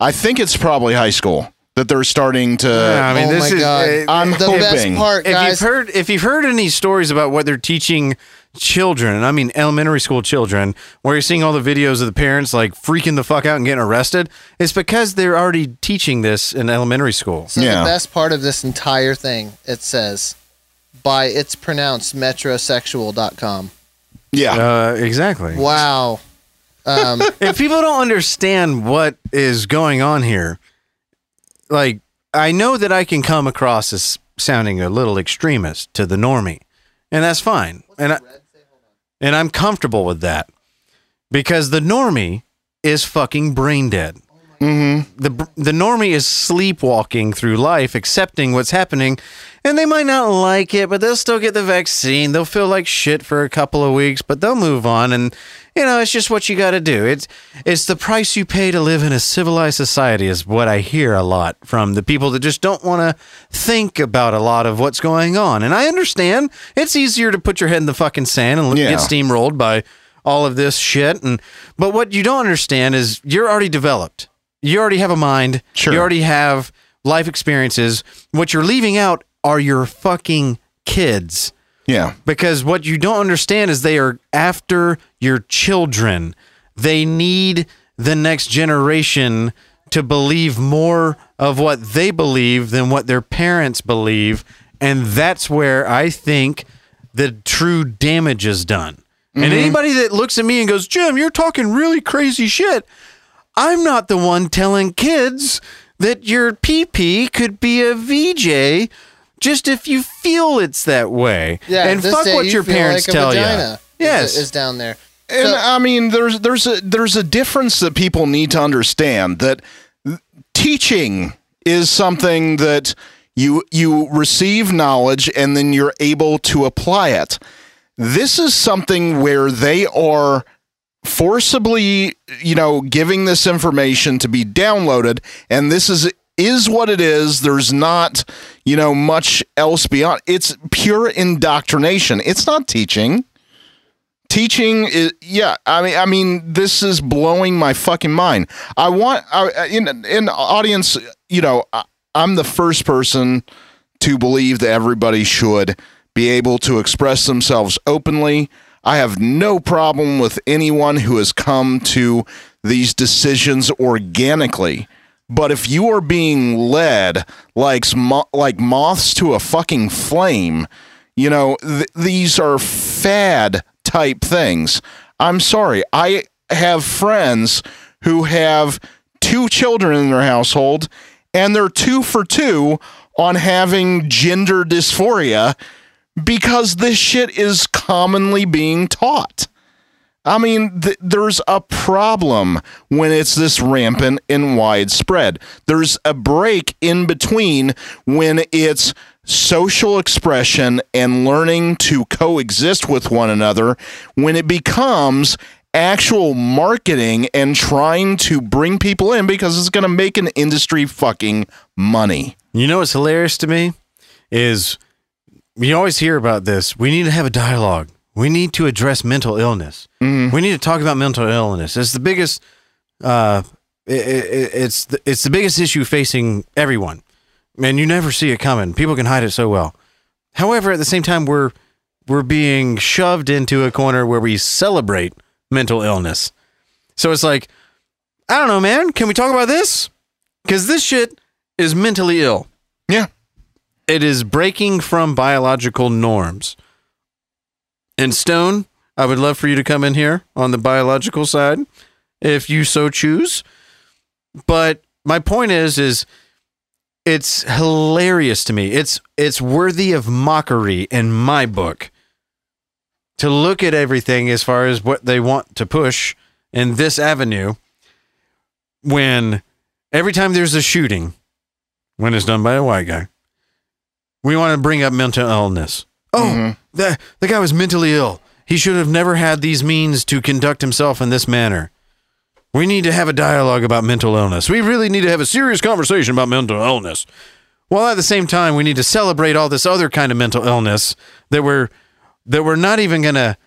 I think it's probably high school that they're starting to. Yeah, I mean, oh this my is. god! uh, I'm the best hoping. part, if you've heard if you've heard any stories about what they're teaching children, I mean elementary school children, where you're seeing all the videos of the parents like freaking the fuck out and getting arrested, it's because they're already teaching this in elementary school. So Yeah. the best part of this entire thing, it says, by it's pronounced metrosexual.com. yeah. Uh, exactly. Wow. Um, if people don't understand what is going on here, like I know that I can come across as sounding a little extremist to the normie, and that's fine, and I, and I'm comfortable with that because the normie is fucking brain dead. Mm-hmm. The the normie is sleepwalking through life, accepting what's happening, and they might not like it, but they'll still get the vaccine. They'll feel like shit for a couple of weeks, but they'll move on. And you know, it's just what you got to do. It's it's the price you pay to live in a civilized society, is what I hear a lot from the people that just don't want to think about a lot of what's going on. And I understand it's easier to put your head in the fucking sand and Yeah. get steamrolled by all of this shit. And but what you don't understand is you're already developed. You already have a mind. Sure. You already have life experiences. What you're leaving out are your fucking kids. Yeah. Because what you don't understand is they are after your children. They need the next generation to believe more of what they believe than what their parents believe. And that's where I think the true damage is done. And Mhm. anybody that looks at me and goes, Jim, you're talking really crazy shit. I'm not the one telling kids that your PP could be a VJ just if you feel it's that way. Yeah, and fuck what you your parents like a tell you. vagina Yes. is, is down there. And So- I mean, there's there's a there's a difference that people need to understand that teaching is something that you you receive knowledge and then you're able to apply it. This is something where they are forcibly, you know, giving this information to be downloaded and this is is what it is. There's not, you know, much else beyond. It's pure indoctrination. It's not teaching teaching is yeah i mean i mean this is blowing my fucking mind i want I, in in audience you know I, i'm the first person to believe that everybody should be able to express themselves openly i have no problem with anyone who has come to these decisions organically but if you are being led like like moths to a fucking flame you know, th- these are fad type things. I'm sorry. I have friends who have two children in their household and they're two for two on having gender dysphoria because this shit is commonly being taught. I mean, th- there's a problem when it's this rampant and widespread. There's a break in between when it's social expression and learning to coexist with one another, when it becomes actual marketing and trying to bring people in because it's going to make an industry fucking money. You know what's hilarious to me is you always hear about this. We need to have a dialogue. We need to address mental illness. We need to talk about mental illness. It's the biggest. Uh, i i it's the, it's the biggest issue facing everyone, and you never see it coming. People can hide it so well. However, at the same time, we're we're being shoved into a corner where we celebrate mental illness. So it's like, I don't know, man. Can we talk about this? Because this shit is mentally ill. Yeah. It is breaking from biological norms. And Stone, I would love for you to come in here on the biological side if you so choose. But my point is is it's hilarious to me. It's it's worthy of mockery in my book to look at everything as far as what they want to push in this avenue when every time there's a shooting when it's done by a white guy we want to bring up mental illness. Oh mm-hmm. the, the guy was mentally ill. He should have never had these means to conduct himself in this manner. We need to have a dialogue about mental illness. We really need to have a serious conversation about mental illness. While at the same time we need to celebrate all this other kind of mental illness that we're that we're not even gonna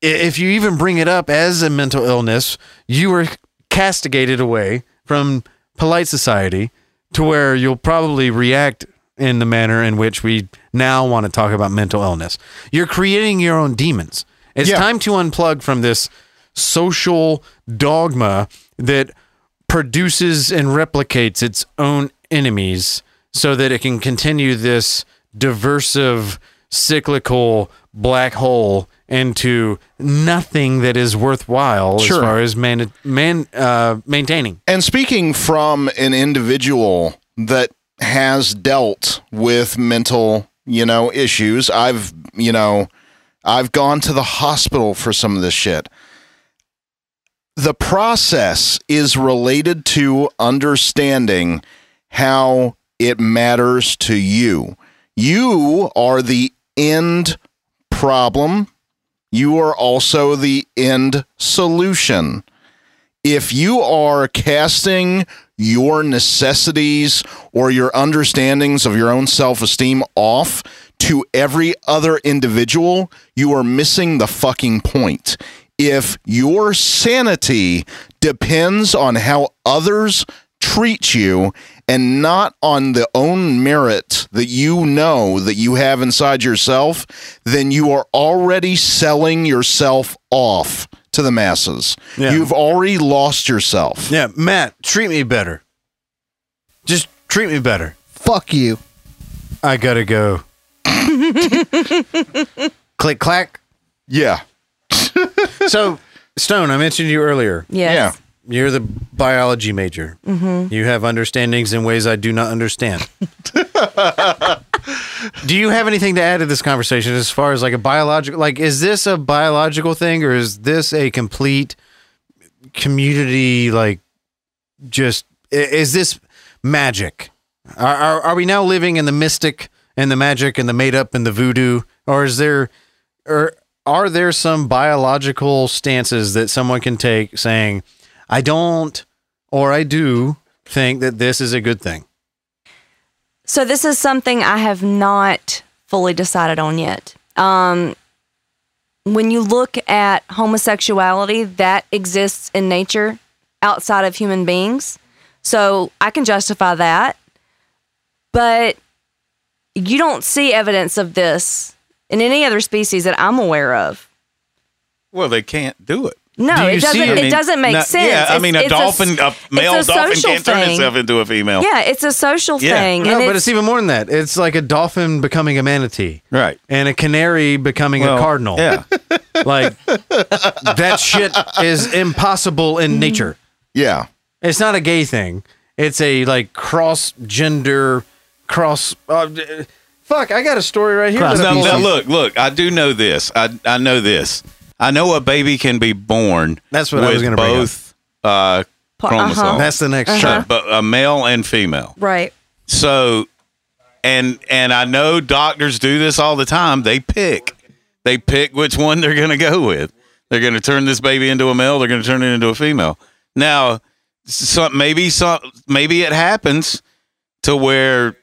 if you even bring it up as a mental illness you are castigated away from polite society to where you'll probably react in the manner in which we now want to talk about mental illness you're creating your own demons it's Yeah. time to unplug from this social dogma that produces and replicates its own enemies so that it can continue this diversive cyclical black hole into nothing that is worthwhile Sure. as far as man, man uh, maintaining And speaking from an individual that has dealt with mental, you know, issues, I've, you know, I've gone to the hospital for some of this shit. The process is related to understanding how it matters to you. You are the end problem. You are also the end solution if you are casting your necessities or your understandings of your own self esteem off to every other individual, you are missing the fucking point. If your sanity depends on how others treat you and not on the own merit that you know that you have inside yourself, then you are already selling yourself off to the masses. Yeah. You've already lost yourself. Yeah, Matt, treat me better. Just treat me better. Fuck you. I gotta go. Click clack. Yeah. So, Stone, I mentioned you earlier. Yes. Yeah. You're the biology major. Mhm. You have understandings in ways I do not understand. do you have anything to add to this conversation as far as like a biological like is this a biological thing or is this a complete community like just is this magic? Are, are are we now living in the mystic and the magic and the made up and the voodoo or is there or are there some biological stances that someone can take saying I don't or I do think that this is a good thing? So this is something I have not fully decided on yet. Um, when you look at homosexuality, that exists in nature outside of human beings. So I can justify that. But you don't see evidence of this in any other species that I'm aware of. Well, they can't do it. No, Do it doesn't. I It doesn't make no- sense. Yeah, I mean, a dolphin, a, it's male a dolphin can't turn thing. itself into a female. Yeah, it's a social Yeah. thing. No, and but it's even more than that. It's like a dolphin becoming a manatee. Right. And a canary becoming Well, a cardinal. yeah. like that shit is impossible in nature. Yeah. It's not a gay thing. It's a like cross gender cross uh, Fuck, I got a story right here. that I No, pulled no, up. look, look. I do know this. I I know this. I know a baby can be born. That's what I with was gonna bring both uh, chromosomes. uh-huh. That's the next Uh-huh. chart. But a male and female. right. So, and and I know doctors do this all the time. They pick, they pick which one they're going to go with. They're going to turn this baby into a male. They're going to turn it into a female. Now, some maybe some maybe it happens to where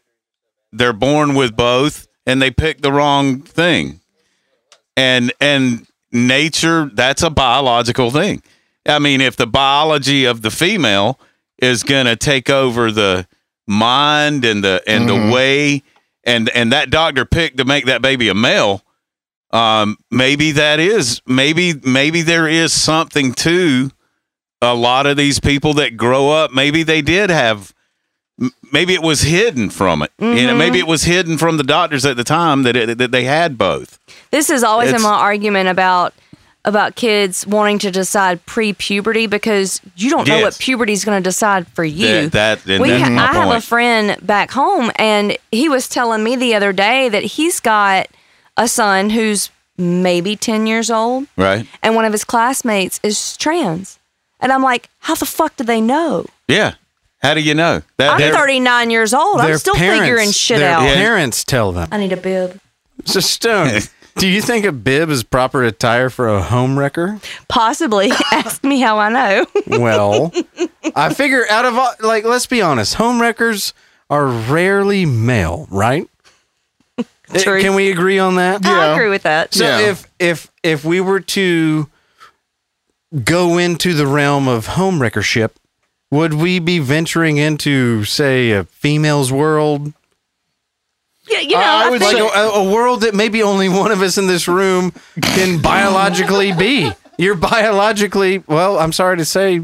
they're born with both and they pick the wrong thing. And and nature that's a biological thing. I mean, if the biology of the female is going to take over the mind and the and Mhm. the way and and that doctor picked to make that baby a male um maybe that is maybe maybe there is something to a lot of these people that grow up maybe they did have maybe it was hidden from it you know maybe it was hidden from the doctors at the time that it, that they had both This is always in my argument about about kids wanting to decide pre-puberty because you don't know what puberty is going to decide for you. that, that we that's ha- my I have a friend back home, and he was telling me the other day that he's got a son who's maybe ten years old, right and one of his classmates is trans. And I'm like, how the fuck do they know? yeah how do you know that I'm 39 years old. I'm still parents- figuring shit out. their out. parents tell them. I need a bib. So Stone, do you think a bib is proper attire for a home wrecker? Possibly. Ask me how I know. Well, I figure out of all, like, let's be honest, home wreckers are rarely male, right? Uh, True. Can we agree on that? I agree with that. So if if if we were to go into the realm of home wreckership, would we be venturing into, say, a female's world? Yeah, you know, I I would think- like a, a world that maybe only one of us in this room can biologically be. You're biologically well. I'm sorry to say,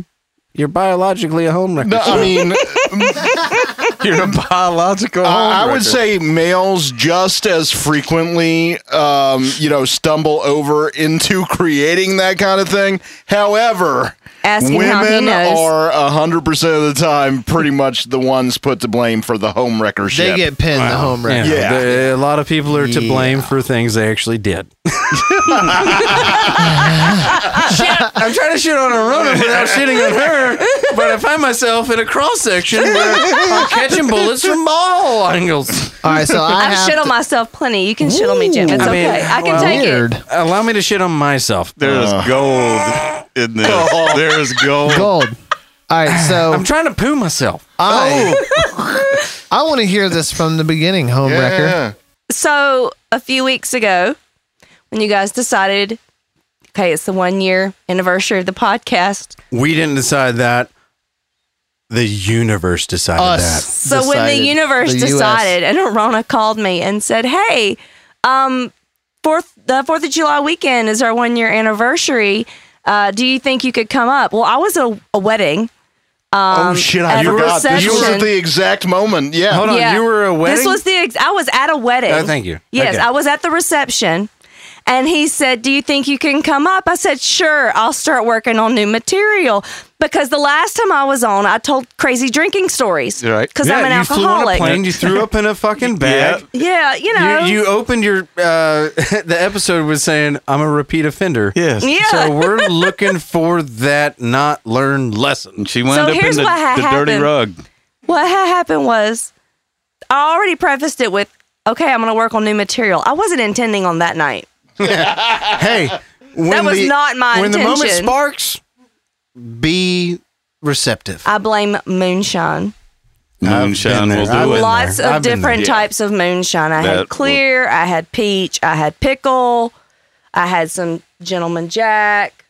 you're biologically a home wrecker. No, I mean, you're a biological I, I would say males just as frequently, um, you know, stumble over into creating that kind of thing. However, Asking how he women knows. are hundred percent of the time pretty much the ones put to blame for the home wrecker ship. They get pinned the home wrecker. Yeah, Yeah. the- a lot of people are to Yeah. blame for things they actually did. shit, I'm trying to shit on a runner without shitting on her, but I find myself in a cross section where I'm catching bullets from all angles. All right, so I I've have shit on to- myself plenty. You can shit on me, Jim. It's I mean, okay. I can well, take weird. it. Allow me to shit on myself. There's Uh. gold in this. There's gold. gold. All right, so I'm trying to poo myself. I I want to hear this from the beginning, home wrecker. Yeah. So a few weeks ago, when you guys decided, okay, it's the one year anniversary of the podcast. We didn't decide that. The universe decided Us. that. So when the universe The US. decided, and Rona called me and said, "Hey, um, fourth the Fourth of July weekend is our one year anniversary. Uh, do you think you could come up?" Well, I was at a, a wedding. Um, oh shit! I forgot. This was at the exact moment. Yeah. Hold on, Yeah. you were a wedding. This was the ex- I was at a wedding. Oh, thank you. Yes, Okay. I was at the reception. And he said, Do you think you can come up? I said, Sure, I'll start working on new material. Because the last time I was on, I told crazy drinking stories. Right. Because yeah, I'm an you flew on a alcoholic. plane. You threw up in a fucking bag. Yeah, you know. You, you opened your uh, the episode was saying I'm a repeat offender. Yes. Yeah. So we're looking for that not learned lesson. She wound So up in the, what the dirty rug. what had happened was I already prefaced it with, Okay, I'm going to work on new material. I wasn't intending on that night. Hey, when That was the, not my when the moment intention. sparks, be receptive. I blame moonshine. Moonshine will there. I've do it. Lots there. of I've different there. types of moonshine. I That had clear, I had peach, I had pickle, I had some gentleman jack.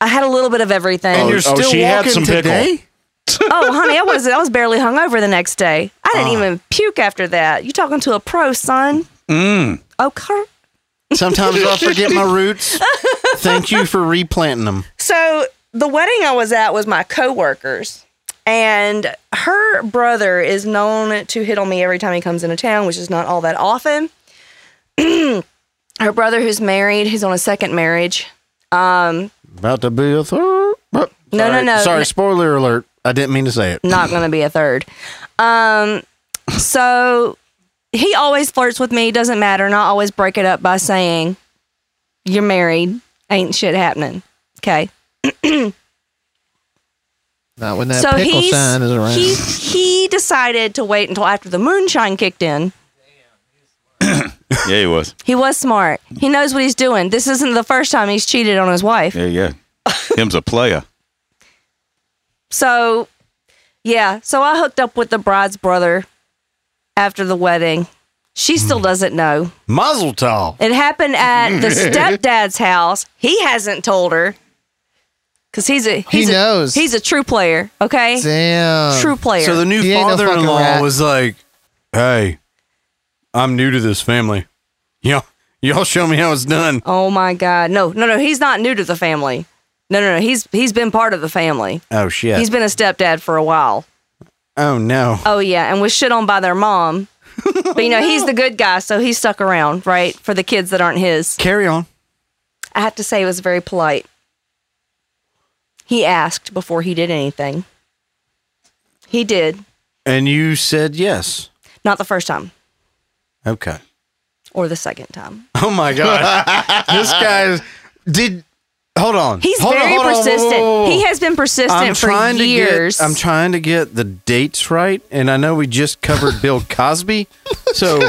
I had a little bit of everything. And Oh, you're oh, still she had walking some pickle. today. oh, honey, I was I was barely hungover the next day. I didn't even puke after that. You talking to a pro, son? Mm. Okay. Sometimes I forget my roots. Thank you for replanting them. So the wedding I was at was my coworkers, and her brother is known to hit on me every time he comes into town, which is not all that often. her brother, who's married, he's on a second marriage. Um, About to be a third. No, No, no, no. Sorry, No. spoiler alert. I didn't mean to say it. not going to be a third. Um, so he always flirts with me. Doesn't matter. And I always break it up by saying, "You're married. Ain't shit happening." Okay. Not when that so pickle he's sign is around. he he decided to wait until after the moonshine kicked in. Yeah, he was. He was smart. He knows what he's doing. This isn't the first time he's cheated on his wife. Yeah, yeah. Him's a player. So, yeah. So I hooked up with the bride's brother after the wedding. She still Hmm. doesn't know. Mazel tov. It happened at the stepdad's house. He hasn't told her because he's a He he's a, knows. he's a true player. Okay, Damn. true player. So the new He ain't no fucking father-in-law rat. was like, "Hey, I'm new to this family. Y'all, y'all show me how it's done." oh my god, no, no, no. He's not new to the family. No, no, no. He's he's been part of the family. Oh shit. He's been a stepdad for a while. Oh no. Oh yeah, and was shit on by their mom. But you know oh, he's the good guy, so he stuck around, right, for the kids that aren't his. Carry on. I have to say, it was very polite. He asked before he did anything. He did, And you said yes. not the first time Okay. or the second time. Oh my god. this guy did. Hold on. He's Hold on, very hold on. Whoa, whoa, persistent. whoa, whoa. He has been persistent I'm for trying years. to get. I'm trying to get the dates right, and I know we just covered Bill Cosby, so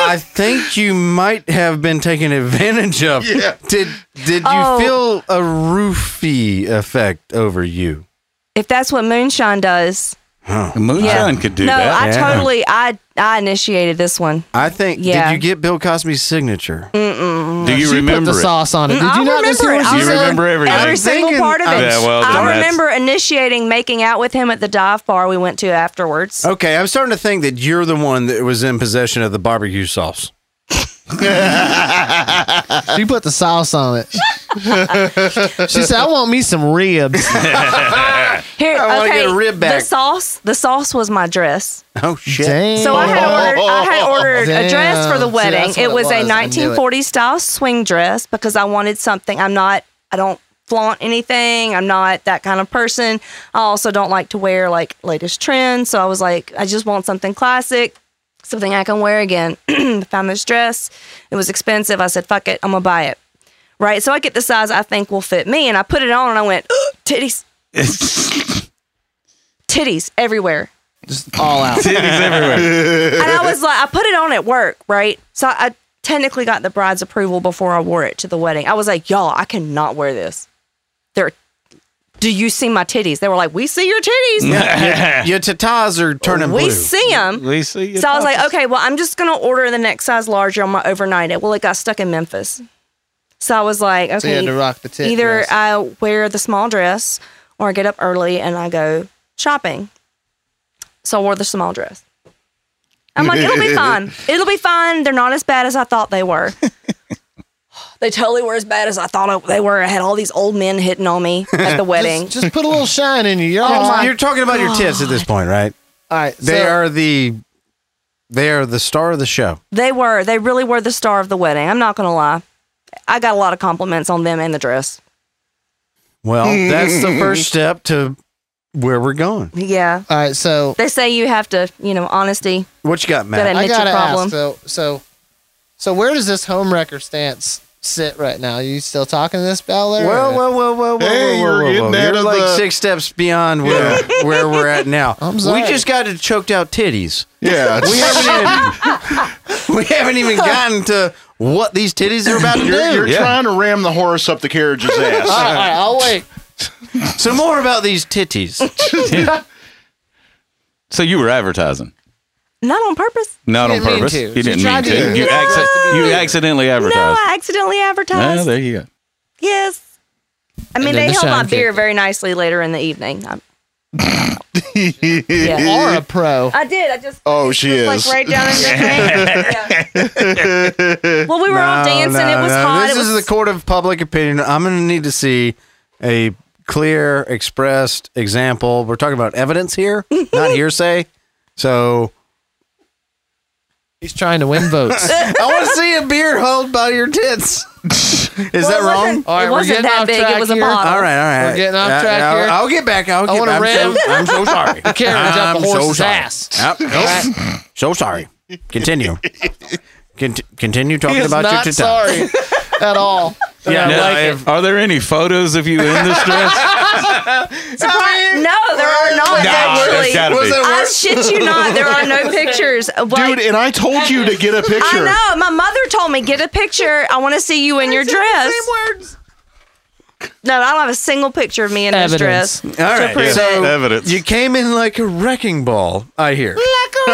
I think you might have been taken advantage of. Yeah. Did Did you Oh. feel a roofie effect over you? if that's what moonshine does, Moonshine could do no, that. I Yeah. totally, I, I initiated this one. I think. Yeah. Did you get Bill Cosby's signature? do you she remember put the it? sauce on it. Mm, did I'll you not listen to remember what it. she You remember everything. Every single part of it. Yeah, well, then I that's- remember initiating making out with him at the dive bar we went to afterwards. Okay, I'm starting to think that you're the one that was in possession of the barbecue sauce. She put the sauce on it. she said, "I want me some ribs." Here, I wanna okay, get a rib back. The sauce, the sauce was my dress. Oh shit! Damn. So I had ordered, I had ordered a dress for the Damn. See, wedding. that's what it it was, a was. I knew it. 1940s style swing dress because I wanted something. I'm not, I don't flaunt anything. I'm not that kind of person. I also don't like to wear like latest trends. So I was like, I just want something classic, something I can wear again. Found this dress. It was expensive. I said, fuck it, I'm gonna buy it. Right. So I get the size I think will fit me, and I put it on, and I went, titties, titties everywhere. Just all out. Titties everywhere. and I was like, I put it on at work, right? So I technically got the bride's approval before I wore it to the wedding. I was like, y'all, I cannot wear this. They're, do you see my titties? They were like, we see your titties. Your tatas are turning we blue. see them. We see you. So I was like, okay, well, I'm just gonna order the next size larger on my overnight it. Well, it got stuck in Memphis. So I was like, So you okay, had to rock the tit either dress. I wear the small dress or I get up early and I go shopping. So I wore the small dress. I'm like, it'll be fine. It'll be fine. They're not as bad as I thought they were. they totally were as bad as I thought they were. I had all these old men hitting on me at the wedding. Just, just put a little shine in you. You're Oh my. You're talking about your tits at this point, right? All right. They so- are the they are the star of the show. They were. They really were the star of the wedding. I'm not going to lie. I got a lot of compliments on them and the dress. Well, that's the first step to where we're going. Yeah. All right. So They say you have to, you know, honesty. What you got, Gotta Matt? I admit your gotta problem. ask. So so so where does this homewrecker stance sit right now? you still talking to this Bella? Well, well, well, well, well, Hey, whoa, whoa, you're whoa, getting whoa. out You're of like the- six steps beyond where where we're at now. I'm sorry. we just got to choked out titties. Yeah, We haven't even we haven't even gotten to what these titties are about to you're, do. you're Yeah. trying to ram the horse up the carriage's ass. all right, I'll wait. So more about these titties. So you were advertising. Not on purpose. Not on Didn't mean purpose. to. You didn't mean to to. You, it acci- dressed to be you big. accidentally No, advertised. I accidentally Ah, advertised. there you go. yes. I mean, then they the held my beer very nicely later in the evening. I'm- yeah. Or a pro. I did. I just. Oh, she was, is. Like right down in the. Yeah. Well, we were all dancing. no, it was no. hot. This it was, is the court of public opinion. I'm going to need to see a clear, expressed example. We're talking about evidence here, not hearsay. So He's trying to win votes. I want to see a beer held by your tits. Is Well, that it wrong? wasn't- All right, it we're wasn't getting that off big. track It was a here. bottle. All right, all right. We're getting off Yeah, track yeah, here. I'll, I'll get back. I'll I get wanna back. I'm ram- so, I'm so sorry. The carriage up I'm the so horse's sorry. ass. Yep, nope. so sorry. Continue. Cont- continue He talking is about your not tits. sorry at all. Yeah, Now, like if- are there any photos of you in this dress? Surpri- no, there are not. Nah, actually. there's gotta Was be. I shit you not. There are no pictures. Like, Dude, and I told you to get a picture. I know. My mother told me get a picture. I want to see you in your dress. Same words. No, I don't have a single picture of me in this dress. All right. prove So Evidence. you came in like a wrecking ball. I hear. Like a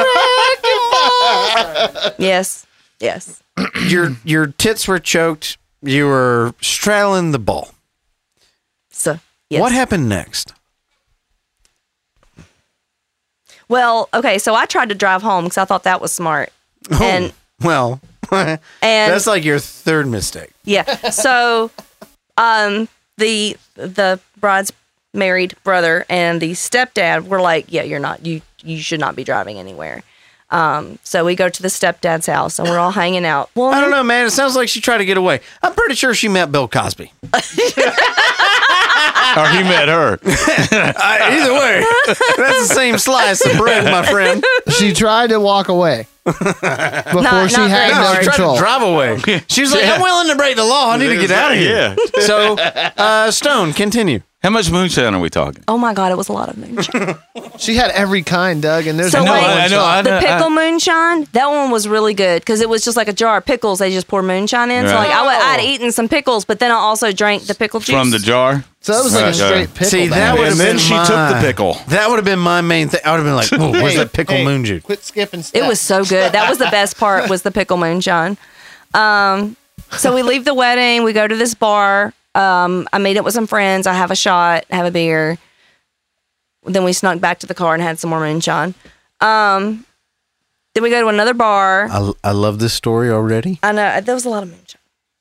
wrecking ball. yes. Yes. your your tits were choked. You were straddling the ball. So, yes. What happened next? Well, okay. So I tried to drive home because I thought that was smart. And Well, and that's like your third mistake. Yeah. So, um, the the bride's married brother and the stepdad were like, "Yeah, you're not. You you should not be driving anywhere." Um, so we go to the stepdad's house and we're all hanging out. Well, I don't know, man. It sounds like she tried to get away. I'm pretty sure she met Bill Cosby. or he met her? I, either way, that's the same slice of bread, my friend. She tried to walk away before Not- she not had no No, she tried control. to drive away. She was like, "I'm willing to break the law. I need to get out of here." Yeah. So, uh, Stone, continue. How much moonshine are we talking? Oh my god, it was a lot of moonshine. She had every kind, Doug, and there's So no like I know, I know. the pickle moonshine, that one was really good because it was just like a jar of pickles. They just pour moonshine in. So Right. like I would, I'd eaten some pickles, but then I also drank the pickle juice From the jar? So that was like a Right, straight pickle. See, that would have And then been she my, took the pickle. That would have been my main thing. I would have been like, "Whoa, where's Hey, that pickle hey, moon juice?" Quit skipping It was so good. That was the best part was the pickle moonshine. Um, so we leave the wedding. We go to this bar. Um, I meet up with some friends. I have a shot, have a beer. Then we snuck back to the car and had some more moonshine. Um, then we go to another bar. I, I love this story already. I know there was a lot of moonshine.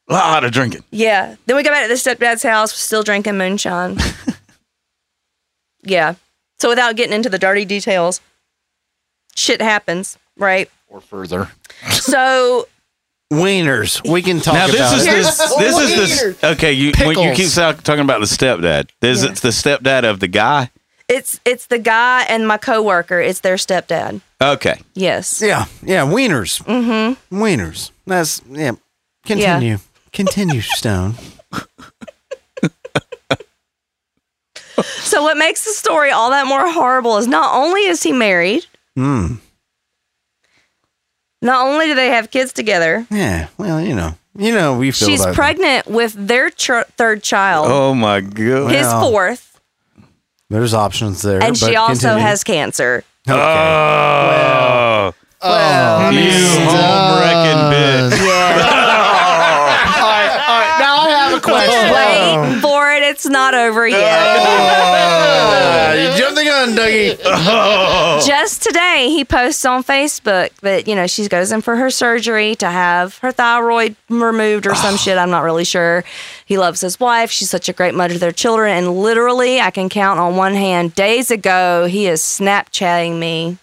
A lot of drinking. Yeah. Then we go back to the stepdad's house, still drinking moonshine. yeah. So without getting into the dirty details, shit happens, right? Or further. So Wieners. We can talk Now this about is it. this this is the okay. You when you keep talking about the stepdad. Is Yeah. it the stepdad of the guy? it's it's the guy and my coworker. It's their stepdad. Okay. Yes. Yeah, yeah, wieners. Mm-hmm. Wieners. That's yeah. Continue. Continue, Stone. So what makes the story all that more horrible is not only is he married, Hmm. Not only do they have kids together, Yeah. Well, you know, you know, we feel she's about pregnant with their ch- third child, Oh my god. his Well, fourth, There's options there, and she also continue. has cancer. Okay. Oh, Oh, you home wrecking bitch. all right, all right. Now I have a question. Wait for it. It's not over yet. Ah, you jumped the gun, Dougie. Just today, he posts on Facebook that, you know, she goes in for her surgery to have her thyroid removed or some shit. I'm not really sure. He loves his wife. She's such a great mother to their children. And literally, I can count on one hand, days ago, he is Snapchatting me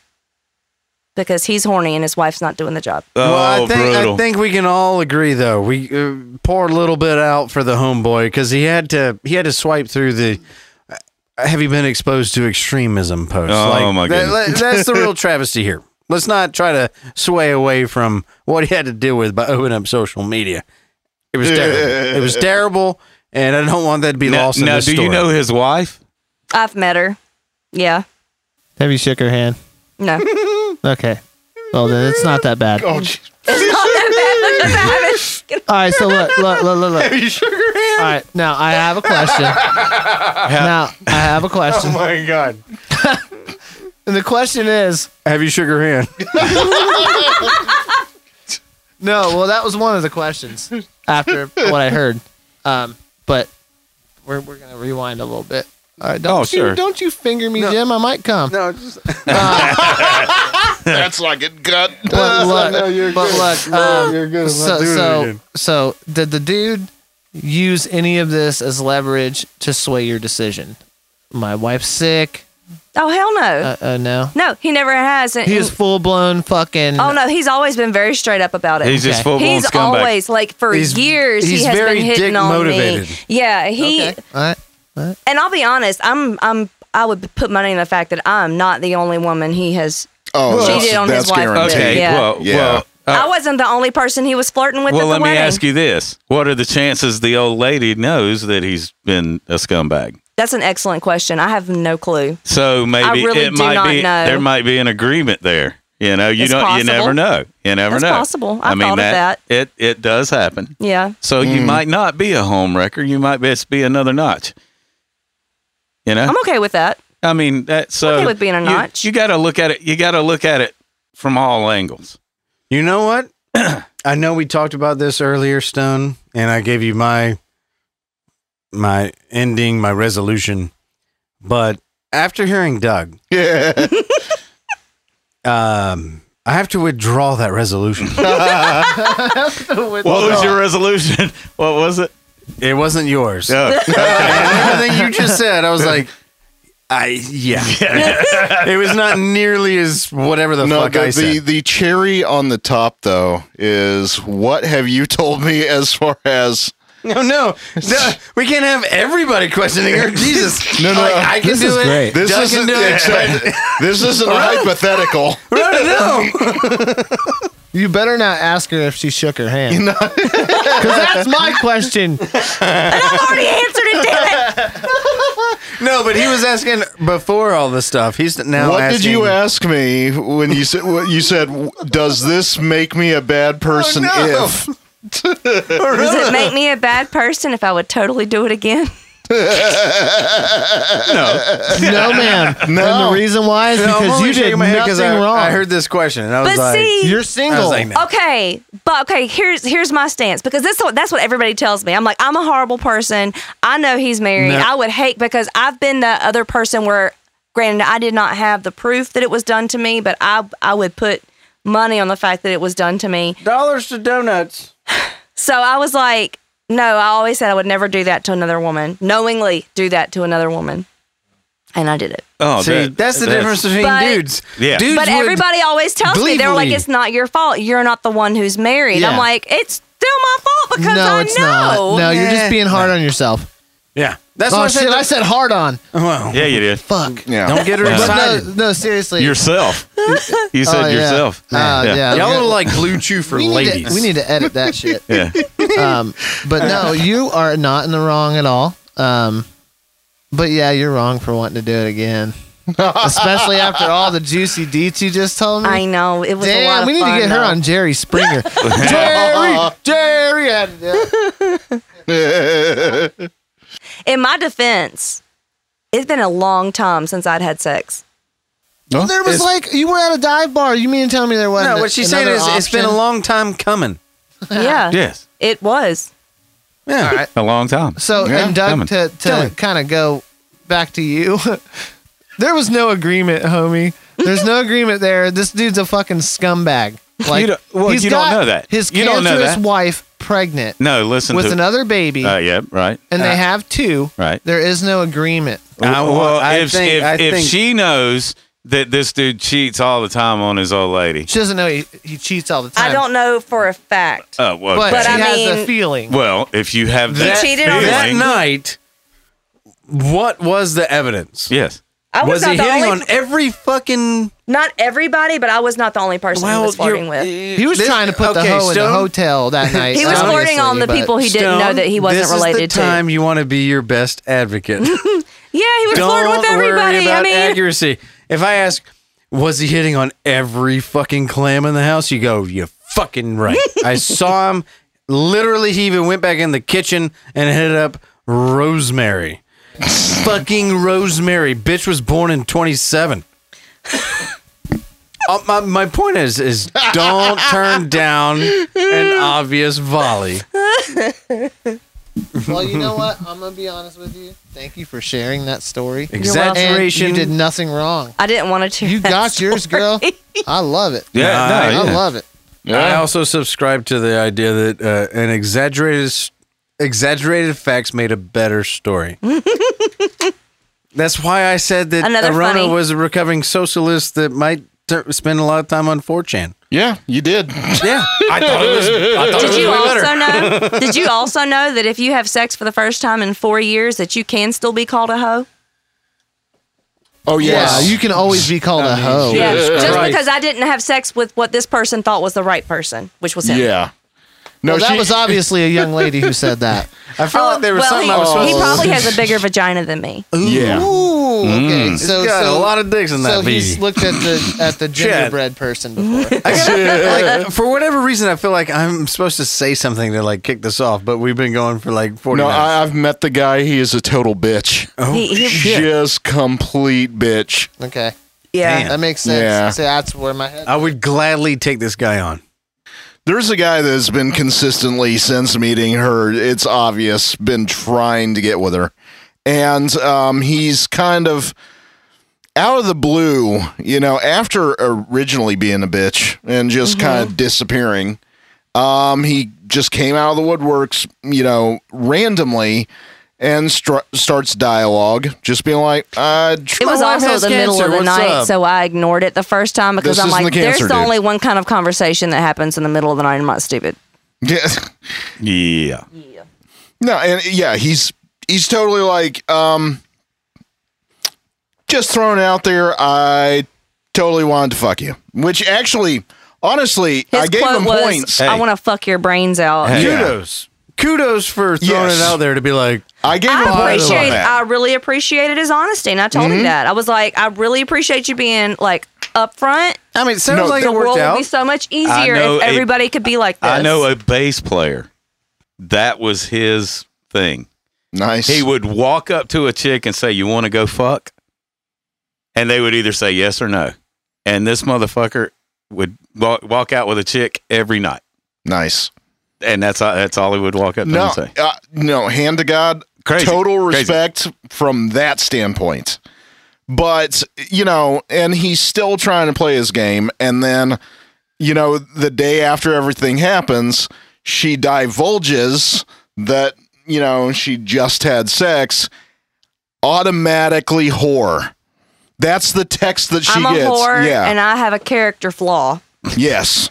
because he's horny and his wife's not doing the job. well, I Oh, think brutal. I think we can all agree though. We uh, pour a little bit out for the homeboy because he had to he had to swipe through the. uh, Have you been exposed to extremism posts? Oh, my that- that's the real travesty here. Let's not try to sway away from what he had to deal with by opening up social media. It was terrible. it was terrible, and I don't want that to be now, lost in now this do story. you know his wife? I've met her. Yeah. Have you shook her hand? No. Okay. Well, then it's not that bad. Oh, It's not that bad because I. All right, so look, look, look, look, look. you shook her hand? All right, now I have a question. now I have a question, Oh my god! and the question is, Have you shook her hand? no. Well, that was one of the questions after what I heard. Um, but we're we're gonna rewind a little bit. All right, don't Oh, you, sure. Don't you finger me, Jim? I might come. No, just That's like it gut. But look, No, you're but good. look. No, um, you're good. I'm So not doing it so so did the dude use any of this as leverage to sway your decision? My wife's sick. Oh, hell no. Uh, uh no. no, he never has. And, He is full blown fucking. oh, no, he's always been very straight up about it. He's just full blown He's scumbag. always like for He's- years he's he has very been hitting dick on motivated. me. Yeah, he Okay. All right. and I'll be honest, I'm I'm I would put money on the fact that I'm not the only woman he has Oh, cheated that's, on that's his wife. guaranteed. Okay, Yeah. well, Yeah. well, I uh, wasn't the only person he was flirting with well, at let the me ask you this: What are the chances the old lady knows that he's been a scumbag? That's an excellent question. I have no clue. So maybe really it do might not be know. there might be an agreement there. You know, you It's don't you never know. You never It's know. possible. I I mean thought of that. It it does happen. Yeah. So you might not be a home wrecker. You might just be another notch. You know, I'm okay with that. I mean that. So okay with being a you- notch. You, got to look at it. You got to look at it from all angles. You know what? I know we talked about this earlier, Stone, and I gave you my my ending, my resolution. But after hearing Doug, Yeah. um, I have to withdraw that resolution. What was your resolution? What was it? it wasn't yours. Oh, And everything you just said, I was like, I yeah. it was not nearly as whatever the No, fuck the, I said. the cherry on the top though is what have you told me as far as No, no, no, we can't have everybody questioning her. Jesus, No, no, Like, I can this do is it. great. this Doug isn't can do it. exactly- this isn't hypothetical. No, You better not ask her if she shook her hand. Because that's my question. And I've already answered it, damn it. No, but he was asking before all the stuff. He's now. what asking, did you ask me when you said what you said does this make me a bad oh, person Oh, no. if Does it make me a bad person if I would totally do it again? No, ma'am. No. And the reason why is No, because only you did shaking my head 'cause nothing I, wrong. I heard this question and I was But like, see- You're single. like, no. Okay, but okay, here's here's my stance because this that's what everybody tells me. I'm like, I'm a horrible person. I know he's married. No. I would hate because I've been the other person where, granted, I did not have the proof that it was done to me, but I I would put money on the fact that it was done to me. dollars to donuts. So I was like, no, I always said I would never do that to another woman, knowingly do that to another woman, and I did it. oh, See, that- that's the that's- difference between But- dudes. Yeah. dudes But would- everybody always tells me they're like, gleefully- it's not your fault. You're not the one who's married. Yeah. I'm like, it's still my fault because no, I it's know. not. No, you're just being hard on yourself. Yeah, that's oh what I shit! said. I said hard on. well, Yeah, you did. Fuck. yeah don't get her But excited. no, no, seriously. Yourself. You said Oh, yeah. yourself. Uh, yeah. Yeah. Y'all yeah. look like BlueChew for we need, ladies. to, we need to edit that shit. Yeah. Um, but no, you are not in the wrong at all. Um, but yeah, you're wrong for wanting to do it again, especially after all the juicy deets you just told me. I know it was a lot Damn, of we need fun, to get her though. on Jerry Springer. Jerry, Jerry. had to do it. In my defense, it's been a long time since I'd had sex. Well, There was like you were at a dive bar. You mean to tell me there wasn't? no, what she's saying another is it's been a option? long time coming. Yeah, Yes. it was. Yeah. All right. A long time. So, Yeah, and Doug, coming. to, Coming. to kind of go back to you, there was no agreement, homie. There's no agreement there. This dude's a fucking scumbag. Like, You don't- well, he's you don't got know that. His You don't know cancerous that. wife pregnant No, listen with to another baby, Uh, yeah, right. and Uh, they have two. right. There is no agreement. I well, I if, think- if, I if think- she knows that this dude cheats all the time on his old lady, She doesn't know he, he cheats all the time. I don't know for a fact. oh well, But, okay. she I has a feeling. well, if you have He that cheated on That night, what was the evidence? yes, I was, Was he hitting only, on every fucking? Not everybody, but I was not the only person he was flirting with. he was trying to put the hoe in the hotel that night. He was obviously, flirting on the people he didn't know that he wasn't this related is the to. time you want to be your best advocate. Yeah, he was Don't flirting with everybody. worry about I mean, accuracy. If I ask, was he hitting on every fucking clam in the house? You go, you fucking right. I saw him. Literally, he even went back in the kitchen and hit up Rosemary. fucking Rosemary. Bitch was born in 27. Uh, my, my point is is don't turn down an obvious volley. Well, you know what? I'm gonna be honest with you. Thank you for sharing that story. Exaggeration. And you did nothing wrong. I didn't want to cheer. You that got yours, girl. I love it. yeah, Nah, no, I yeah. love it. I also subscribe to the idea that uh, an exaggerated exaggerated facts made a better story. That's why I said that Another Arona funny- was a recovering socialist that might ter- spend a lot of time on 4chan. Yeah, you did. Yeah, I thought it was. I thought Did it you was way better. also know? Did you also know that if you have sex for the first time in four years, that you can still be called a hoe? Oh Yeah, yes. you can always be called a hoe. Yeah, just Christ. because I didn't have sex with what this person thought was the right person, which was him. yeah. No, Well, that was obviously a young lady who said that. I feel Oh, like there was well, something he, I was supposed he to probably has a bigger vagina than me. yeah. Ooh, okay. Mm. So, He's got so a lot of dicks in that so he's looked at the at the gingerbread person before. I like, uh, for whatever reason, I feel like I'm supposed to say something to like kick this off, but we've been going for like 40 No, minutes. I, I've met the guy. He is a total bitch. oh, He- he- shit. Just complete bitch. Okay, Yeah. that makes sense. Yeah. See, that's where my head. I would gladly take this guy on. There's a guy that's been consistently since meeting her. It's obvious been trying to get with her, and um, he's kind of out of the blue. You know, after originally being a bitch and just kind of disappearing, um, he just came out of the woodworks. You know, randomly. And str- starts dialogue, just being like, uh, It was also the middle of the night, so I ignored it the first time because This I'm isn't like, the there's cancer the dude." only one kind of conversation that happens in the middle of the night. I'm not stupid. yeah. yeah. No, and yeah, he's he's totally like um just thrown out there. I totally wanted to fuck you, which actually, honestly, His I gave quote him was, points. "I want to fuck your brains out." Hey. Kudos. Kudos for throwing Yes. it out there to be like, I gave him I appreciate. that. I really appreciated his honesty, and I told Mm-hmm. him that. I was like, I really appreciate you being like upfront. I mean, it sounds No, like the it world worked would out. be so much easier know if a- everybody could be like this. I know a bass player. That was his thing. nice. He would walk up to a chick and say, "You want to go fuck?" And they would either say yes or no. And this motherfucker would walk, walk out with a chick every night, nice. and that's all, that's all he would walk up to No, and say. uh, no, hand to God, Crazy. total Crazy. respect from that standpoint. But you know, and he's still trying to play his game, and then you know, the day after everything happens, she divulges that you know she just had sex. Automatically whore. That's the text that she I'm a gets. whore, yeah. and I have a character flaw. yes.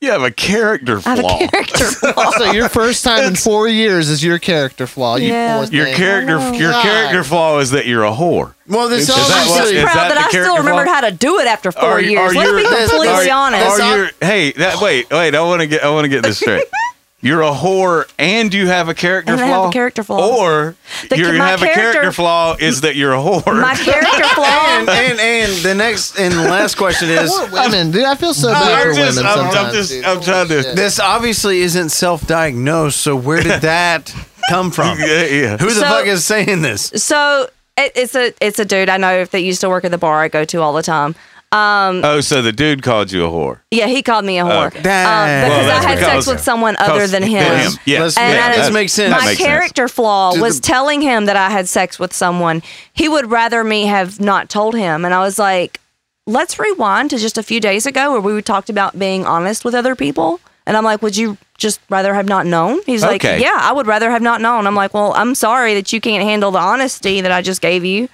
You have a character I have flaw. a character flaw. So your first time in four years is your character flaw. You Yeah. poor Your thing. character, oh, your God. character flaw is that you're a whore. well, this Is that I'm what- is proud that that, I still character remembered flaw? how to do it after four Are- years. are Let you- me be are- completely honest. Are you? Hey, that wait, wait. I want to get. I want to get this straight. You're a whore, and you have a character And I flaw. have a character flaw. Or The- you my have a character character- flaw is that you're a whore. My character flaw. and, and and the next and last question is Poor women, dude. I feel so bad I'm for just- women I'm- I'm just- dude. I'm trying to- this obviously isn't self-diagnosed. So where did that come from? yeah, yeah. Who the So- fuck is saying this? So it, it's a it's a dude I know that used to work at the bar I go to all the time. Oh, so the dude called you a whore. Yeah, he called me a whore Okay. um, because Well, I had because- sex with someone other than him. him. Yes. And yeah, that that is- makes sense. My makes sense. character flaw To was the- telling him that I had sex with someone. He would rather me have not told him. And I was like, let's rewind to just a few days ago where we talked about being honest with other people. And I'm like, would you just rather have not known? He's like, yeah, I would rather have not known. I'm like, well, I'm sorry that you can't handle the honesty that I just gave you.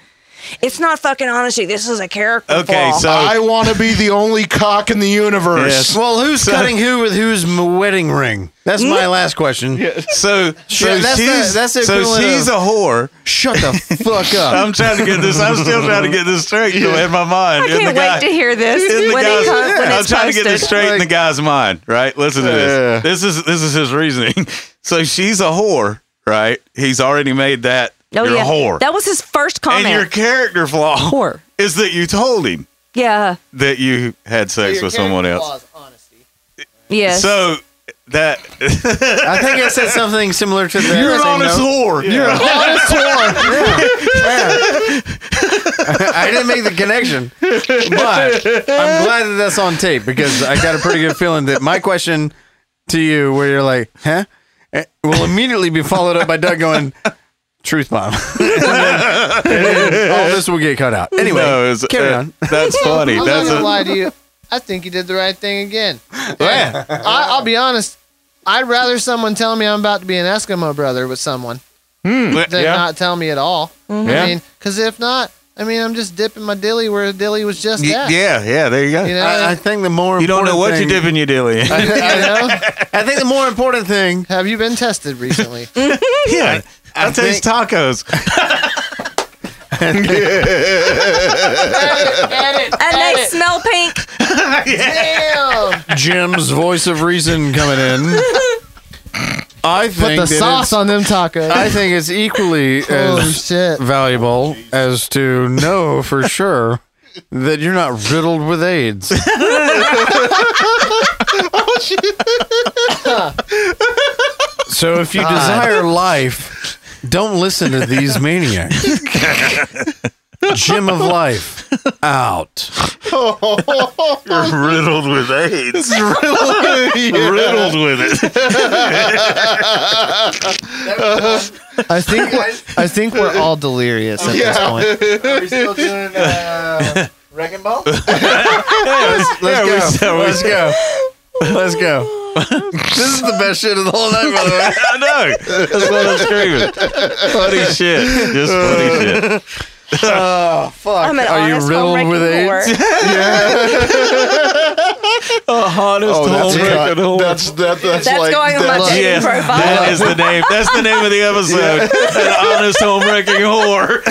It's not fucking honesty. This is a character Okay, flaw. so I want to be the only cock in the universe. Yes. Well, who's cutting who with whose wedding ring? That's my mm. last question. so so Yeah, that's she's the- that's the so she's of- a whore. Shut the fuck up. I'm trying to get this. I'm still trying to get this straight though, in my mind. I in the can't guy- wait to hear this in the when, guy's- it comes, when I'm it's trying to get this posted. straight in the guy's mind, right? Listen to Yeah. this. This is this is his reasoning. So she's a whore, right? He's already made that. Oh, you're yeah. a whore. That was his first comment. and your character flaw Whore. is that you told him yeah. that you had sex Your with someone character else. flaw is honesty. Yes. So that I think I said something similar to that. you're an honest note. whore. You're a I didn't make the connection, but I'm glad that that's on tape because I got a pretty good feeling that my question to you, where you're like, "Huh," eh, will immediately be followed up by Doug going, "Truth bomb," and then, and then all this will get cut out. Anyway, No, it's- carry uh, on. That's funny. I'm That's not gonna a, lie to you. I think you did the right thing again. yeah. I, I'll be honest. I'd rather someone tell me I'm about to be an Eskimo brother with someone than yeah. not tell me at all. Yeah. I mean, because if not, I mean, I'm just dipping my dilly where the dilly was just Y- at. yeah, yeah, there you go. You know, I, I think the more You don't know important what thing, you're dipping your dilly in. you know? I think the more important thing. Have you been tested recently? yeah. I, I taste think- tacos. edit, and they smell pink. Damn. Jim's voice of reason coming in. I Put think the that sauce it's- on them tacos. I think it's equally Holy as shit. valuable as to know for sure that you're not riddled with AIDS. so if you desire life, don't listen to these maniacs. Jim of life out. You're riddled with AIDS. riddled with it. I think we're, I think we're all delirious at this point. Are we still doing uh, Wrecking Ball? let's, Let's we go. said- we Let's go. Let's go. This is the best shit of the whole night, by the way. I know. That's what I'm screaming. Funny shit. Just funny shit. Oh fuck! I'm an Are you honest riddled with wrecking AIDS? whore. honest Oh, that's home cut. record whore. That's that, that's, That's like going on my that's- dating yeah, profile. that is the name. That's the name of the episode. An honest home wrecking whore.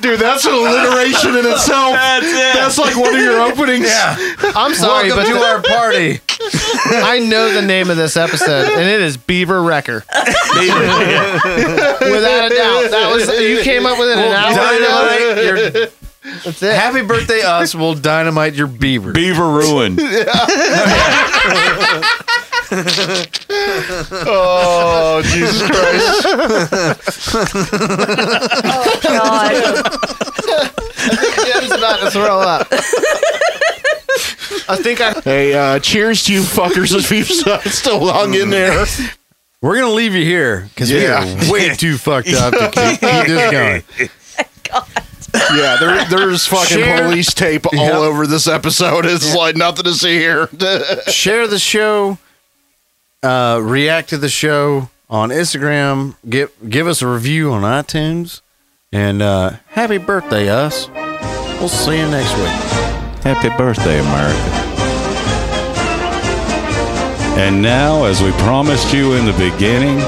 Dude. That's an alliteration in itself. That's it. That's like one of your openings. Yeah. I'm sorry, Welcome but to our party. I know the name of this episode, and it is Beaver Wrecker. Without a doubt, that was you came up with it an hour ago. Dynamite your That's it. happy birthday, us. We'll dynamite your beaver. Beaver ruin. Oh Jesus Christ! oh, God. I Jim's about to throw up. I think I. Hey, uh, cheers to you fuckers if you've still hung in there. We're gonna leave you here because Yeah. we are way too fucked up to keep, keep this going. Yeah, there, there's fucking Share- police tape all Yep. over this episode. It's like nothing to see here. Share the show. Uh, react to the show on Instagram. Give give us a review on iTunes. And uh, happy birthday, us. We'll see you next week. Happy birthday, America. And now, as we promised you in the beginning,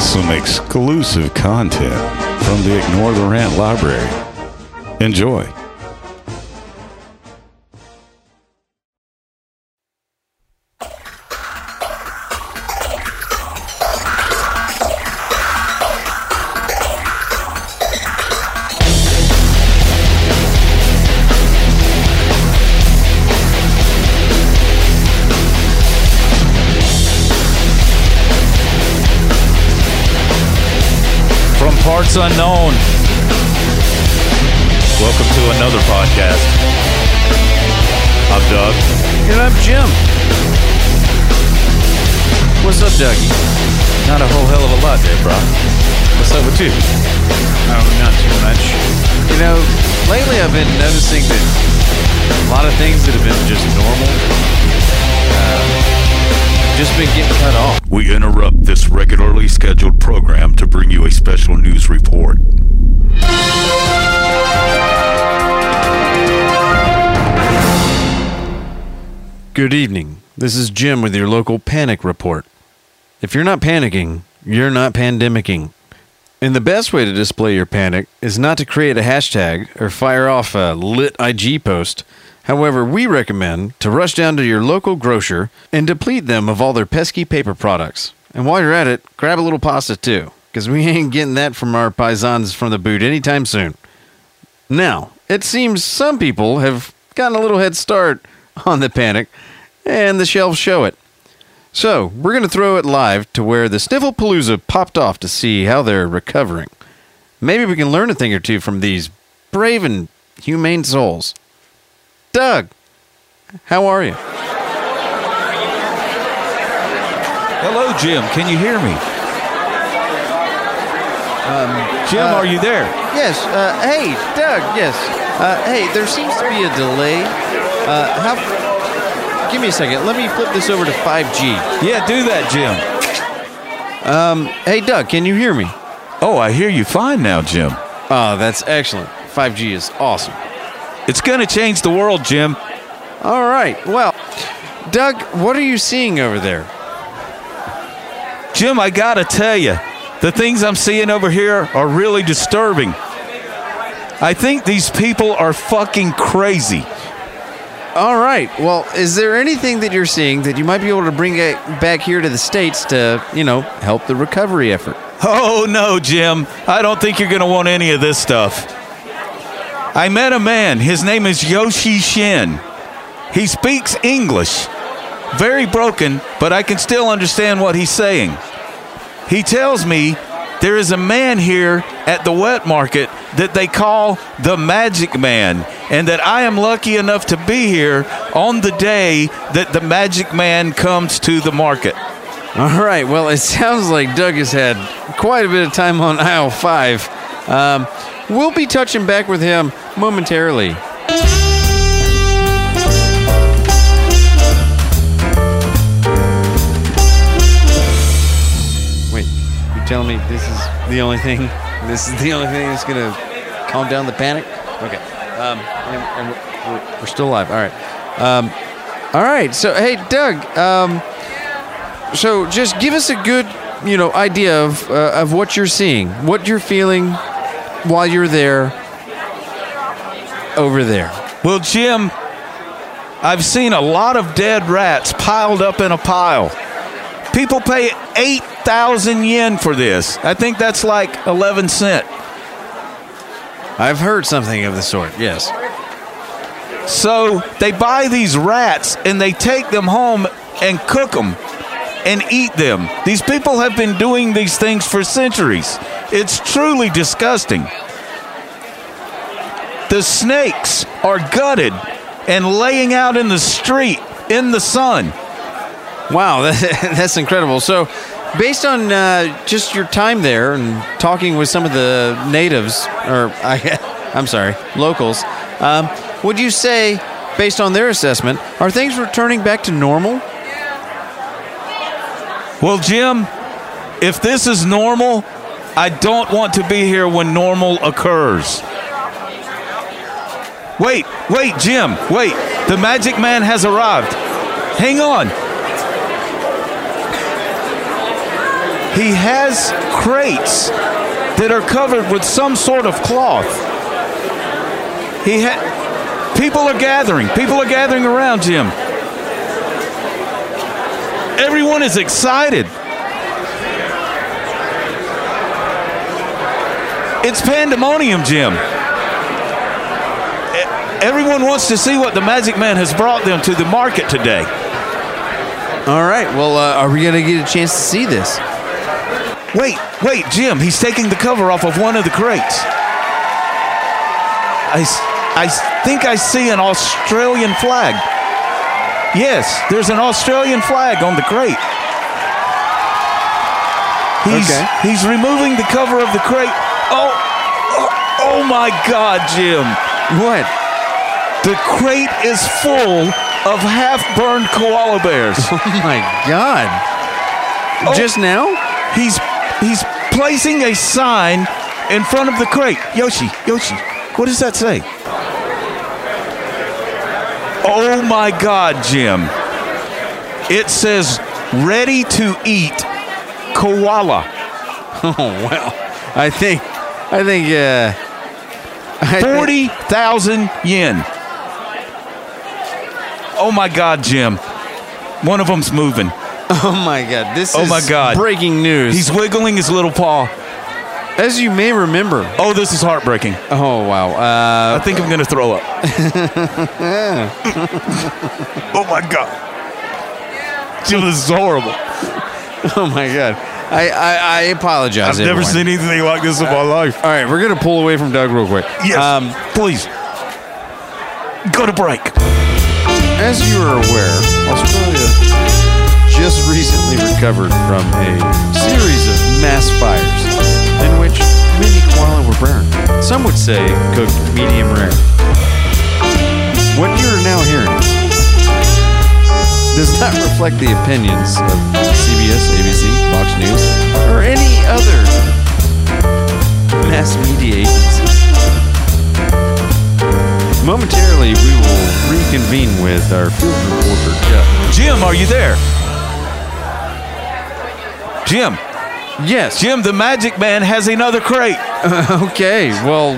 some exclusive content from the Ignore the Rant library. Enjoy. Parts unknown. Welcome to another podcast. I'm Doug. And I'm Jim. What's up, Dougie? Not a whole hell of a lot there, bro. What's up with you? Oh, not too much. You know, lately I've been noticing that a lot of things that have been just normal, uh, just been getting cut off. We interrupt this regularly scheduled program to bring you a special news report. Good evening. This is Jim with your local panic report. If you're not panicking, you're not pandemicking. And the best way to display your panic is not to create a hashtag or fire off a lit IG post. However, we recommend to rush down to your local grocer and deplete them of all their pesky paper products. And while you're at it, grab a little pasta too, because we ain't getting that from our paisans from the boot anytime soon. Now, it seems some people have gotten a little head start on the panic, and the shelves show it. So, we're going to throw it live to where the Snifflepalooza popped off to see how they're recovering. Maybe we can learn a thing or two from these brave and humane souls. Doug, how are you? Hello, Jim. Can you hear me? Jim, uh, are you there? Yes. Uh, hey, Doug. Yes. Uh, hey, there seems to be a delay. Uh, how? Give me a second. Let me flip this over to 5G. Yeah, do that, Jim. Um, hey, Doug, can you hear me? Oh, I hear you fine now, Jim. Oh, that's excellent. 5G is awesome. It's going to change the world, Jim. All right. Well, Doug, what are you seeing over there? Jim, I got to tell you, the things I'm seeing over here are really disturbing. I think these people are fucking crazy. All right. Well, is there anything that you're seeing that you might be able to bring it back here to the States to, you know, help the recovery effort? Oh, no, Jim. I don't think you're going to want any of this stuff. I met a man. His name is Yoshi Shin. He speaks English. Very broken, but I can still understand what he's saying. He tells me there is a man here at the wet market that they call the Magic Man, and that I am lucky enough to be here on the day that the Magic Man comes to the market. All right. Well, it sounds like Doug has had quite a bit of time on aisle five. Um, we'll be touching back with him momentarily. Wait, you telling me this is the only thing? This is the only thing that's gonna calm down the panic? Okay. Um, and, and we're, we're still alive. All right. Um, all right. So, hey, Doug. Um, so just give us a good, you know, idea of uh, of what you're seeing, what you're feeling while you're there over there. Well, Jim, I've seen a lot of dead rats piled up in a pile. People pay 8,000 yen for this. I think that's like 11 cent. I've heard something of the sort. Yes. So they buy these rats and they take them home and cook them and eat them. These people have been doing these things for centuries. It's truly disgusting. The snakes are gutted and laying out in the street in the sun. Wow, that's incredible. So, based on uh, just your time there and talking with some of the natives, or I, I'm sorry, locals, um, would you say, based on their assessment, are things returning back to normal? Well, Jim, if this is normal, I don't want to be here when normal occurs. Wait, wait, Jim, wait. The magic man has arrived. Hang on. He has crates that are covered with some sort of cloth. He ha- people are gathering. People are gathering around Jim. Everyone is excited. It's pandemonium, Jim. Everyone wants to see what the Magic Man has brought them to the market today. All right. Well, uh, are we going to get a chance to see this? Wait, wait, Jim, he's taking the cover off of one of the crates. I, I think I see an Australian flag. Yes, there's an Australian flag on the crate. He's, Okay. he's removing the cover of the crate. Oh, oh, oh my God, Jim. What? The crate is full of half burned koala bears. Oh my God. Oh. Just now? He's he's placing a sign in front of the crate. Yoshi, Yoshi, what does that say? Oh my God, Jim! It says "ready to eat koala." Oh well. I think I think uh I Forty thousand yen. Oh my God, Jim! One of them's moving. Oh my god. This Oh is my God. breaking news. He's wiggling his little paw. As you may remember. Oh, this is heartbreaking. Oh wow. Uh I think I'm gonna throw up. oh my God. This is horrible. Oh my god. I I, I apologize. I've never everyone. seen anything like this in my life. All right, we're gonna pull away from Doug real quick. Yes, Um, please. Go to break. as you are aware, Australia just recently recovered from a series of mass fires in which many burned. Some would say cooked medium rare. What you're now hearing does not reflect the opinions of CBS, ABC, Fox News, or any other mass media agency. Momentarily, we will reconvene with our field reporter, Jeff. Jim, are you there? Jim. Yes. Jim, the magic man has another crate. okay, well,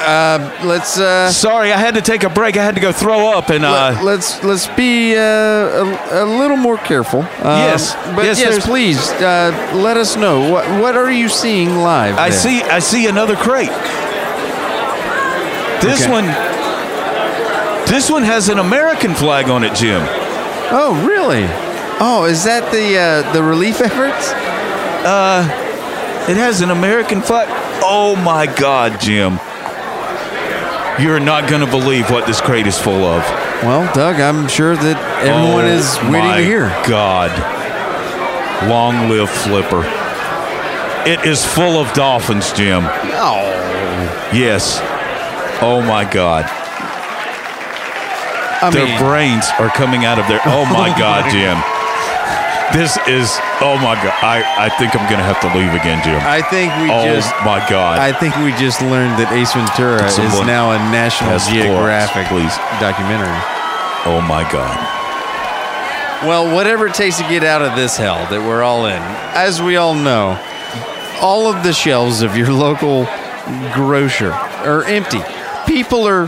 uh, let's. Uh, Sorry, I had to take a break. I had to go throw up, and uh, let, us let's be uh, a, a little more careful. Um, Yes, but yes, yes, please uh, let us know what what are you seeing live. I there? see. I see another crate. This Okay. one. This one has an American flag on it, Jim. Oh, really? Oh, is that the uh, the relief efforts? Uh, it has an American flag. Oh my God, Jim! You're not going to believe what this crate is full of. Well, Doug, I'm sure that everyone Oh is waiting to hear. God, long live Flipper! It is full of dolphins, Jim. Oh, Yes. Oh my God. I their mean, brains are coming out of their. Oh my God, Jim. This is. Oh my God. I, I think I'm going to have to leave again, Jim. I think we oh just. my God. I think we just learned that Ace Ventura is now a National Geographic please. documentary. oh my God. Well, whatever it takes to get out of this hell that we're all in. As we all know, all of the shelves of your local grocer are empty. People are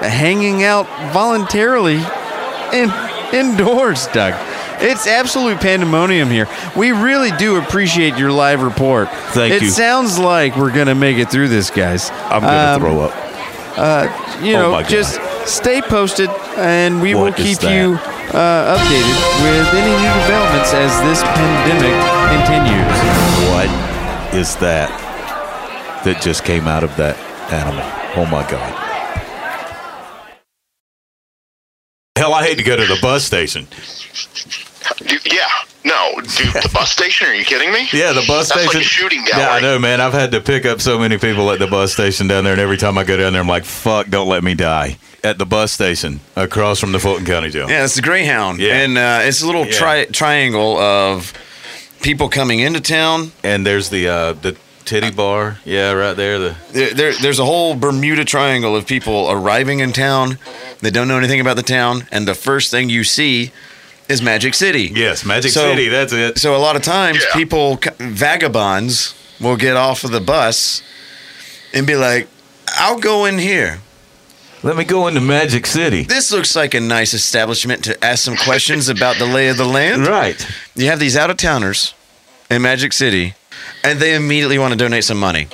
hanging out voluntarily in indoors, Doug. It's absolute pandemonium here. We really do appreciate your live report. Thank it you. It sounds like we're going to make it through this, guys. I'm going to Um, throw up. uh, you Oh know, just stay posted, and we What will keep you uh, updated with any new developments as this pandemic continues. What is that that just came out of that animal? Oh my God. Hell, I hate to go to the bus station. Do- yeah. No, dude, the bus station? Are you kidding me? Yeah, the bus That's station. like a shooting gallery. Yeah, I know, man. I've had to pick up so many people at the bus station down there, and every time I go down there, I'm like, "Fuck, don't let me die." At the bus station across from the Fulton County Jail. Yeah, it's the Greyhound, Yeah. and uh, it's a little Yeah. triangle of people coming into town. And there's the uh, the titty bar. Yeah, right there. The There, there, there's a whole Bermuda Triangle of people arriving in town. They don't know anything about the town, and the first thing you see is Magic City. yes, Magic So- City. That's it. So a lot of times, people, vagabonds, will get off of the bus and be like, "I'll go in here." Let me go into Magic City. This looks like a nice establishment to ask some questions about the lay of the land. Right. You have these out of towners in Magic City, and they immediately want to donate some money,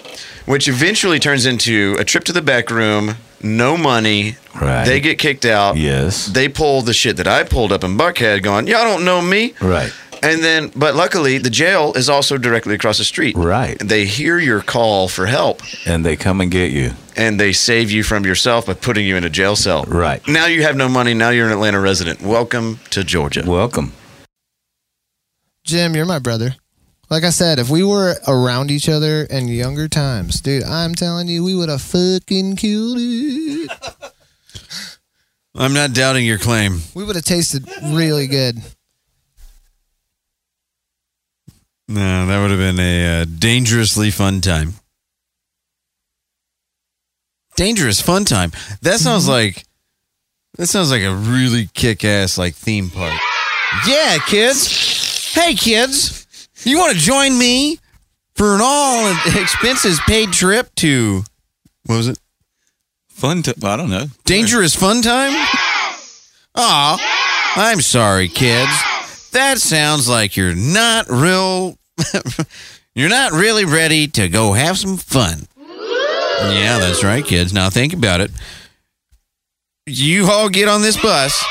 which eventually turns into a trip to the back room, no money. Right. They get kicked out. Yes. They pull the shit that I pulled up in Buckhead, going, Y'all don't know me. Right. And then, but luckily, the jail is also directly across the street. Right. They hear your call for help And they come and get you. and they save you from yourself by putting you in a jail cell. Right. Now you have no money. Now you're an Atlanta resident. Welcome to Georgia. Welcome. Jim, you're my brother. Like I said, if we were around each other in younger times, dude, I'm telling you, we would have fucking killed it. I'm not doubting your claim. We would have tasted really good. No, that would have been a uh, dangerously fun time. Dangerous fun time. That sounds like that sounds like a really kick-ass like theme park. Yeah, kids. Hey, kids. You want to join me for an all expenses paid trip to what was it? Fun. i don't know. Dangerous fun time? Yes! Aw, yes! I'm sorry, kids. That sounds like you're not real. you're not really ready to go have some fun. Yeah, that's right, kids. Now think about it. You all get on this bus,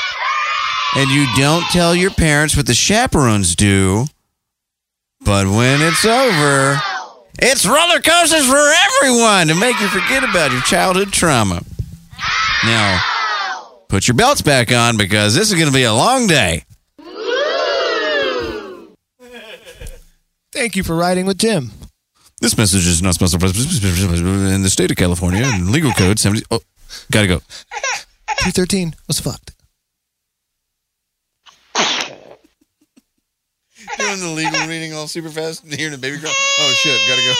and you don't tell your parents what the chaperones do. But when it's over, it's roller coasters for everyone to make you forget about your childhood trauma. Now, put your belts back on because this is going to be a long day. Thank you for riding with Jim. This message is not sponsored by in the state of California and legal code 70. Oh, gotta go. 213 was fucked. Doing the legal reading all super fast and hearing a baby cry. Oh shit, gotta go.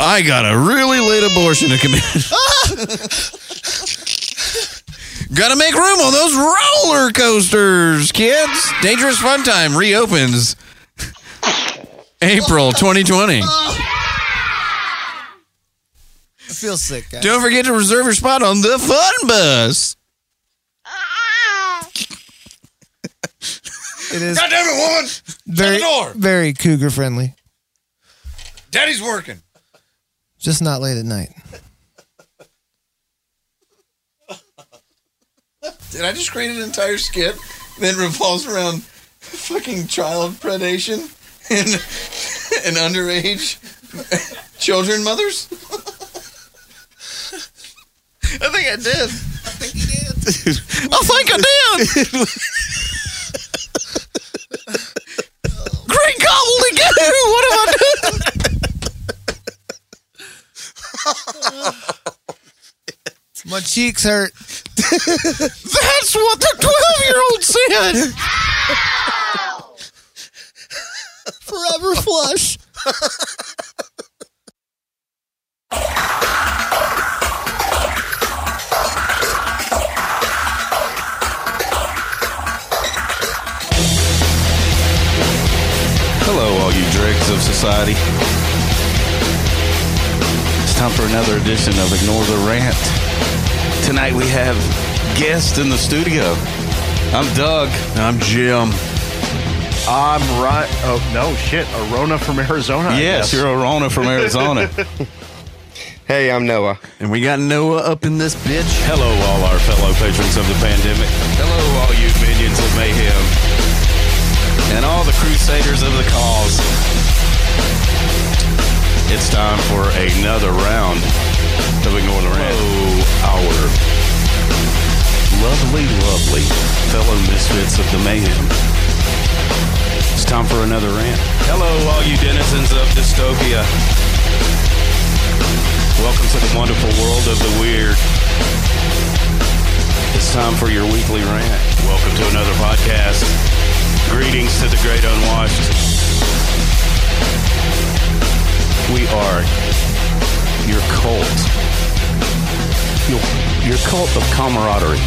I got a really late abortion to commit. Gotta make room on those roller coasters, kids. Dangerous Fun Time reopens April 2020. I feel sick, guys. Don't forget to reserve your spot on the fun bus. It is God damn it, woman! Shut very, the door. very cougar friendly. Daddy's working. Just not late at night. Did I just create an entire skit that revolves around fucking child predation and and underage children mothers? I think I did. I think you did. I think I did. Great gobbledygook! What have I done? My cheeks hurt. That's what the 12 year old said. Forever flush. Hello, all you dregs of society. It's time for another edition of Ignore the Rant. Tonight we have guests in the studio. I'm Doug. I'm Jim. I'm right. Oh no, shit! Arona from Arizona. I yes, guess. you're Arona from Arizona. Hey, I'm Noah. And we got Noah up in this bitch. Hello, all our fellow patrons of the pandemic. Hello, all you minions of mayhem. And all the crusaders of the cause. It's time for another round of Ignore the Rant. Oh, our lovely, lovely fellow misfits of the mayhem. It's time for another rant. Hello, all you denizens of dystopia. Welcome to the wonderful world of the weird. It's time for your weekly rant. Welcome to another podcast. Greetings to the great unwashed. We are your cult. Your, your cult of camaraderie.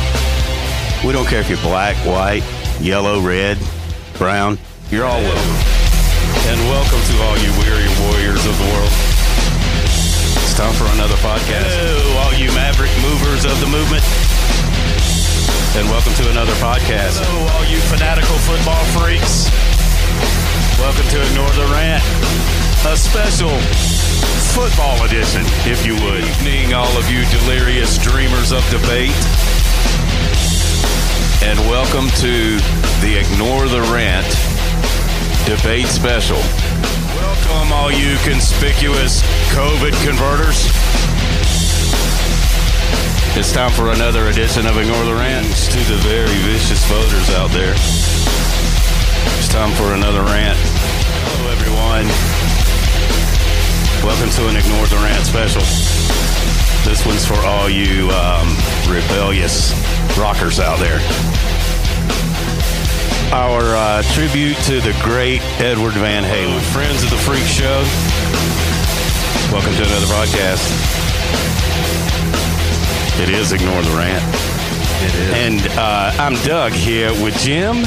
We don't care if you're black, white, yellow, red, brown. You're all welcome. And welcome to all you weary warriors of the world. It's time for another podcast. Hello, all you maverick movers of the movement. And welcome to another podcast. Hello, all you fanatical football freaks. Welcome to Ignore the Rant, a special football edition, if you would. Good evening, all of you delirious dreamers of debate. And welcome to the Ignore the Rant debate special. Welcome, all you conspicuous COVID converters. It's time for another edition of Ignore the Rant. To the very vicious voters out there. It's time for another rant. Hello, everyone. Welcome to an Ignore the Rant special. This one's for all you um, rebellious rockers out there. Our uh, tribute to the great Edward Van Halen. Friends of the Freak Show. Welcome to another podcast. It is Ignore the Rant. It is. And uh, I'm Doug here with Jim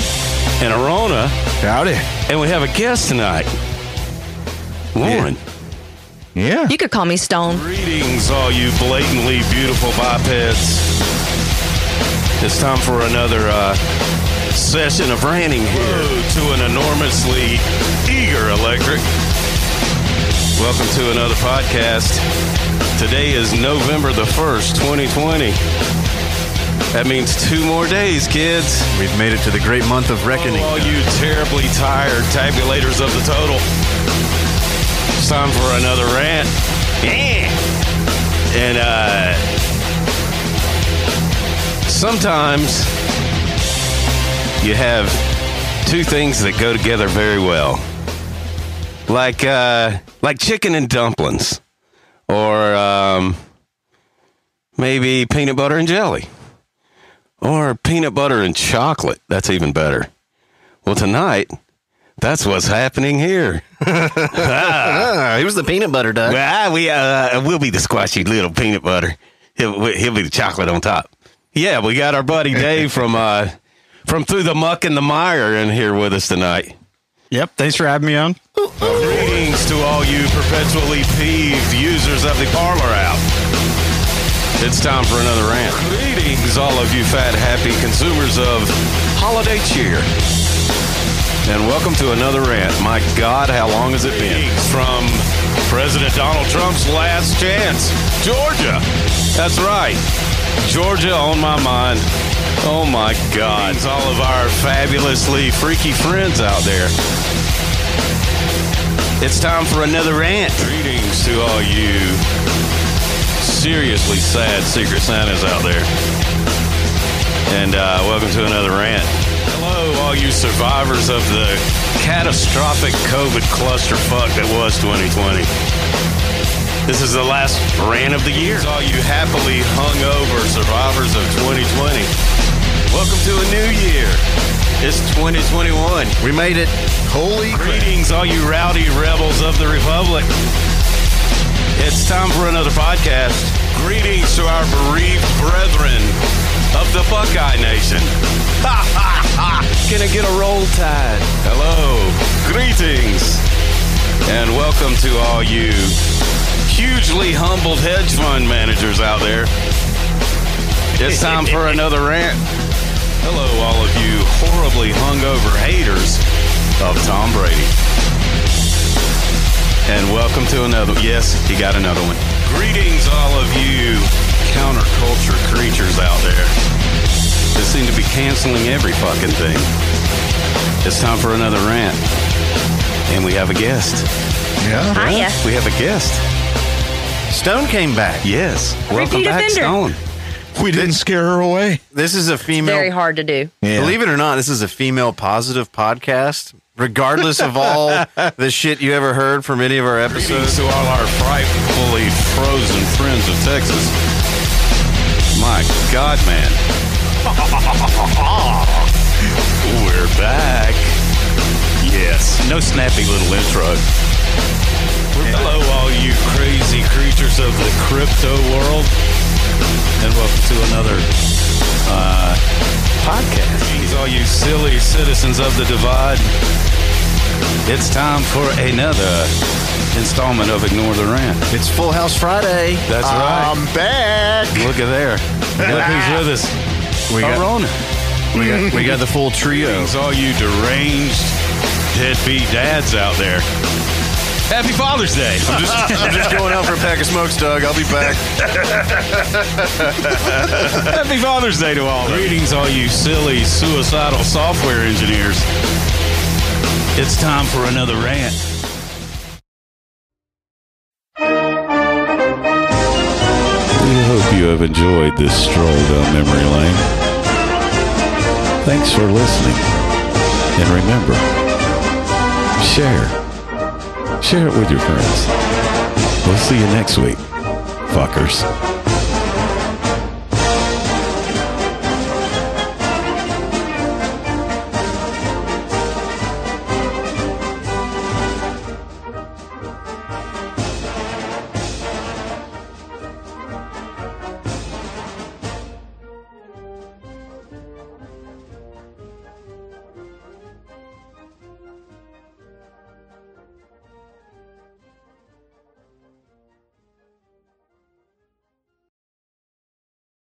and Arona. Howdy. And we have a guest tonight. Lauren. Yeah. You could call me Stone. Greetings, all you blatantly beautiful bipeds. It's time for another uh, session of ranting here to an enormously eager electric. Welcome to another podcast. Today is November the 1st, 2020. That means two more days, kids. We've made it to the great month of reckoning. all you terribly tired tabulators of the total. It's time for another rant. Yeah. And uh sometimes you have two things that go together very well. Like uh like chicken and dumplings. Or um maybe peanut butter and jelly. Or peanut butter and chocolate. That's even better. Well, tonight, that's what's happening here. ah, he was the peanut butter duck. Well, we uh, we'll be the squashy little peanut butter. He'll, he'll be the chocolate on top. Yeah, we got our buddy Dave from uh, from through the muck and the mire in here with us tonight. Yep. Thanks for having me on. Greetings to all you perpetually peeved users of the Parler app. It's time for another rant. Greetings, all of you fat, happy consumers of holiday cheer. And welcome to another rant. My God, how long has it been? From President Donald Trump's last chance, Georgia. That's right. Georgia on my mind. Oh my God. It's all of our fabulously freaky friends out there. It's time for another rant. Greetings to all you seriously sad Secret Santas out there. And uh, welcome to another rant. Hello, all you survivors of the catastrophic COVID clusterfuck that was 2020. This is the last rant of the year. All you happily hungover survivors of 2020. Welcome to a new year. It's 2021. We made it. Holy Greetings, all you rowdy rebels of the Republic. It's time for another podcast. Greetings to our bereaved brethren of the Buckeye Nation. Ha ha ha! Gonna get a roll tide. Hello. Greetings. And welcome to all you hugely humbled hedge fund managers out there. It's time for another rant. Hello, all of you horribly hungover haters of Tom Brady. And welcome to another. Yes, he got another one. Greetings, all of you counterculture creatures out there that seem to be canceling every fucking thing. It's time for another rant. And we have a guest. Yeah. Hiya. We have a guest. Stone came back. Yes. Welcome Repeat back, offender. Stone. We didn't scare her away. This is a female. Very hard to do. Believe it or not, this is a female positive podcast. Regardless of all the shit you ever heard from any of our Greetings episodes, to all our frightfully frozen friends of Texas. My God, man. We're back. Yes. No snappy little intro. Hello, all you crazy creatures of the crypto world. And welcome to another uh, podcast. All you silly citizens of the divide. It's time for another installment of Ignore the Rant. it's Full House Friday. That's right. I'm back. Look at there. Look who's with us. We got- Arona. We got, we got the full trio. Greetings, all you deranged deadbeat dads out there. Happy Father's Day. I'm just, I'm just going out for a pack of smokes, Doug. I'll be back. Happy Father's Day to all. Greetings, all you silly suicidal software engineers. It's time for another rant. We hope you have enjoyed this stroll down memory lane. Thanks for listening. And remember, share. Share it with your friends. We'll see you next week, fuckers.